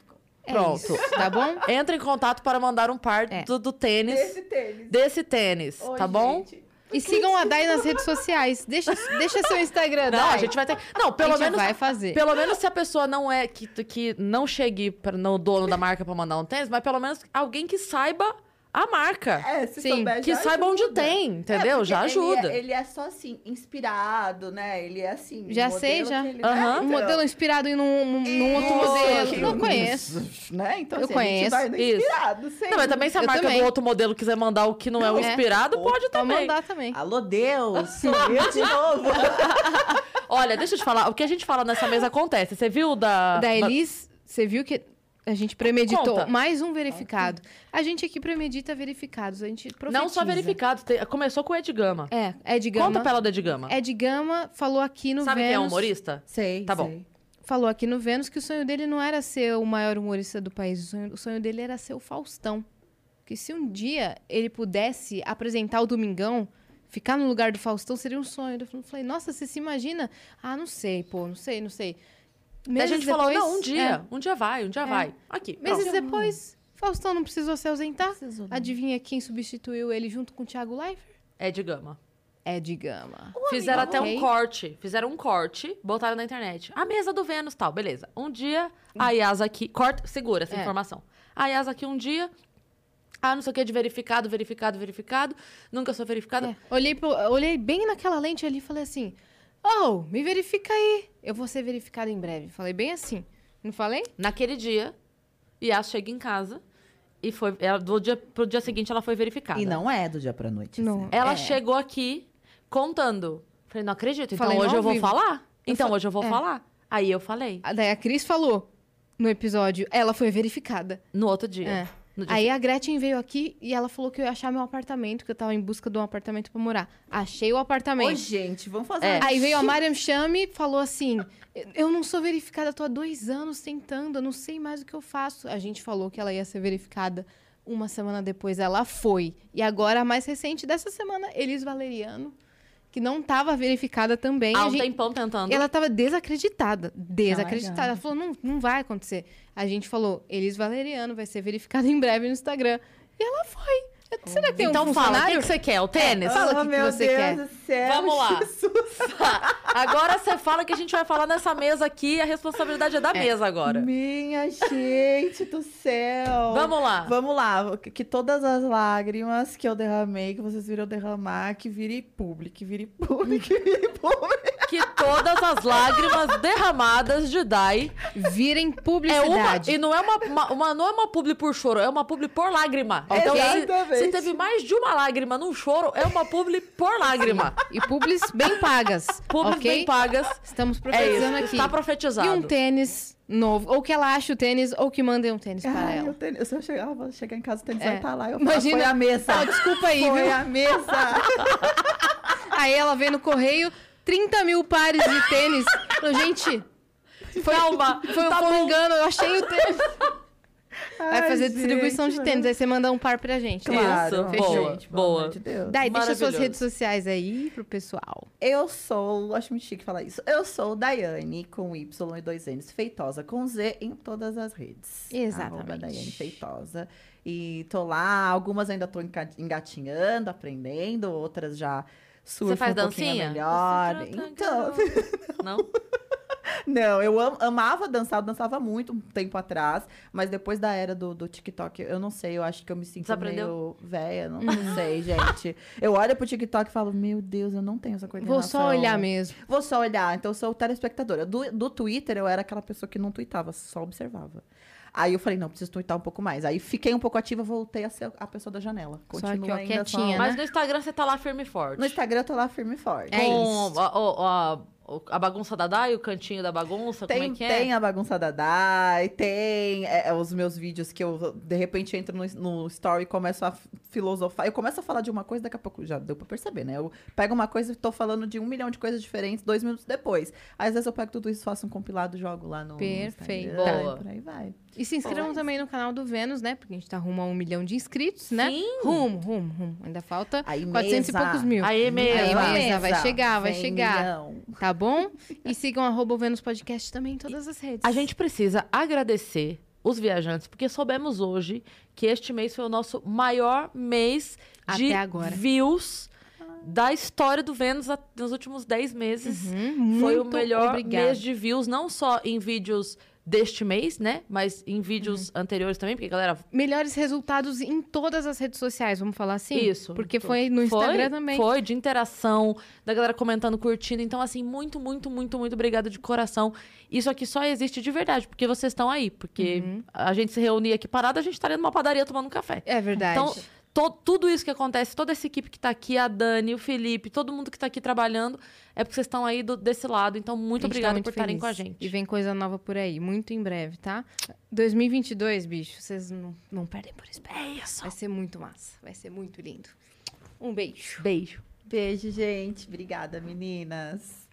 É Pronto. isso, tá bom? Entra em contato para mandar um par É. do, do tênis. Esse tênis. Desse tênis, Oi, tá bom? gente. E sigam a Dai nas redes sociais. Deixa, deixa seu Instagram, Não, Dai. a gente vai ter. Não, pelo a gente menos. vai fazer. Pelo menos se a pessoa não é. Que, que não chegue pra- no dono da marca pra mandar um tênis, mas pelo menos alguém que saiba a marca. É, se Sim, souber, que saiba onde tem, É, entendeu? porque Já ele ajuda. é- Ele é, só assim, inspirado, né? Ele é assim. Já sei, já. ele- Aham. Um modelo inspirado em um, num outro Isso, modelo. que- Não conheço. Né? Então, Eu assim, a gente conheço. vai no Isso. inspirado, sempre. Não, mas também se a Eu marca também. do outro modelo quiser mandar o que não é o É. inspirado, pode Pode também. mandar também. Alô, Deus! Sou eu de novo. Olha, deixa eu te falar, o que a gente fala nessa mesa acontece. Você viu da. Da Elis, você viu que a gente premeditou Conta. mais um verificado. A gente aqui premedita verificados. A gente profetiza. Não só verificado, te- começou com o Ed Gama. É, Ed Gama. Conta pra ela do Ed Gama. Ed Gama falou aqui no Sabe quem é Vênus... humorista? Sei, Tá bom. sei. Falou aqui no Vênus que o sonho dele não era ser o maior humorista do país. O sonho, o sonho dele era ser o Faustão. Que se um dia ele pudesse apresentar o Domingão, ficar no lugar do Faustão, seria um sonho. Eu falei, nossa, você se imagina? Ah, não sei, pô, não sei, não sei. Daí a Meses gente falou, depois- não, um dia, é, um dia vai, um dia vai. Aqui, meses pronto. depois, Faustão não precisou se ausentar. Precisou, não. Adivinha quem substituiu ele junto com o Thiago Leifert? Ed Gama. Ed Gama. Fizeram até Ok. um corte. Fizeram um corte, botaram na internet. A mesa do Vênus, tal, beleza. Um dia, a Yas aqui. Corta, segura essa É. informação. A Yas aqui um dia. Ah, não sei o que, de verificado, verificado, verificado. Nunca sou verificada. É, Olhei, olhei bem naquela lente ali e falei assim: Oh, me verifica aí. Eu vou ser verificado em breve. Falei bem assim. Não falei? Naquele dia, Yas chega em casa e foi. Ela, do dia pro dia seguinte ela foi verificada. E não é do dia pra noite. Não. assim. Ela É. chegou aqui contando. Falei, não acredito. Então Falei hoje eu vou vivo. falar. Então fa- hoje eu vou é. falar. Aí eu falei. Daí a Cris falou no episódio: ela foi verificada. No outro dia. É. Aí a Gretchen veio aqui e ela falou que eu ia achar meu apartamento, que eu tava em busca de um apartamento pra morar. Achei o Ô, apartamento. gente, vamos fazer É. Aí veio a Mariam Chame e falou assim: Eu não sou verificada, tô há dois anos tentando, eu não sei mais o que eu faço. A gente falou que ela ia ser verificada. Uma semana depois ela foi. E agora, a mais recente dessa semana, Elis Valeriano, que não estava verificada também. Há a um gente- tempão tentando. ela estava desacreditada. Desacreditada. legal. Ela falou: não, não vai acontecer. A gente falou: Elis Valeriano vai ser verificada em breve no Instagram. E ela foi. Será que tem Então um fala, o que, funcionário? que você quer? O tênis? fala o Ah, que que meu você Deus quer. do céu, Vamos lá. Jesus. Agora você fala que a gente vai falar nessa mesa aqui, a responsabilidade é da mesa agora. Minha gente do céu. Vamos lá. Vamos lá. Que, que todas as lágrimas que eu derramei, que vocês viram derramar, que vire público, que vire público, que vire público. Que todas as lágrimas derramadas de Dai Virem é uma. publicidade. E não é uma, uma, uma- não é uma publi por choro, é uma publi por lágrima. Então, se, se teve mais de uma lágrima num choro, é uma publi por lágrima. E publis bem pagas. Publis ok? bem pagas. Estamos É profetizando isso. aqui. Está E profetizado. um tênis novo. Ou que ela ache o tênis, ou que mandem um tênis para Ai, ela. eu tenho, se eu chegar, eu vou chegar em casa, o tênis É. vai estar lá. Eu falo, Imagina- foi a mesa. Ó, desculpa aí, Foi viu? a mesa. Aí ela vê no correio 30 mil pares de tênis. Falou, Gente, foi, Calma, foi, tá foi um bom. engano, eu achei o tênis. Vai Ai, fazer distribuição gente, de tênis. Aí você manda um par pra gente. tá? Claro, Isso, fechou. boa, Gente, boa. de Deus. Dai, deixa suas redes sociais aí pro pessoal. Eu sou, acho muito chique falar isso. Eu sou Daiane com Y e dois N's, Feitosa com Z em todas as redes. Exatamente. Arroba Daiane Feitosa. E tô lá, algumas ainda tô engatinhando, aprendendo, outras já surfam faz um pouquinho dancinha? melhor. Você Então, Não? Não, eu am- amava dançar, eu dançava muito um tempo atrás, mas depois da era do, do TikTok, eu não sei, eu acho que eu me sinto Desaprendeu? meio velha, não sei, gente. Eu olho pro TikTok e falo, meu Deus, eu não tenho essa Vou coordenação. só olhar mesmo. Vou só olhar, então eu sou telespectadora. Do, do Twitter, eu era aquela pessoa que não tweetava, só observava. Aí eu falei, não, preciso twittar um pouco mais. Aí fiquei um pouco ativa, voltei a ser a pessoa da janela. Só Continuo que, ó, ainda quietinha, só- né? Mas no Instagram você tá lá firme e forte. No Instagram eu tô lá firme e forte. É Com isso. a, a- a- a bagunça da Dai, o cantinho da bagunça, Tem, como é que é? tem a bagunça da Dai, tem é, é, os meus vídeos que eu, de repente, entro no, no story e começo a filosofar. Eu começo a falar de uma coisa, daqui a pouco já deu pra perceber, né? Eu pego uma coisa e tô falando de um milhão de coisas diferentes dois minutos depois. Aí, às vezes eu pego tudo isso, faço um compilado e jogo lá no, Perfeito. Instagram, Boa. e por aí vai. E se inscrevam também no canal do Vênus, né? Porque a gente tá rumo a um milhão de inscritos, né? Sim. Rumo, rumo, rumo. Ainda falta Aí, 400 e mesa. poucos mil. Aí, mesa. Aí, mesa, vai chegar, vai chegar. milhão. Tá bom? E sigam arroba Vênus Podcast também em todas as redes. A gente precisa agradecer os viajantes, porque soubemos hoje que este mês foi o nosso maior mês de views da história do Vênus nos últimos 10 meses. Uhum, Foi o melhor obrigada. mês de views, não só em vídeos deste mês, né? Mas em vídeos Uhum. anteriores também, porque, galera, Melhores resultados em todas as redes sociais, vamos falar assim? Isso. Porque foi no Foi, Instagram também. Foi, de interação, da galera comentando, curtindo. Então, assim, muito, muito, muito, muito obrigada de coração. Isso aqui só existe de verdade, porque vocês estão aí. Porque Uhum. a gente se reunia aqui parada, a gente estaria numa padaria tomando um café. É verdade. Então, to- tudo isso que acontece, toda essa equipe que tá aqui, a Dani, o Felipe, todo mundo que tá aqui trabalhando, é porque vocês estão aí do- desse lado. Então, muito tá obrigada muito por estarem com a gente. E vem coisa nova por aí, muito em breve, tá? 2022, bicho, vocês não, não perdem por. É isso. Vai ser muito massa, vai ser muito lindo. Um beijo. Beijo. Beijo, gente. Obrigada, meninas.